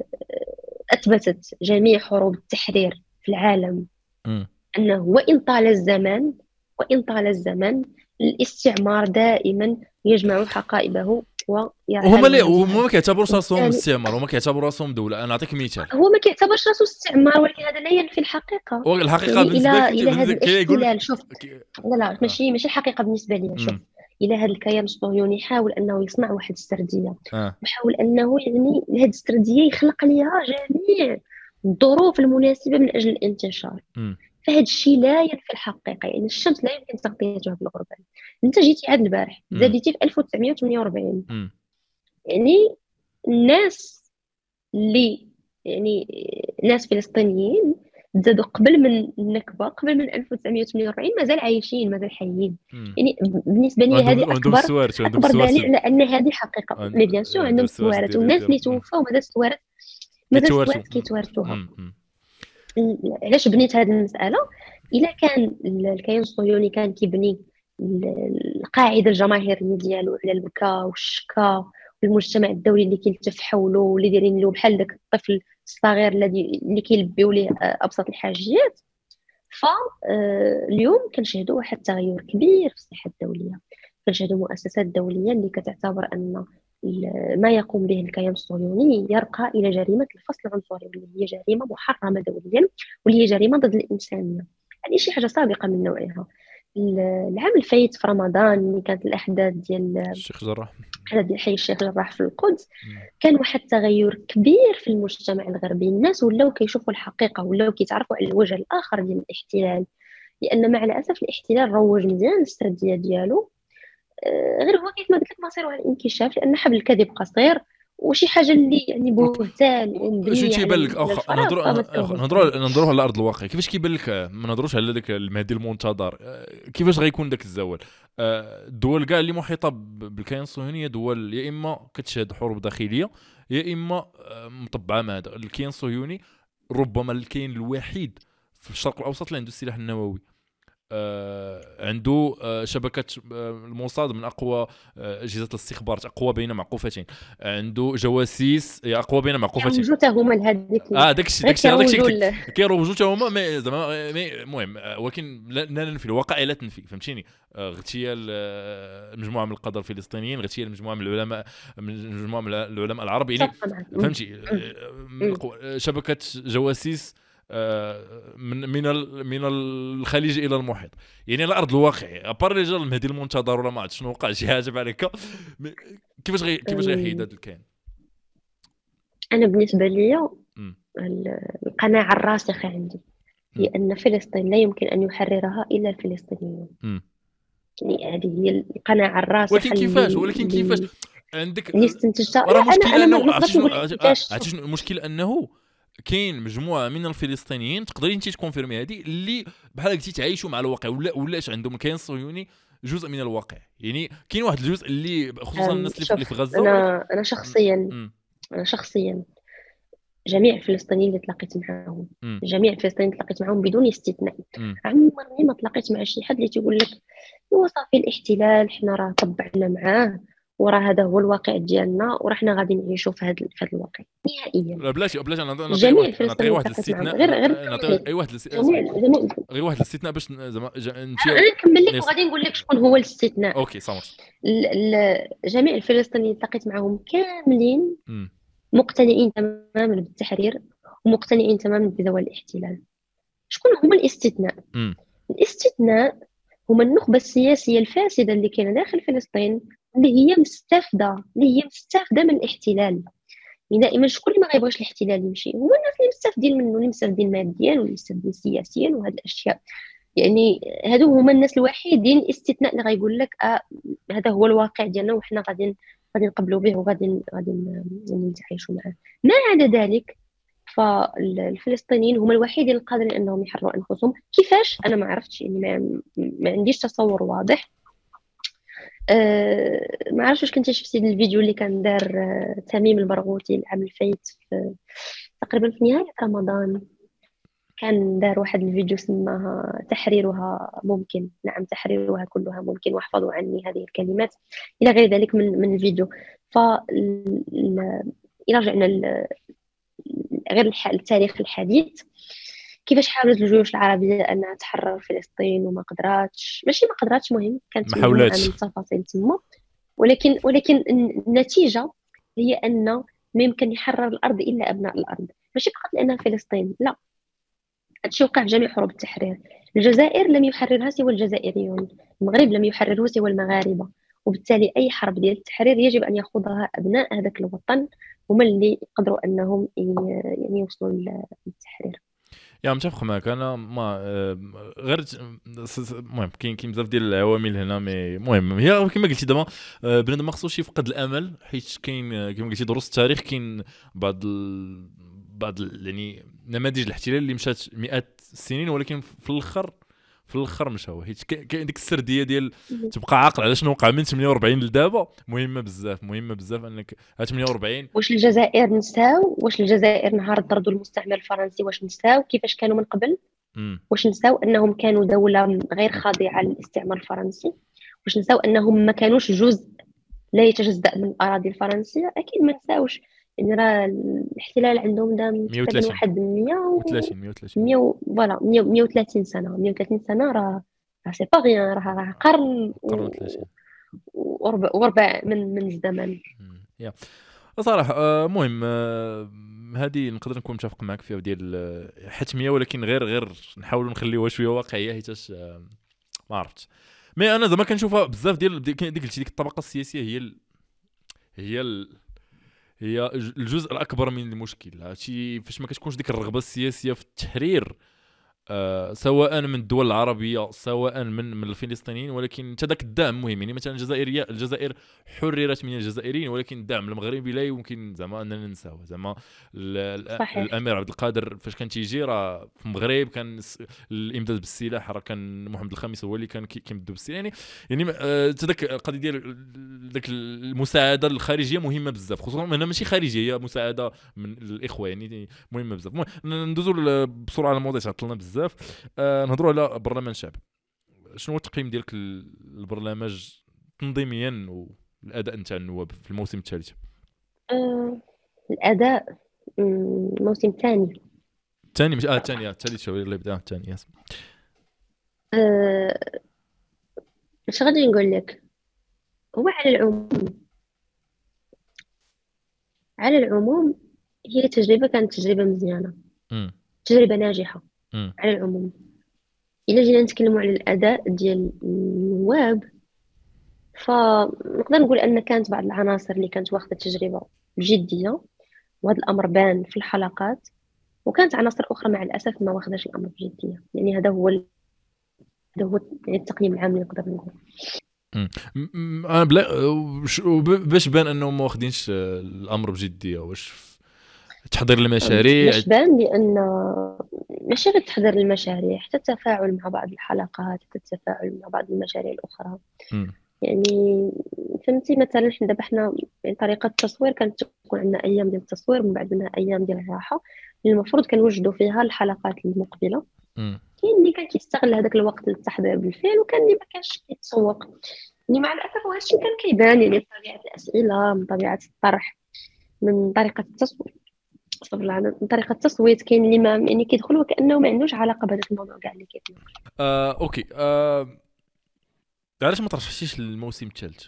أثبتت جميع حروب التحرير في العالم. م. انه وإن طال الزمان وإن طال الزمان الاستعمار دائما يجمع حقائبه وهما اللي هما ما كيعتبروش راسهم استعمار هما كيعتبروا راسهم دولة. أنا نعطيك مثال. هو ما كيعتبرش راسو استعمار ولكن هذا لا ينفي الحقيقة. الحقيقة يعني بالنسبة إلى إلى هذا الاحتلال شوف لا لا ماشي ماشي الحقيقة بالنسبة لي. شوف إلى هذا الكيان الصهيوني يحاول أنه يصنع واحد السردية. آه. ويحاول أنه يعني هذه السردية يخلق لها جميع الظروف المناسبة من أجل الانتشار. فهذا الشيء لا ينفي الحقيقة. يعني الشمس لا يمكن تغطيتها بالغربال انت جيتي عاد البارح زاديتي في 1948 م. يعني الناس اللي يعني ناس فلسطينيين تزادوا قبل من النكبة قبل من 1948 مازال عايشين مازال حيين. يعني بالنسبة لي هذه اكبر أكبر دليل على أن هذه حقيقة. mais bien sûr عندهم سوارت والناس اللي توفاو مازال السوارت مازال السوارت كيتوارثوها علاش بنيت هذه المسألة؟ إلا كان الكيان الصهيوني كان كيبني القاعدة الجماهيرية ديالو على البكاء والشكا والمجتمع الدولي اللي كيلتف حوله واللي دايرين له بحال داك الطفل الصغير الذي اللي كيلبيو ليه أبسط الحاجيات. فاليوم آه، كنشهدوا واحد التغير كبير في الصحة الدولية. كنشهدوا مؤسسات دولية اللي كتعتبر أن ما يقوم به الكيان الصهيوني يرقى إلى جريمة الفصل العنصري واللي هي جريمة محرمة دوليا واللي هي جريمة ضد الإنسانية. هذه شي حاجة سابقة من نوعها. العام الفايت في رمضان اللي كانت الأحداث ديال الشيخ جراح. الأحداث ديال حي الشيخ جراح في القدس كان واحد التغير كبير في المجتمع الغربي. الناس ولاو كيشوفوا الحقيقة ولاو كيتعرفوا على الوجه الآخر ديال الاحتلال. لأن مع الأسف الاحتلال روج مزيان الاستراتيجيه ديالو. آه، غير هو كيف ما قلت لك مصيره على الانكشاف لأن حبل الكذب قصير. وشي حاجة اللي يعني بهتان شنو تيبان لك؟ نهضروا نهضروا نهضروا على ارض الواقع. كيفاش كيبان لك؟ ما نهضروش على ذاك المهدي المنتظر. آه، كيفاش غيكون ذاك الزوال آه، الدول كاع اللي محيطة بالكيان الصهيوني دول يا إما كتشهد حروب داخلية يا إما مطبعة مع هذا. الكيان الصهيوني ربما الكيان الوحيد في الشرق الأوسط اللي عنده السلاح النووي. آه، عنده آه، شبكه آه، الموساد من أقوى أجهزة الاستخبار أقوى بين معقوفتين. عنده جواسيس أقوى بين معقوفتين. كيروجوا هما لهذيك آه داك الشيء داك الشيء داك الشيء كيروجوا هما زعما المهم ولكن لا ننفي الواقع لا تنفي فهمتيني؟ اغتيال مجموعة من القاده الفلسطينيين اغتيال مجموعه من العلماء مجموعه من العلماء العرب يعني فهمتي؟ شبكه جواسيس من من من الخليج إلى المحيط. يعني الأرض الواقعي ابار رجال المهدي المنتظر ولا ما عرفت شنو وقع شي حاجة بحال هكا كيفاش غي كيفاش غيحيد هذا الكائن؟ أنا بالنسبة لي القناعة الراسخة عندي هي أن فلسطين لا يمكن أن يحررها إلا الفلسطينيون. يعني هذه هي القناعة الراسخة ولكن كيفاش؟ ولكن كيفاش؟ عندك اللي استنتجتها راه مشكلة انه المشكل أنه كاين مجموعة من الفلسطينيين تقدري انت تكونفيرمي هذه اللي بحال قلتي تعايشوا مع الواقع ولا ولاش عندهم الكيان الصهيوني جزء من الواقع. يعني كاين واحد الجزء اللي خصوصا الناس اللي في غزة أنا أنا شخصيا أنا شخصيا جميع الفلسطينيين اللي تلاقيت معاهم جميع الفلسطينيين اللي تلاقيت معاهم بدون استثناء. عمرني ما تلاقيت مع شي حد اللي تيقول لك هو صافي الاحتلال حنا راه طبعنا معاه. وراه هذا هو الواقع ديالنا وراه حنا غادي نعيشوا في هذا في هذا الواقع. نهائيا. لا بلاش بلاش جميع نعطي واحد الاستثناء غير غير اي واحد غير واحد الاستثناء باش زعما أنا نكمل لك وغادي نقول لك شكون هو الاستثناء أوكي صامت. جميع الفلسطينيين التقيت معهم كاملين مقتنعين تماما بالتحرير ومقتنعين تماما بزوال الاحتلال. شكون هما الاستثناء. الاستثناء هما النخبة السياسية الفاسدة اللي كاينة داخل فلسطين اللي هي مستفدة اللي هي مستفدة من الاحتلال. يعني دائما شكون اللي ما غيبغيش الاحتلال يمشي هما الناس اللي مستفدين منه اللي مستفدين ماديا واللي مستفدين سياسيا وهاد الأشياء. يعني هادو هما الناس الوحيدين الاستثناء اللي غيقول لك آه هذا هو الواقع ديالنا وحنا غادي غادي نقبلوا به وغادي غادي نتعايشوا معاه. ما عدا ذلك فالفلسطينيين هما الوحيدين القادرين أنهم يحرروا أنفسهم. كيفاش؟ أنا ما عرفتش يعني ما, ما عنديش تصور واضح. أه ما عرفتش واش كنتي شفتي الفيديو اللي كان دار أه تميم البرغوثي العام الفايت تقريبا في نهاية رمضان. كان دار واحد الفيديو سماها تحريرها ممكن نعم تحريرها كلها ممكن واحفظوا عني هذه الكلمات. إلى غير ذلك من من الفيديو. ف إلى رجعنا غير التاريخ الحديث. كيفاش حاولت الجيوش العربية أنها تحرر فلسطين وما قدراتش؟ ماشي ما قدراتش مهم كانت ما من التفاصيل تما. ولكن ولكن النتيجة هي أن ما يمكن يحرر الأرض إلا أبناء الأرض. ماشي فقط لأنها فلسطين لا. هادشي وقع في جميع حروب التحرير. الجزائر لم يحررها سوى الجزائريون المغرب لم يحرره سوى المغاربة. وبالتالي أي حرب ديال التحرير يجب أن يخوضها أبناء هذاك الوطن هما اللي يقدروا أنهم يعني يوصلوا للتحرير. يا متفق معك أنا ما آه، غير المهم كاين كاين بزاف ديال العوامل هنا مي المهم هي كما قلتي دابا آه، بنادم ما خصوش يفقد الأمل حيت كاين آه، كما قلتي دروس التاريخ كاين بعض ال... بعض ال... يعني نماذج الاحتلال اللي مشات مئات السنين ولكن في الآخر في الآخر مشى هو حيت كاين ديك السرديه ديال تبقى عاقل على شنو وقع من 48 لدابا؟ مهمة بزاف مهمة بزاف انك 48 واش الجزائر نساو؟ واش الجزائر نهار طردوا المستعمر الفرنسي واش نساو؟ كيفاش كانوا من قبل؟ واش نساو انهم كانوا دولة غير خاضعة للاستعمار الفرنسي؟ واش نساو انهم ما كانوش جزء لا يتجزأ من الأراضي الفرنسية؟ أكيد ما نساوش. يعني راه الاحتلال عندهم دام 130 واحد 130 130 100 فوالا 130 سنة. 130 سنة راه راه سي با غيان راه راه قرن وربع من من الزمن. يا. صراحة آه، مهم آه، هذه نقدر نكون متفق معك فيها ديال آه، حتمية ولكن غير غير نحاولوا نخليوها شوية واقعية حيت ما عرفتش مي أنا زعما كنشوفها بزاف ديال ديك قلتي ديك الطبقة السياسية هي ال... هي ال... هي الجزء الأكبر من المشكل هادشي فاش ما كتكونش ديك الرغبة السياسية في التحرير. آه سواء من الدول العربية سواء من من الفلسطينيين ولكن حتى ذاك الدعم مهم. يعني مثلا الجزائريه الجزائر حررت من الجزائريين ولكن الدعم المغربي لا يمكن زعما أننا ننساوه زعما الأمير عبد القادر فاش كان تيجي راه في المغرب كان الإمداد بالسلاح راه كان محمد الخامس هو اللي كان كيمدو بالسلاح. يعني يعني حتى ذاك القضية ديال ذاك المساعدة الخارجية مهمة بزاف خصوصا هنا ماشي خارجية هي مساعدة من الإخوة. يعني مهمة بزاف. ندوزو بسرعة على الموضوع تعطلنا بزاف. بزاف. آه نهضروا على برلمان الشعب شنو التقييم ديالك للبرنامج تنظيميا والأداء نتاع النواب في الموسم الثالث؟ آه الأداء الموسم الثاني الثاني مش آه الثاني الثالث شوية اللي بدأ الثاني آه اش غادي نقول لك؟ هو على العموم على العموم هي تجربة كانت تجربة مزيانة. م. تجربة على العموم. إلا جينا نتكلموا على الأداء ديال النواب فنقدر نقول أن كانت بعض العناصر اللي كانت واخدة التجربه بجديه وهذا الأمر بان في الحلقات وكانت عناصر أخرى مع الأسف ما واخداش الأمر بجدية. يعني هذا هو هذا هو التقييم العام اللي نقدر نقول أنا بلا باش بان أنهم ما واخدينش الأمر بجدية واش تحضير المشاريع؟ باش بان لأن ماشي غير تحضير المشاريع حتى التفاعل مع بعض الحلقات حتى التفاعل مع بعض المشاريع الأخرى. م. يعني فهمتي مثلا حنا دابا حنا يعني طريقة التصوير كانت تكون عندنا أيام ديال التصوير من بعد منها أيام ديال الراحة. المفروض كنوجدوا فيها الحلقات المقبلة. كاين اللي كان كيستغل هذاك الوقت للتحضير بالفعل وكان اللي ما كانش كيتسوق. يعني مع الأسف وهذا الشيء كان كيبان يعني طبيعة الأسئلة من طبيعة الطرح من طريقة التصوير. صبر الله من طريقه التصويت كاين اللي ما يعني كيدخل وكأنه ما عندوش علاقة بهذا الموضوع كاع اللي كيتناقش. آه، أوكي. آه، علاش ما ترشحتيش للموسم الثالث؟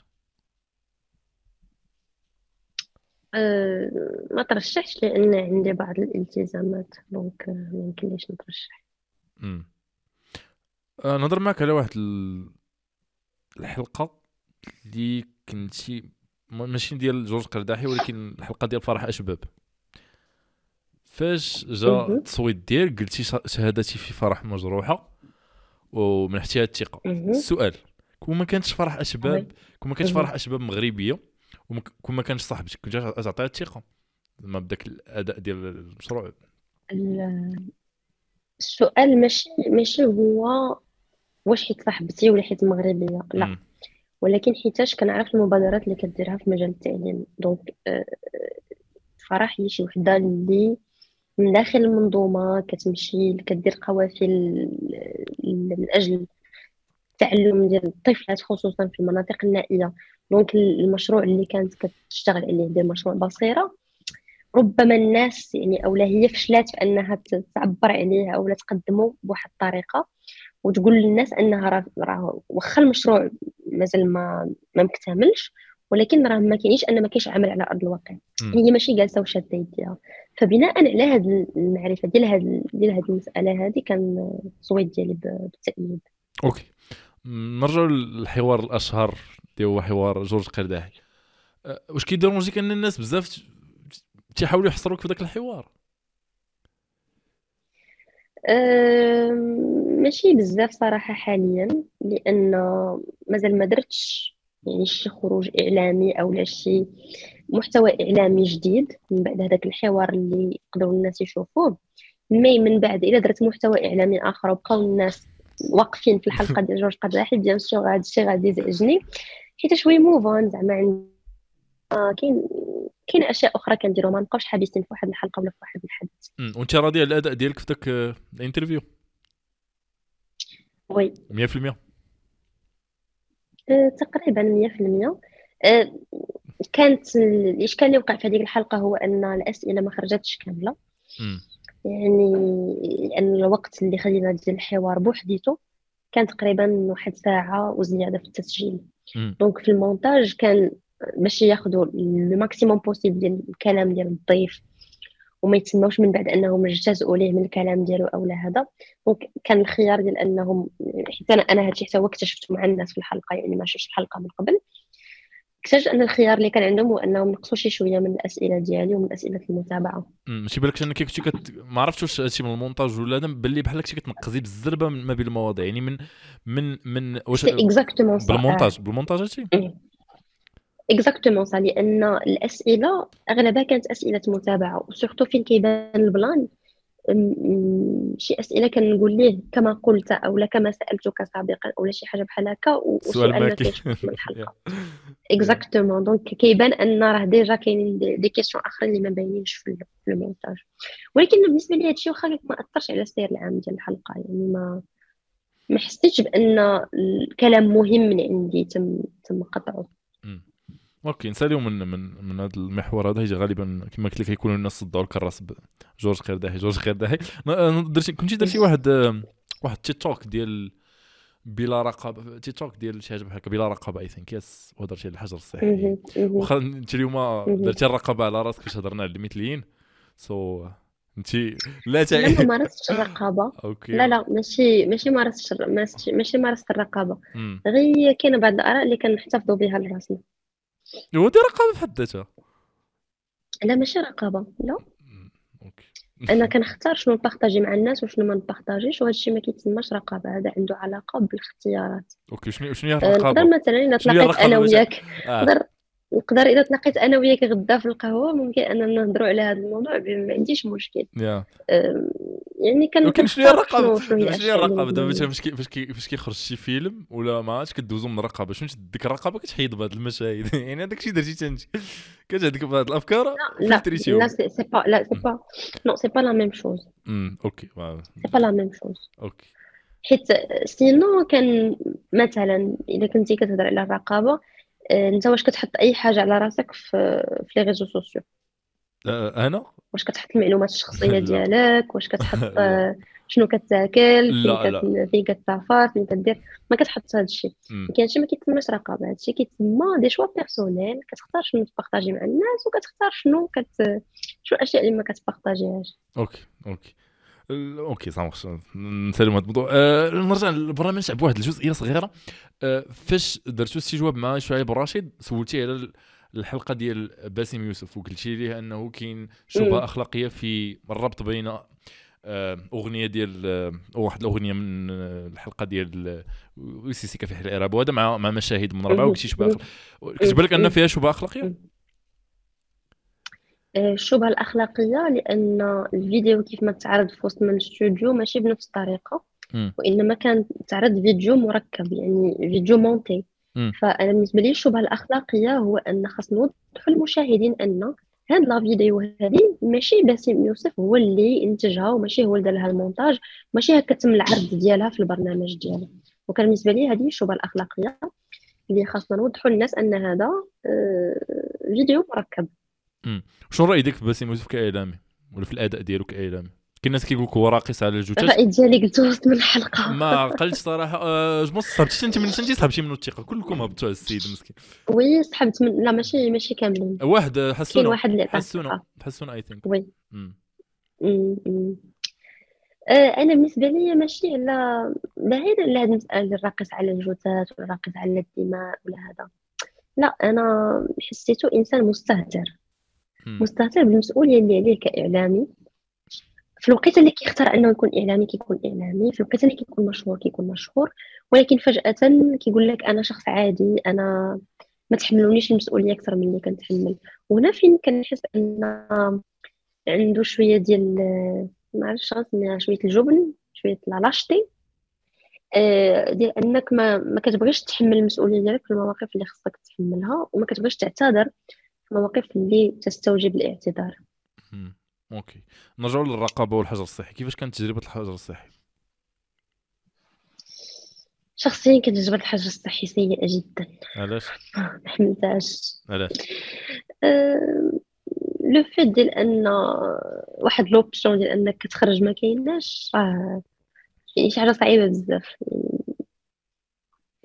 أه ما ترشحش لأن عندي بعض الالتزامات دونك ما يمكنليش نترشح. امم نهضر معك على واحد الحلقة اللي كنتي ماشي ديال جورج قرداحي ولكن الحلقة ديال فرح أشباب. فاش جا التصويت ديالك قلتي شهادتي في فرح مجروحة ومنحتيها الثقة. السؤال كون ما كانتش فرح اشباب كون ما كانتش فرح اشباب مغربية وكون ما كانش صاحبتك كنت تعطيها الثقة. زعما بداك الأداء ديال المشروع. السؤال ماشي ماشي هو واش حيت صاحبتي ولا حيت مغربية؟ لا. ولكن حيتاش كنعرف المبادرات اللي كديرها في مجال التعليم دونك آه، فرح هي شي وحدة اللي من داخل المنظومة كتمشي كدير قوافل من أجل التعلم ديال الطفلات خصوصا في المناطق النائية. دونك المشروع اللي كانت كتشتغل عليه ديال مشروع بصيرة. ربما الناس يعني أولا هي فشلات في انها تعبر عليه أو تقدمه بواحد الطريقة. وتقول للناس أنها راه واخا المشروع مازال ما ما مكتملش. ولكن راه ما كاينش أن ما كاينش عمل على أرض الواقع. هي ماشي جالسة وشاده يديها. فبناء على هذه المعرفة ديال هذه ديال هذه المسألة هذه كان التصويت ديالي بالتاكيد أوكي. نرجعوا للحوار الأشهر اللي هو حوار جورج قرداحي. أه، واش كيديرونجيك أن الناس بزاف تيحاولوا يحصروك في ذاك الحوار؟ ماشي بزاف صراحة حاليا لأن مازال ما درتش يعني شي خروج إعلامي أو لا شي محتوى إعلامي جديد من بعد هذاك الحوار اللي يقدروا الناس يشوفوه. mais من بعد إذا درت محتوى إعلامي آخر وبقاو الناس واقفين في الحلقة ديال جورج قرداحي bien sûr هذا الشيء غادي يزعجني. حيت شوي mauvais fond زعما آه كاين كاين أشياء أخرى كنديرو ما نبقاوش حابسين في واحد الحلقة ولا في واحد الحدث وأنت راضية على الأداء ديالك في ذاك ال interview؟ oui. 100% أه تقريبا 100% أه كانت الإشكال اللي وقع في هذيك الحلقة هو أن الأسئلة ما خرجتش كاملة. يعني لأن الوقت اللي خدينا ديال الحوار بوحديته كان تقريبا واحد ساعة وزيادة في التسجيل. donc في المونتاج كان باش ياخذوا ال maximum possible ديال الكلام ديال الضيف وما يتسموش من بعد أنهم يجتزئوا ليه من الكلام ديالو أو لا هذا. donc كان الخيار ديال أنهم حيت أنا أنا هادشي حتى هو اكتشفته مع الناس في الحلقة يعني ما شفتش الحلقة من قبل. اكتشفت أن الخيار اللي كان عندهم هو أنهم نقصوا شي شوية من الأسئلة ديالي ومن أسئلة المتابعة. ماشي بان لك انك كنتي كت... ما عرفتش واش هادشي من المونتاج ولا لا باللي بحال كنتي كتنقزي بالزربة ما بين المواضيع يعني من من من واش exactement بالمونتاج بالمونتاج هادشي؟ exactement ça لأن الأسئلة أغلبها كانت أسئلة متابعة و surtout فين كيبان البلان شي أسئلة كنقول ليه كما قلت أو لا كما سألتك سابقا أو شي حاجة بحال هكا وسؤال ما كاينش من الحلقة. exactement donc كيبان أن راه déjà كاينين des questions آخرين اللي ما باينينش في المونتاج. ولكن بالنسبة لي هادشي واخا ما أثرش على السير العام ديال الحلقة يعني ما ما حسيتش بأن الكلام مهم من عندي تم تم قطعه. okay نساليو من من من هذا المحور هذا هيجي غالبا كما قلت لك يكونوا الناس صدعوا لك راسك بجورج قرداحي جورج قرداحي درتي كنتي درتي واحد واحد تيك توك ديال بلا رقابة تيك توك ديال شي حاجة بحال هكا بلا رقابة I think yes. على الحجر الصحي. واخا أنت اليوم درتي الرقابة على راسك باش هضرنا على المثليين. so so, أنت لا تعي لا ما مارستش الرقابة. okay. لا لا ماشي ماشي مارستش ماشي مارست الرقابة. غير كاينة بعض الآراء اللي كنحتفظوا بها لراسنا. هو دي رقابة في حد ذاتها. لا ماشي رقابة لا. okay. أنا كنختار شنو نpartageي مع الناس وشنو ما نpartageيش وهذا الشيء ما كيتسماش رقابة هذا عنده علاقة بالاختيارات. okay شنو شنو هي الرقابة؟ نقدر مثلا الا تلاقيت أنا وياك آه. نقدر نقدر إذا تلاقيت أنا وياك غدا في القهوة ممكن اننا نهضروا على هذا الموضوع ما عنديش مشكل. yeah. يعني كان ولكن شنو هي الرقابة؟ شنو هي الرقابة؟ دابا مثلا فاش فاش فاش كيخرج شي فيلم ولا ما عرفتش كدوزو من الرقابة. شنو ديك الرقابة؟ كتحيد بهاد المشاهد؟ يعني هذاك الشيء درتي انت كتهديك بهاد الأفكار؟ لا لا c'est pas la c'est pas non c'est pas la même chose okay c'est pas la même chose okay. حيت sinon كان مثلا اذا كنتي كتهضر على الرقابة آه، انت واش كتحط أي حاجة على راسك في les réseaux sociaux؟ أنا؟ واش كتحط المعلومات الشخصية ديالك؟ واش كتحط شنو كتاكل؟ فين. فين كتسافر؟ فين كدير؟ ما كتحط هذا الشيء. ما كاينش ما كيتسماش رقابة. هذا الشيء كيتسمى des choix personnels كتختار شنو تpartageي مع الناس وكتختار شنو كت شنو الأشياء اللي ما كتpartageيهاش. okay okay. أوكي صافي خص- نسالم هذا الموضوع أه نرجع للبرنامج نلعب واحد الجزئية صغيرة. أه فاش درتو استجواب مع شعيب راشد سولتيه على الحلقة ديال باسم يوسف وقلتي ليه أنه كاين شبهة. أخلاقية في الربط بين آه، أغنية ديال آه، واحد الأغنية من آه، الحلقة ديال ويسيسيكا في حل الارهاب وهذا مع مع مشاهد من ربعة. وقلتي شبهة أخلاقية. كتب لك أن. فيها شبهة أخلاقية الشبهة الأخلاقية لأن الفيديو كيف ما تعرض في وسط من الاستوديو ماشي بنفس الطريقة مم. وإنما كان تعرض فيديو مركب يعني فيديو مونتي مم. فأنا بالنسبة لي الشبهة الأخلاقية هو أن خاص نوضحوا للمشاهدين أن هاد لا فيديو هذه ماشي باسم يوسف هو اللي انتجها وماشي هو اللي دار لها المونتاج ماشي هكا تم العرض ديالها في البرنامج ديالها وكان بالنسبة لي هذه الشبهة الأخلاقية اللي خاصنا نوضحوا للناس أن هذا آه، فيديو مركب. شنو ديالك في باسم يوسف كإعلامي؟ ولا في الأداء ديالو كإعلامي؟ كاين الناس كيقول لك هو راقص على الجثث الرأي ديالي قلته وسط من الحلقة. ما عقلتش صراحة أه جو صحبتي انت من انت صحبتي منه الثقة كلكم هبطوا على السيد مسكين. وي سحبت من لا ماشي ماشي كاملين. واحد كاين حسونه واحد اللي حسونه حسونه اي ثينك وي. آه، أنا بالنسبة لي ماشي على بعيدا على هذه المساله الراقص على الجثث والراقص على الدماء ولا هذا. لا أنا حسيته إنسان مستهتر. مستهتر بالمسؤولية اللي عليه كإعلامي. في الوقت اللي كيختار أنه يكون إعلامي كيكون إعلامي في الوقت اللي كيكون مشهور كيكون مشهور ولكن فجأة كيقول لك أنا شخص عادي أنا ما تحملونيش المسؤولية أكثر من اللي كنتحمل وهنا فين كنحس أن عنده شوية ديال ما عرفتش شوية الجبن شوية لا لاشتي آه، ديال أنك ما ما كتبغيش تحمل المسؤولية ديالك في المواقف اللي خصك تحملها وما كتبغيش تعتذر في المواقف اللي تستوجب الاعتذار. okay. نرجعوا للرقابة والحجر الصحي. كيفاش كانت تجربة الحجر الصحي؟ شخصيا كانت تجربة الحجر الصحي سيئة جدا. علاش؟ ما حملتهاش علاش؟ أه، le fait ديال أن واحد l'option ديال أنك كتخرج ما كايناش راه يعني شي حاجة صعيبة بزاف. يعني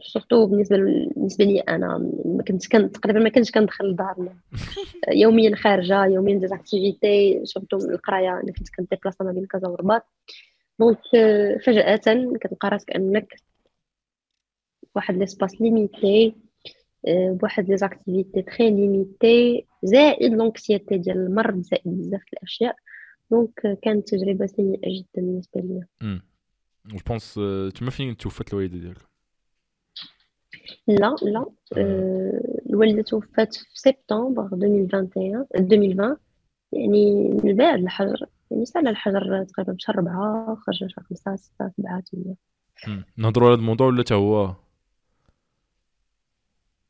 surtout بالنسبة بالنسبة لي أنا ما كنت كان تقريبا ما كنتش كندخل لدارنا. يوميا خارجة يوميا ندير activité surtout القراية أنا كنت كن déplaça ما بين كازا والرباط donc فجأة كتلقى راسك أنك واحد l'espace limité آه، بواحد les activités très limitées زائد l'anxiété ديال المرض زائد بزاف الأشياء. donc آه، كانت تجربة سيئة جدا بالنسبة لي je pense تما فين توفات الوالدة ديالك؟ لا لا آه، الوالده توفات في سبتمبر 2021 2020 يعني من بعد الحجر يعني سال الحجر تقريبا بشهر ربعة خرج شهر خمسة ستة سبعة ثمانية. مم. نهضروا على هذا الموضوع ولا حتى هو؟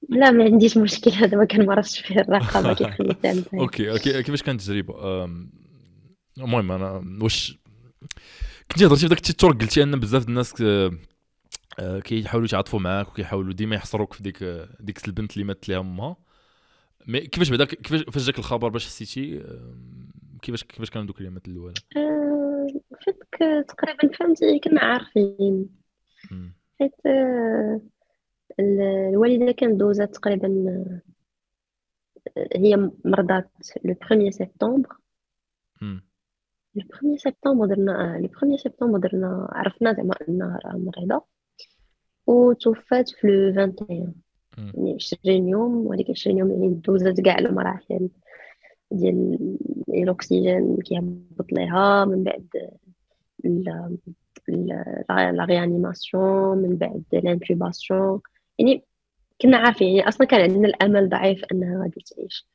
لا ما عنديش مشكل هذا ما كنمارسش فيه الرقابة كيف خليتها okay okay كيفاش كانت التجربه المهم أنا واش كنتي هضرتي في داك التيك توك قلتي أن بزاف الناس آه، كيحاولوا يتعاطفوا معاك وكيحاولوا ديما يحصروك في ديك آه، ديك البنت اللي ماتت ليها أمها. mais كيفاش بعدا كيفاش فاش جاك الخبر باش حسيتي؟ كيفاش كيفاش كانوا دوك الكلمات الاولى آه، فاتك تقريبا فهمتي كنا عارفين. حيت آه، ال- الوالدة كانت دوزات تقريبا آه، هي مرضات le 1 septembre. le 1 سبتمبر درنا آه، le 1 سبتمبر درنا عرفنا زعما إنها راه مريضة. وتوفات في le 21 مم. يعني 20 يوم وهذيك 20 يوم يعني دوزات كاع المراحل ديال الأكسجين كيهبط ليها من بعد la réanimation من بعد l'intubation يعني كنا عارفين يعني أصلا كان عندنا الأمل ضعيف أنها غادي تعيش.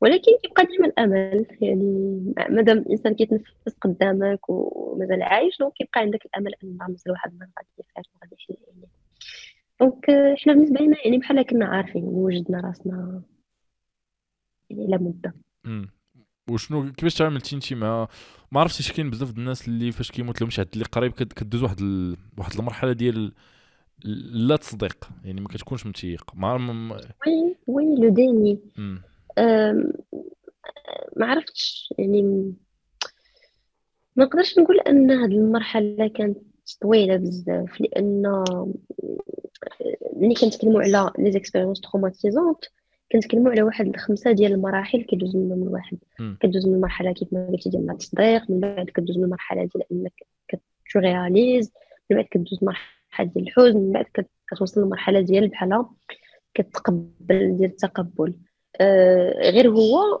ولكن كيبقى ديما الأمل يعني مادام الإنسان كيتنفس قدامك ومازال عايش donc كيبقى عندك الأمل أن مازال واحد النهار غادي يفيق وغادي يحل donc حنا بالنسبة لنا يعني بحال كنا عارفين يعني وجدنا راسنا يعني لا مدة. وشنو كيفاش تعاملتي انت مع ما عرفتش كاين بزاف د الناس اللي فاش كيموت لهم شي حد اللي قريب كد- كدوز واحد ال... واحد المرحلة ديال لا تصديق. يعني ما كتكونش متيق. ما oui oui le déni. ما عرفتش. يعني ما نقدرش نقول أن هذه المرحلة كانت طويلة بزاف لأن ملي كنتكلموا على les expériences traumatisantes كنتكلموا على واحد الخمسة ديال المراحل كيدوز منهم الواحد كدوز من المرحله كيف ما قلتي ديال التصديق من بعد كدوز من المرحله ديال إنك كت réalise من بعد كدوز مرحلة ديال الحزن من بعد كتوصل للمرحله ديال بحال كتقبل ديال التقبل. آه غير هو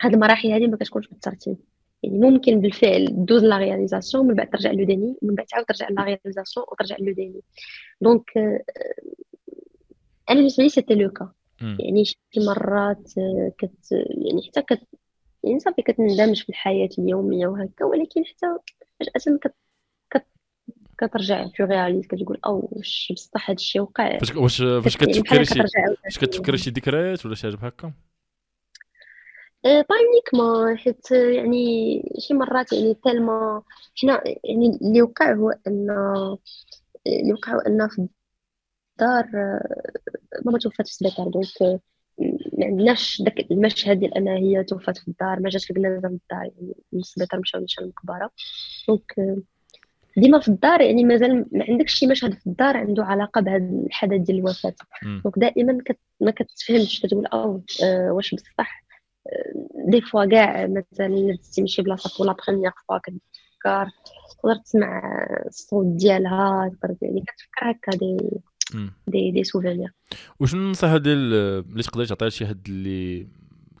هاد المراحل هذه ما كتكونش بالترتيب يعني ممكن بالفعل دوز la réalisation من بعد ترجع le déni من بعد تعاود ترجع la réalisation وترجع le déni. donc أنا بالنسبة لي c'était le cas يعني شي مرات آه، كت يعني حتى كت يعني صافي كتندمج في الحياة اليومية وهكا ولكن حتى فجأة كت كت كترجع tu réalises كتقول oh واش بصح هذا الشيء وقع واش واش يعني كتفكري شي واش كتفكري شي ذكريات ولا شي حاجة بحال هكا pas uniquement حيت يعني شي مرات يعني تالما حنا يعني اللي وقع هو أن اللي وقع هو أن في الدار ماما توفات في السبيطار donc ما عندناش داك المشهد ديال انها هي توفات في الدار ما جاتش الجنازة من الدار يعني من السبيطار مشاو نشان المقبرة donc ديما في الدار يعني مازال ما عندكش شي مشهد في الدار عنده علاقة بهذا الحدث ديال الوفاة donc دائما كت... ما كتفهمش كتقول oh آه واش بصح؟ des fois كاع مثلا تمشي شي بلاصة pour la première fois كتفكر تقدر تسمع الصوت ديالها تقدر يعني كتفكر هكا des des des souvenirs وشنو النصيحه ديال اللي تقدري تعطيها لشي حد اللي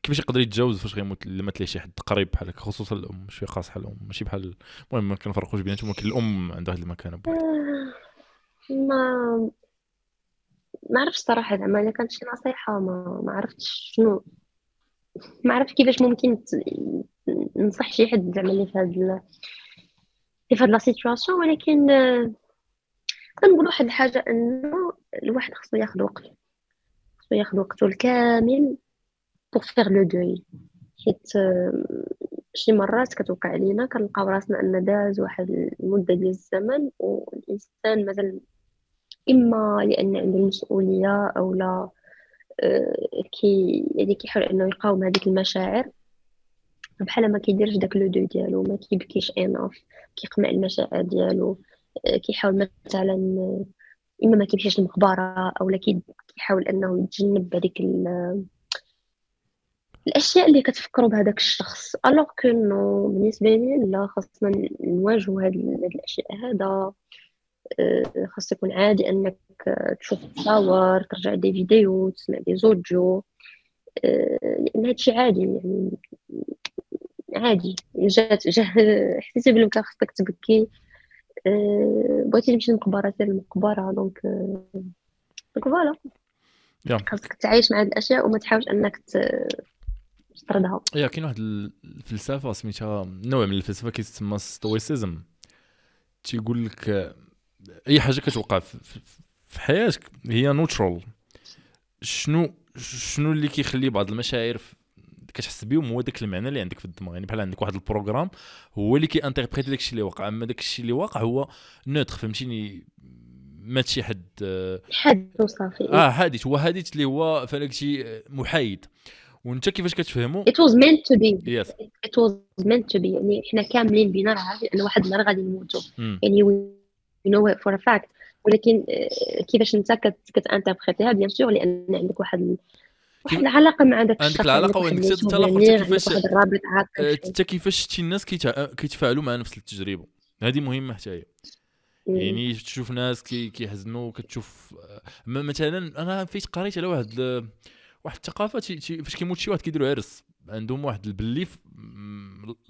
كيفاش يقدر يتجاوز فاش غيموت لما تلاقي شي حد قريب بحال هكا خصوصا الأم شي خاص بحال الأم ماشي بحال المهم ما كنفرقوش بيناتهم ولكن الأم عندها واحد المكانة ما ما عرفتش صراحة زعما الا كانت شي نصيحة ما ما عرفتش شنو. ما عرفتش كيفاش ممكن ننصح شي حد زعما اللي في هاد اللي في هاد la situation ولكن كنقول واحد الحاجة إنه الواحد خصو ياخذ وقت. خصو ياخذ وقته الكامل pour faire le deuil حيت شي مرات كتوقع لينا كنلقاو راسنا أن داز واحد المدة ديال الزمن والإنسان مازال إما لأن عنده المسؤولية أو لا كي يعني كيحاول إنه يقاوم هذيك المشاعر. بحال ما كيديرش داك le deuil ديالو ما كيبكيش enfin كيقمع المشاعر ديالو. كيحاول مثلا إما ما كيمشيش للمقبره أو لا كيحاول إنه يتجنب هذيك الأشياء اللي كتفكروا بهذاك الشخص. alors que بالنسبة لي لا خاصنا نواجهوا هاد الأشياء هذا. آه، خاص يكون عادي أنك تشوف تصاور ترجع des vidéos تسمع des audios. آه، لأن هادشي عادي يعني عادي. جات حسيتي بلي كان خصك تبكي. آه، بغيتي تمشي للمقبرة سير للمقبره donc donc voilà. خاصك تعيش مع هاد الأشياء وما تحاولش أنك تطردها. يا كاين واحد الفلسفة سميتها نوع من الفلسفة كيتسمى stoicism تيقول لك أي حاجة كتوقع في حياتك هي neutral شنو شنو اللي كيخلي بعض المشاعر كتحس بهم هو داك المعنى اللي عندك في الدماغ. يعني بحال عندك واحد ال programme هو اللي كي interpréter داك الشيء اللي وقع أما داك الشيء اللي واقع هو neutre فهمتيني؟ مات شي حد حادث وصافي آه حادث. هو حادث اللي هو فهمتي محايد. وانت كيفاش كتفهمو؟ It was meant to be. Yes. It was meant to be. يعني حنا كاملين بينا راه عارفين ان واحد النهار غادي نموتوا يعني you know it for a fact. ولكن آه، كيفاش انت كتانتربريتيها bien sûr لأن عندك واحد واحد العلاقة مع داك الشخص عندك العلاقة؟ وعندك التلافر كيفاش حتى كيفاش شتي الناس كيتفاعلوا مع نفس التجربة. هذه مهمة حتى هي. يعني تشوف ناس كي كيحزنوا كتشوف آه، مثلا أنا فايت قريت على واحد واحد الثقافة فاش كيموت شي واحد كيديروا عرس. عندهم واحد ال belief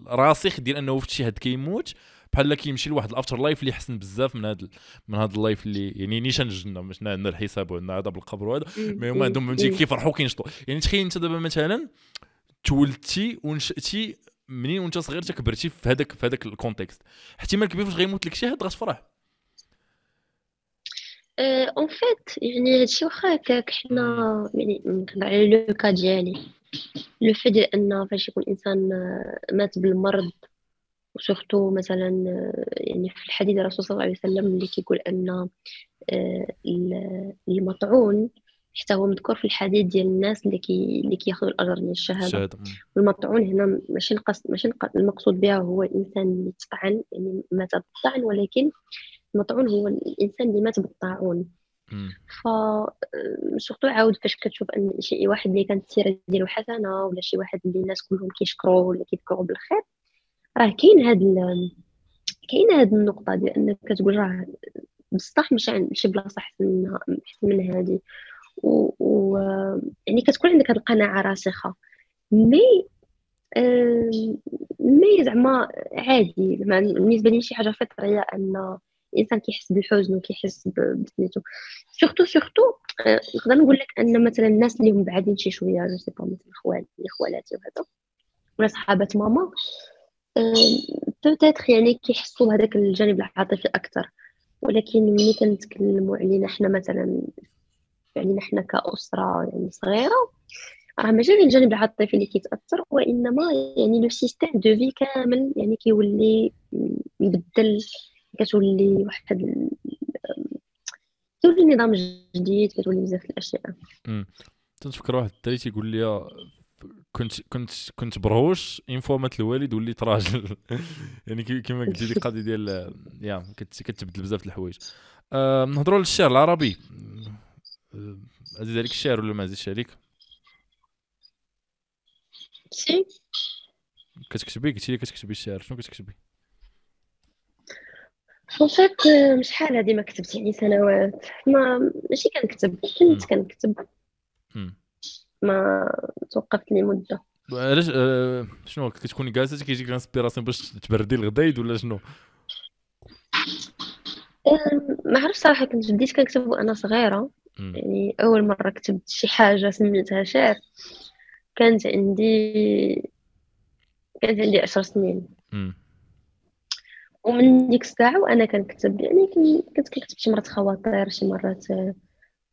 راسخ ديال أنه شي حد كيموت بحال كيمشي لواحد ال afterlife اللي حسن بزاف من هذا من هذا ال life اللي يعني نيشان الجنه مش عندنا الحساب وعندنا عذاب القبر وهذا. mais هما عندهم فهمتي كيفرحوا كينشطوا يعني تخيل انت دابا مثلا تولدتي ونشأتي منين وانت صغير كبرتي في هذاك في هذاك ال context احتمال كبير فاش غيموت لك شي حد غتفرح. en fait يعني هادشي واخا هكاك حنا يعني نهضر على le cas ديالي. لو في ديال أن فاش يكون الإنسان مات بالمرض وسورتو مثلا يعني في الحديث الرسول صلى الله عليه وسلم اللي كيقول أن آه، المطعون حتى هو مذكور في الحديث ديال الناس اللي كي اللي كياخذوا الأجر ديال الشهادة. الشهادة والمطعون هنا ماشي القصد ماشي المقصود بها هو الإنسان اللي تطعن يعني مات بالطعن ولكن المطعون هو الإنسان اللي مات بالطاعون ف surtout عاود فاش كتشوف أن شي واحد اللي كانت السيرة ديالو حسنة ولا شي واحد اللي الناس كلهم كيشكروه ولا كيذكروه بالخير راه كاين هاد. كاين هاد النقطة ديال إنك كتقول راه بصح مش عند شي بلاصة أحسن من أحسن من هذه و... و... يعني كتكون عندك هاد القناعة راسخة. مي مي زعما عادي. بالنسبة لي شي حاجة فطرية إن الإنسان كيحس بالحزن وكيحس بسميتو. surtout surtout نقدر نقول لك إن مثلا الناس اللي هم بعادين شي شوية je sais pas مثلا خوالي خوالاتي وهذا ولا صحابات ماما peut-être يعني كيحسوا بهذاك الجانب العاطفي أكثر ولكن ملي كنتكلموا علينا حنا مثلا علينا حنا كأسرة يعني صغيرة راه ماشي غير الجانب العاطفي اللي كيتأثر وإنما يعني le système de vie كامل يعني كيولي يبدل كتولي واحد كتولي نظام جديد كتولي بزاف الأشياء. تنفكر واحد الدري تيقول لي كنت كنت كنت برهوش une fois مات الوالد وليت راجل. يعني كما قلتي ديك القضية ديال يا كتبدل بزاف الحوايج. أه نهضروا على الشعر العربي. عزيز عليك الشعر ولا ما عزيزش عليك؟ si كتكتبي؟ قلتي لي كتكتبي الشعر. شنو كتكتبي؟ فات شحال هادي ما كتبت يعني سنوات. ما ماشي كنكتب كنت كنكتب. ما توقفت لي مده علاش آه شنو كتكوني جالسه كيجيك ال inspiration باش تبردي الغدايد ولا شنو؟ ما عرفت صراحة كنت بديت كنكتب وأنا صغيرة. يعني أول مرة كتبت شي حاجة سميتها شعر. كانت عندي كانت عندي عشر سنين. ومن ديك الساعة وأنا كنكتب يعني كنت كنكتب شي مرات خواطر شي مرات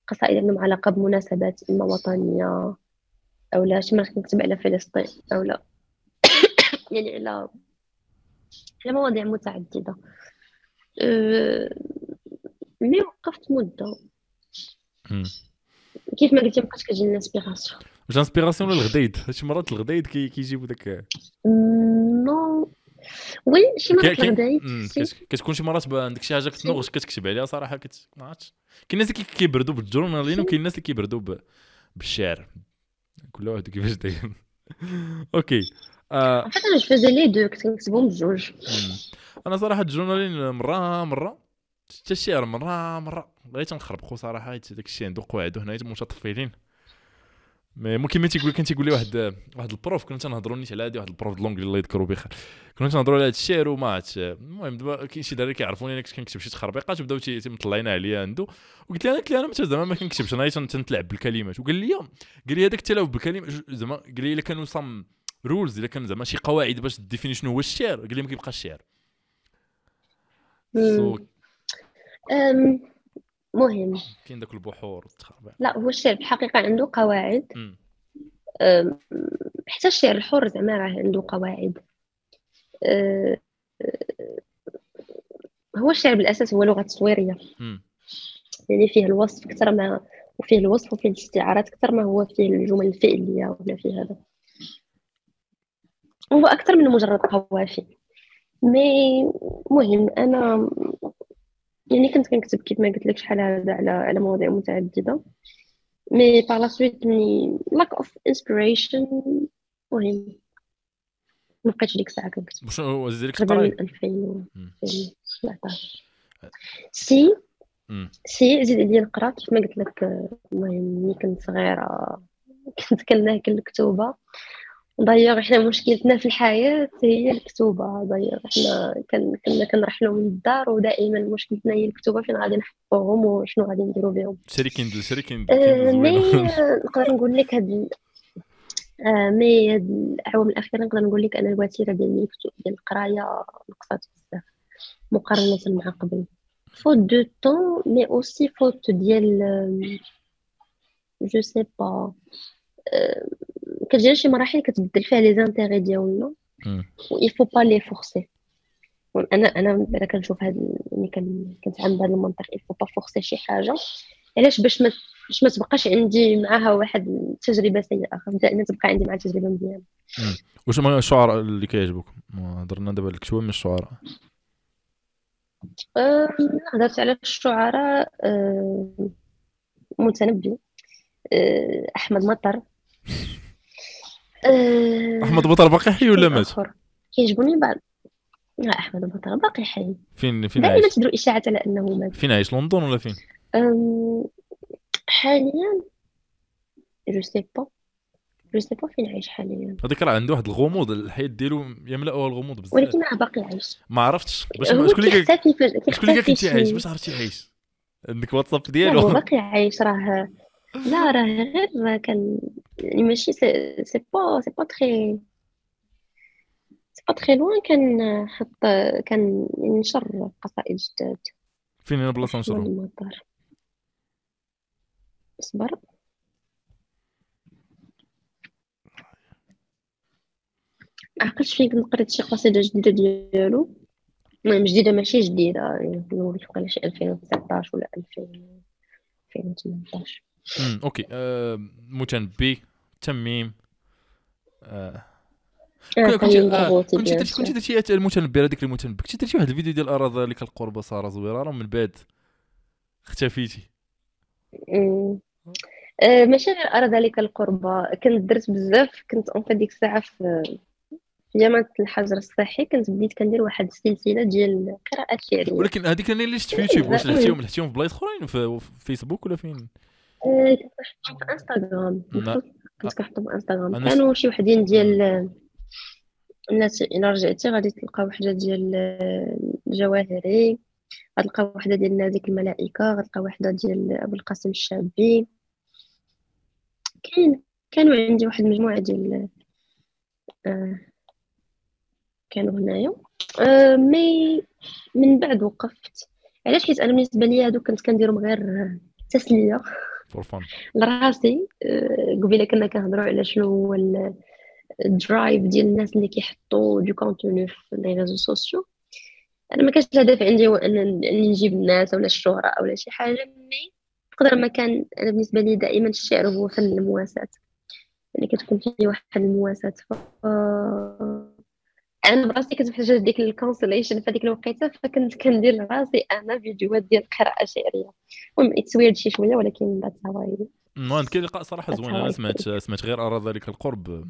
قصائد عندهم علاقة بمناسبات إما وطنية أو لا شي مرات كنكتب على فلسطين أو لا. يعني على على مواضيع متعددة. أه... مي وقفت مدة؟ كيف ما قلتي مابقاش كتجي ال inspiration. واش inspiration ولا الغدايد شي مرات الغدايد كيجيبوا داك non. oui شي مرات الغدايد كتكون شي مرات عندك شي حاجة كتنوغش كتكتب عليها صراحة كت ما عرفتش. كاين الناس اللي كيبردوا بال journaling وكاين الناس اللي كيبردوا بالشعر. كل واحد كيفاش داير. okay آه. حتى أنا je les deux كنت كنكتبهم بجوج. أنا صراحة ال journaling مرة مرة حتى الشعر مرة مرة. بغيت نخربقو صراحة حيت داك الشيء عنده قواعد هنا متطفلين mais ممكن كما تيقول كان تيقول لي واحد واحد ال prof كنا تنهضروا نيت على هذه واحد ال prof د l'anglais الله يذكرو بخير. كنا تنهضروا على هذا الشعر وما عرفتش المهم دابا كاين شي دراري كيعرفوني أنا كنت كنكتب شي تخربيقات وبداو تيمطلعينا عليا عنده وقلت له أنا قلت له أنا زعما ما كنكتبش؟ أنا تنتلعب بالكلمات. وقال لي قال لي هذاك التلاعب بالكلمات زعما قال لي إلا كانوا some rules إلا كان زعما شي قواعد باش définir شنو هو الشعر قال لي ما كيبقاش الشعر مهم. كاين داك البحور لا هو الشعر في الحقيقة عنده قواعد. حتى الشعر الحر زعما راه عنده قواعد. أه، هو الشعر بالأساس هو لغة تصويريه يعني فيه الوصف أكثر ما وفيه الوصف وفيه الاستعارات أكثر ما هو فيه الجمل الفعلية ولا فيه هذا. هو أكثر من مجرد قوافي. mais مهم أنا يعني كنت كنكتب كيف ما قلت لك شحال هذا على على مواضيع متعددة. mais par la suite ملي lack of inspiration مهم. ما بقيتش ديك الساعة كنكتب. واش لك تقراي 2017 si si زيد عليا نقرأ كيف ما قلت لك المهم ملي كنت صغيرة كنت كناكل الكتوبة. دايوغ حنا مشكلتنا في الحياة هي الكتوبة. دايوغ حنا كنا كنرحلو من الدار ودائما مشكلتنا هي الكتوبة فين غادي نحطوهم وشنو غادي نديرو بهم. شري Kindle شري Kindle آه، mais نقدر نقول لك هاد آه، mais هاد الاعوام الاخيره نقدر نقول لك أنا الوتيرة ديال ديال القراية نقصات بزاف مقارنة مع قبل. faute de temps mais aussi faute ديال je sais pas كتجي شي مراحل كتبدل فيها les intérêts ديالنا. و il faut pas les forcer. أنا أنا أنا كنشوف هاد ملي كنتعامل بهذا المنطق faut pas forcer شي حاجة. علاش؟ باش ما باش ما تبقاش عندي معاها واحد التجربه سيئة دائما تبقى عندي مع تجربه مزيانة. واش هما الشعراء اللي كيعجبوك هضرنا دابا لك شوية من الشعراء. هضرت على الشعراء متنبي أحمد مطر. أحمد مطر باقي حي ولا مات؟ كيعجبوني بعض. لا أحمد مطر باقي حي فين فين عايش؟ دائما تدرو اشاعات على أنه مات. فين عايش؟ لندن ولا فين؟ حاليا je sais pas je sais pas فين عايش حاليا. هذاك راه عنده واحد الغموض الحياة ديالو يملاوها الغموض بزاف. ولكن راه باقي عايش. ما عرفتش. باش شكون اللي شكون اللي كنتي عايش؟ باش عرفتي عايش. عندك واتساب ديالو. باقي عايش راه لا راه غير كان يعني ماشي c'est pas c'est pas très c'est pas très loin كان حط كان ينشر قصائد جداد. فين بلاصة نشرهم أصبر. عقلت فين قريت شي قصيدة جديدة ديالو؟ المهم جديدة ماشي جديدة يعني نقول لك شي 2019 ولا 2018 امم أوكي. آه متنبي تميم. آه. آه، كنت آه كنت درتي كنت درتي المتنبي هذيك المتنبي كنت درتي واحد الفيديو ديال ارى ذلك القرب صار زويره ومن بعد اختفيتي. آه ماشي غير ارى ذلك القرب. كنت درت بزاف كنت أون ديك الساعة في في جامعة الحجر الصحي كنت بديت كندير واحد السلسلة ديال القراءات الشعرية ولكن هذيك أنا اللي شفت في يوتيوب واش لحتيهم لحتيهم في بلايص أخرين في فيسبوك ولا فين؟ كنت كنحطهم في انستغرام كنت كنحطهم في انستغرام كانوا شي وحدين ديال الناس إلا رجعتي غادي تلقى وحدة ديال الجواهري غتلقى وحدة ديال نازك الملائكة غتلقى وحدة ديال أبو القاسم الشابي كاين كانوا عندي واحد المجموعه ديال آه كانوا هنايا. آه mais من بعد وقفت. علاش؟ حيت أنا بالنسبة لي هادو كنت كنديرهم غير تسلية. لراسي آه قبيلة كنا كنهضروا على شنو هو ال drive ديال الناس اللي كيحطوا du contenu في les réseaux sociaux أنا ما كانش الهدف عندي هو انني نجيب الناس ولا الشهره ولا شي حاجة mais قدر ما كان أنا بالنسبة لي دائما الشعر هو فن المواساة. يعني كتكون فيه واحد المواساة أنا براسي كنت محتاجه ديك ال consolation في هذيك الوقيتة فكنت كندير لراسي أنا فيديوهات ديال قراءه شعرية. المهم it's weird شي شوية ولكن that's how المهم كاين إلقاء صراحة زوين. أنا سمعت سمعت غير ارى ذلك القرب.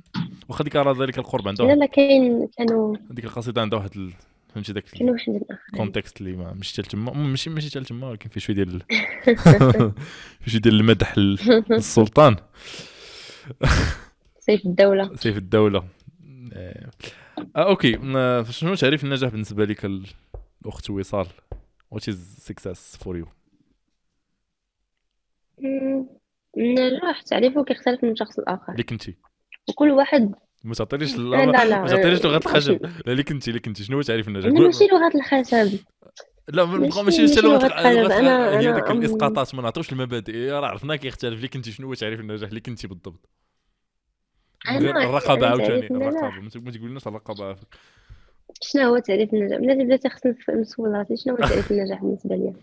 واخا ديك ارى ذلك القرب عندها لا لا كاين كانوا هذيك القصيدة عندها واحد ال... فهمتي داك كاين واحد ال context اللي ما مشيت تما ماشي ماشي حتى تما ولكن فيه شوية ديال فيه شوية ديال المدح للسلطان سيف الدولة. سيف الدولة. آه okay. شنو تعريف النجاح بالنسبة لك الأخت وصال؟ what is success for you النجاح تعريفه كيختلف من شخص لآخر. اللي كنتي وكل واحد ما تعطينيش لا لا ما تعطينيش لغة الخشب. لا اللي كنتي اللي كنتي شنو تعريف النجاح؟ أنا ماشي لغة الخشب. لا ماشي ماشي لغة الخشب. أنا هي ديك الإسقاطات ما نعطيوش المبادئ. راه عرفنا كيختلف اللي كنتي شنو هو تعريف النجاح؟ اللي كنتي بالضبط. الرقابة عاوتاني الرقابة. ما تقولناش الرقابة شنو هو تعريف النجاح بلاتي بلاتي خصني نسول راسي شنو هو تعريف النجاح بالنسبة لي؟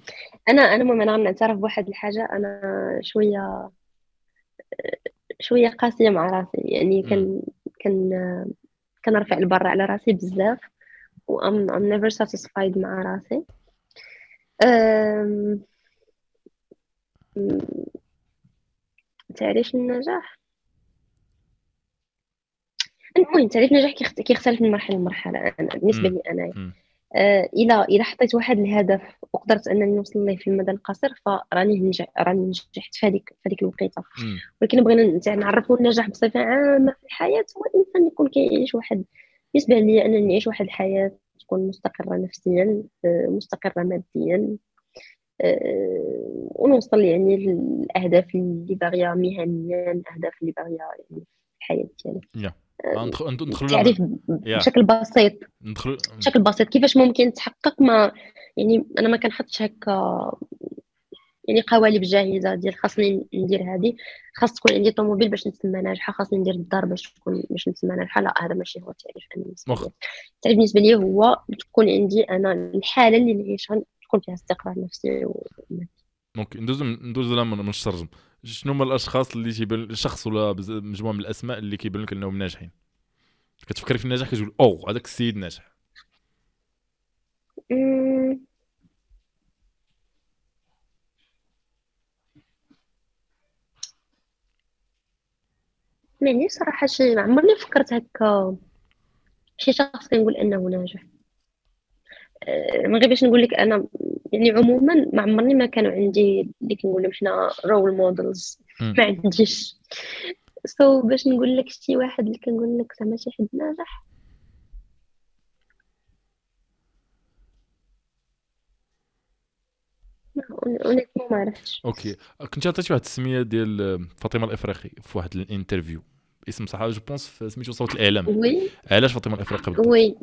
أنا أنا المهم أنا غنعترف بواحد الحاجة. أنا شوية شوية قاسية مع راسي. يعني كان كان كنرفع البر على راسي بزاف. و I'm I'm never satisfied مع راسي. أم... تعريف النجاح المهم تعريف النجاح كيختلف من مرحلة لمرحلة. أنا بالنسبة لي أنا آه إلى إلى حطيت واحد الهدف وقدرت أنني نوصل ليه في المدى القصير فراني نجح راني نجحت في هذيك في هذيك الوقيتة. ولكن بغينا نعرفوا النجاح بصفة عامة في الحياة. هو الإنسان يكون كيعيش واحد بالنسبة لي انني نعيش واحد الحياة تكون مستقرة نفسيا آه، مستقرة ماديا آه، ونوصل يعني للأهداف اللي باغية مهنيا الأهداف اللي باغية يعني في الحياة ديالي. ندخلوا تعريف بشكل بسيط. ندخلوا بشكل بسيط. كيفاش ممكن تحقق ما يعني أنا ما كنحطش هكا يعني قوالب جاهزة ديال خاصني ندير هذه خاص تكون عندي طوموبيل باش نتسمى ناجحة خاصني ندير الدار باش تكون باش نتسمى ناجحة. لا هذا ماشي هو التعريف. أنا بالنسبة لي التعريف بالنسبة لي هو تكون عندي أنا الحالة اللي نعيشها تكون فيها استقرار نفسي ومادي donc ندوزو لا من الترجم شنو هما الأشخاص اللي تيبان الشخص ولا مجموعة من الأسماء اللي كيبان لك أنهم ناجحين؟ كتفكري في النجاح كتقول أو هذاك السيد ناجح. يعني صراحة شي ما عمرني فكرت هكا. شي شخص كنقول أنه ناجح. أه، من غير باش نقول لك أنا يعني عموما ما عمرني ما كانوا عندي اللي كنقول لهم حنا role models ما عنديش. so so, باش نقول لك شي واحد اللي كنقول لك زعما شي حد ناجح؟ honnêtement ما عرفتش. okay كنت عطيتي واحد السمية ديال فاطمة الإفريقي في واحد ال interview. اسم صح je pense سميتو صوت الإعلام. oui. علاش فاطمة الإفريقي oui.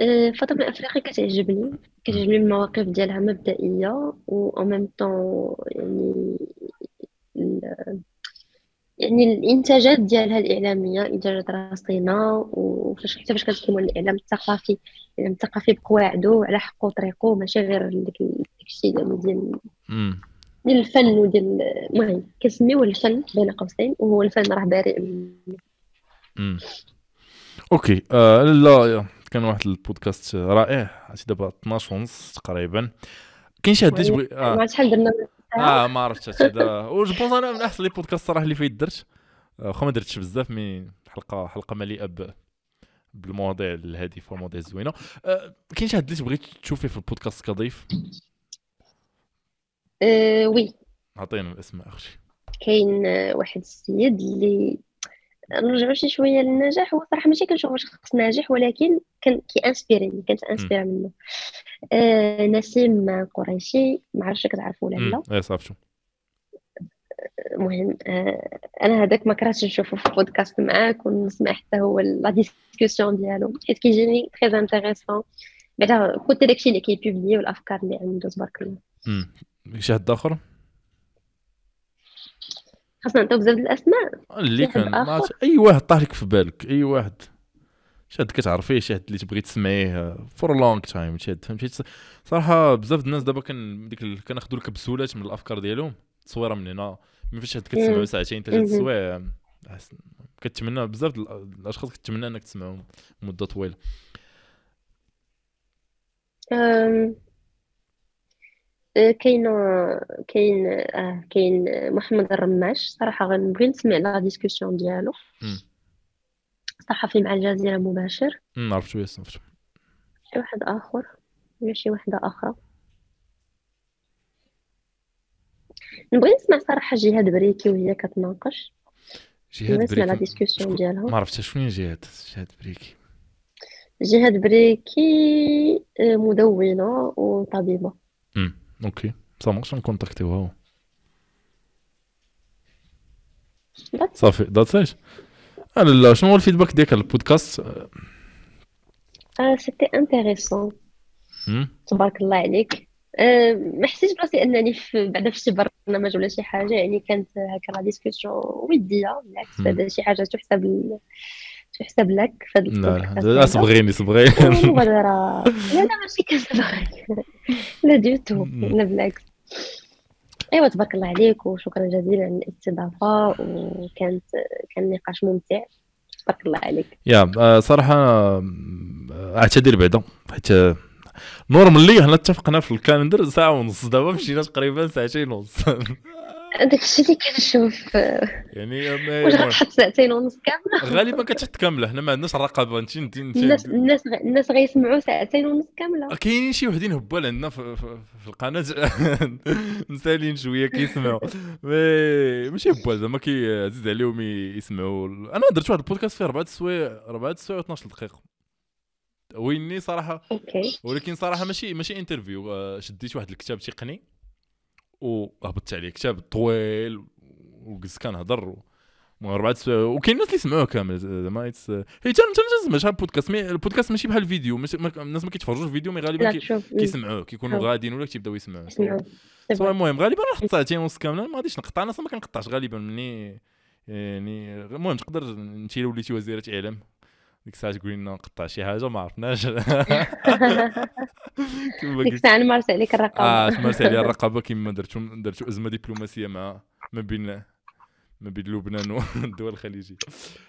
أه، فاطمة الإفريقي كتعجبني. كتعجبني المواقف ديالها مبدئيه و أو ميم طون يعني يعني الانتاجات ديالها الاعلاميه انتاجات رصينه وفاش حتى فاش كتكون الاعلام الثقافي الاعلام الثقافي بقواعدو على حقه وطريقه ماشي غير ديك الشيء ديال ديال الفن وديال المهم كنسميوه الفن بين قوسين وهو الفن راه بريء منه okay آه لا كان واحد البودكاست رائع عرفتي دابا 12 ونص تقريبا. كاين شي حد تبغي آه. شحال درنا آه ما عرفتش pense أنا من أحسن les podcasts صراحة اللي فايت درت. واخا ما درتش بزاف mais حلقه حلقة مليئة بالمواضيع الهادفة والمواضيع الزوينة. أه كاين شي حد اللي تبغي تشوفيه في البودكاست كضيف؟ أه oui. عطينا الاسماء أختي. كاين واحد السيد اللي نرجعوا شي شوية للنجاح. هو صراحة ماشي كنشوفو شخص ناجح ولكن كان كيانسبيريني كانت انسبيرا منه. آه نسيم قريشي ما عرفتش كتعرفو ولا لا. اي صافي. المهم آه أنا هذاك ما كرهتش نشوفو في البودكاست معاك ونسمع حتى هو la discussion ديالو. حيت كيجيني très intéressant بعدا كنت داكشي اللي كيبوبلي والأفكار اللي عنده تبارك الله. شي حد آخر؟ خاصنا نعطيو بزاف الأسماء. اللي كان أي واحد طاح لك في بالك أي واحد. شي حد كتعرفيه شي حد اللي تبغي تسمعيه for long time شي حد فهمتي؟ صراحة بزاف الناس دابا كان ديك. كناخذوا الكبسولات من الأفكار ديالهم. تصويره من هنا. ملي فاش كتسمعوا ساعتين ثلاث سوايع كتمنى بزاف الأشخاص كتمنى إنك تسمعهم مدة طويلة. كاين كاين آه كاين محمد الرماش. صراحة غنبغي نسمع la discussion ديالو. صحفي مع الجزيرة مباشر. عرفت شوية عرفت شي واحد آخر؟ ولا شي وحده أخرى؟ نبغي نسمع صراحة جهاد بريكي وهي كتناقش. جهاد بريكي نسمع la discussion ديالها. ما عرفتش شنو جهاد جهاد بريكي؟ جهاد بريكي آه، مدونة وطبيبة. امم OK ça marche ن contact يوها صافي that's it أنا لا شنو هو ال feedback ديالك على البودكاست آه c'était intéressant تبارك الله عليك. أه ما حسيتش براسي أنني في بعدا في شي برنامج ولا شي حاجة يعني كانت هكا la discussion ودية بالعكس هذا شي حاجة تحسب تحسب لك في هذا لا لا. صبغيني صبغيني. لا لا ماشي كنصبغك لا du tout لا بالعكس. ايوا تبارك الله عليك وشكرا جزيلا على الاستضافة وكانت كان نقاش ممتع. تبارك الله عليك. يا آه، صراحة آه، أعتذر بعدا حيت آه، normalement حنا اتفقنا في ال calendar ساعة ونص. دابا مشينا تقريبا ساعتين ونص. داك الشيء اللي كنشوف يعني واش غتحط ساعتين ونص كامله غالبا كتحط كاملة حنا ما عندناش الرقابه انت الناس الناس الناس غيسمعوا ساعتين ونص كاملة. كاينين شي وحدين هبال عندنا في, في, في القناة مسالين شوية كيسمعوا. ماشي هبال زعما كيعزيز عليهم يسمعوا أنا درت واحد البودكاست فيه اربعه سوايع اربعه سوايع و12 دقيقه ويني صراحة OK. ولكن صراحة ماشي ماشي interview آه، شديت واحد الكتاب تقني وهبطت عليه. كتاب طويل وجلست كنهضر اربعة وكاين الناس اللي سمعوه كامل زعما. هي حتى انت تسمع شحال بودكاست mais البودكاست ماشي بحال الفيديو الناس ما كيتفرجوش الفيديو mais غالبا كيسمعوه كيكونوا غاديين ولا كيبداو يسمعوه. المهم غالبا نحط ساعتين ونص كامله ما غاديش نقطع أنا ما كنقطعش غالبا مني يعني المهم تقدر انت وليتي وزيرة إعلام. ديك الساعة تقول لنا نقطع شي حاجة ما عرفناش. كما ديك قلت. الساعة نمارس عليك الرقابة. آه تمارس عليا الرقابة كما درتو درتو أزمة دبلوماسية مع ما بين ما بين لبنان والدول الخليجية.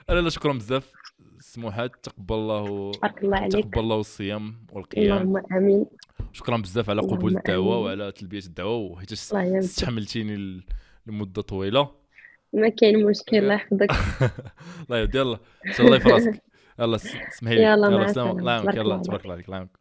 لا لا شكرا بزاف. سموحات تقبل الله بارك الله عليك. تقبل الله الصيام والقيام. اللهم آمين. شكرا بزاف على قبول الدعوة. وعلى تلبية الدعوة وحيت الله استحملتيني لمدة طويلة. ما كاين مشكل الله يحفظك. الله يهدي يلا إن شاء الله في راسك يلا اسمحي لي. يلا، مع سلام السلامة. الله يعاونك يلا الله تبارك الله عليك. الله يعاونك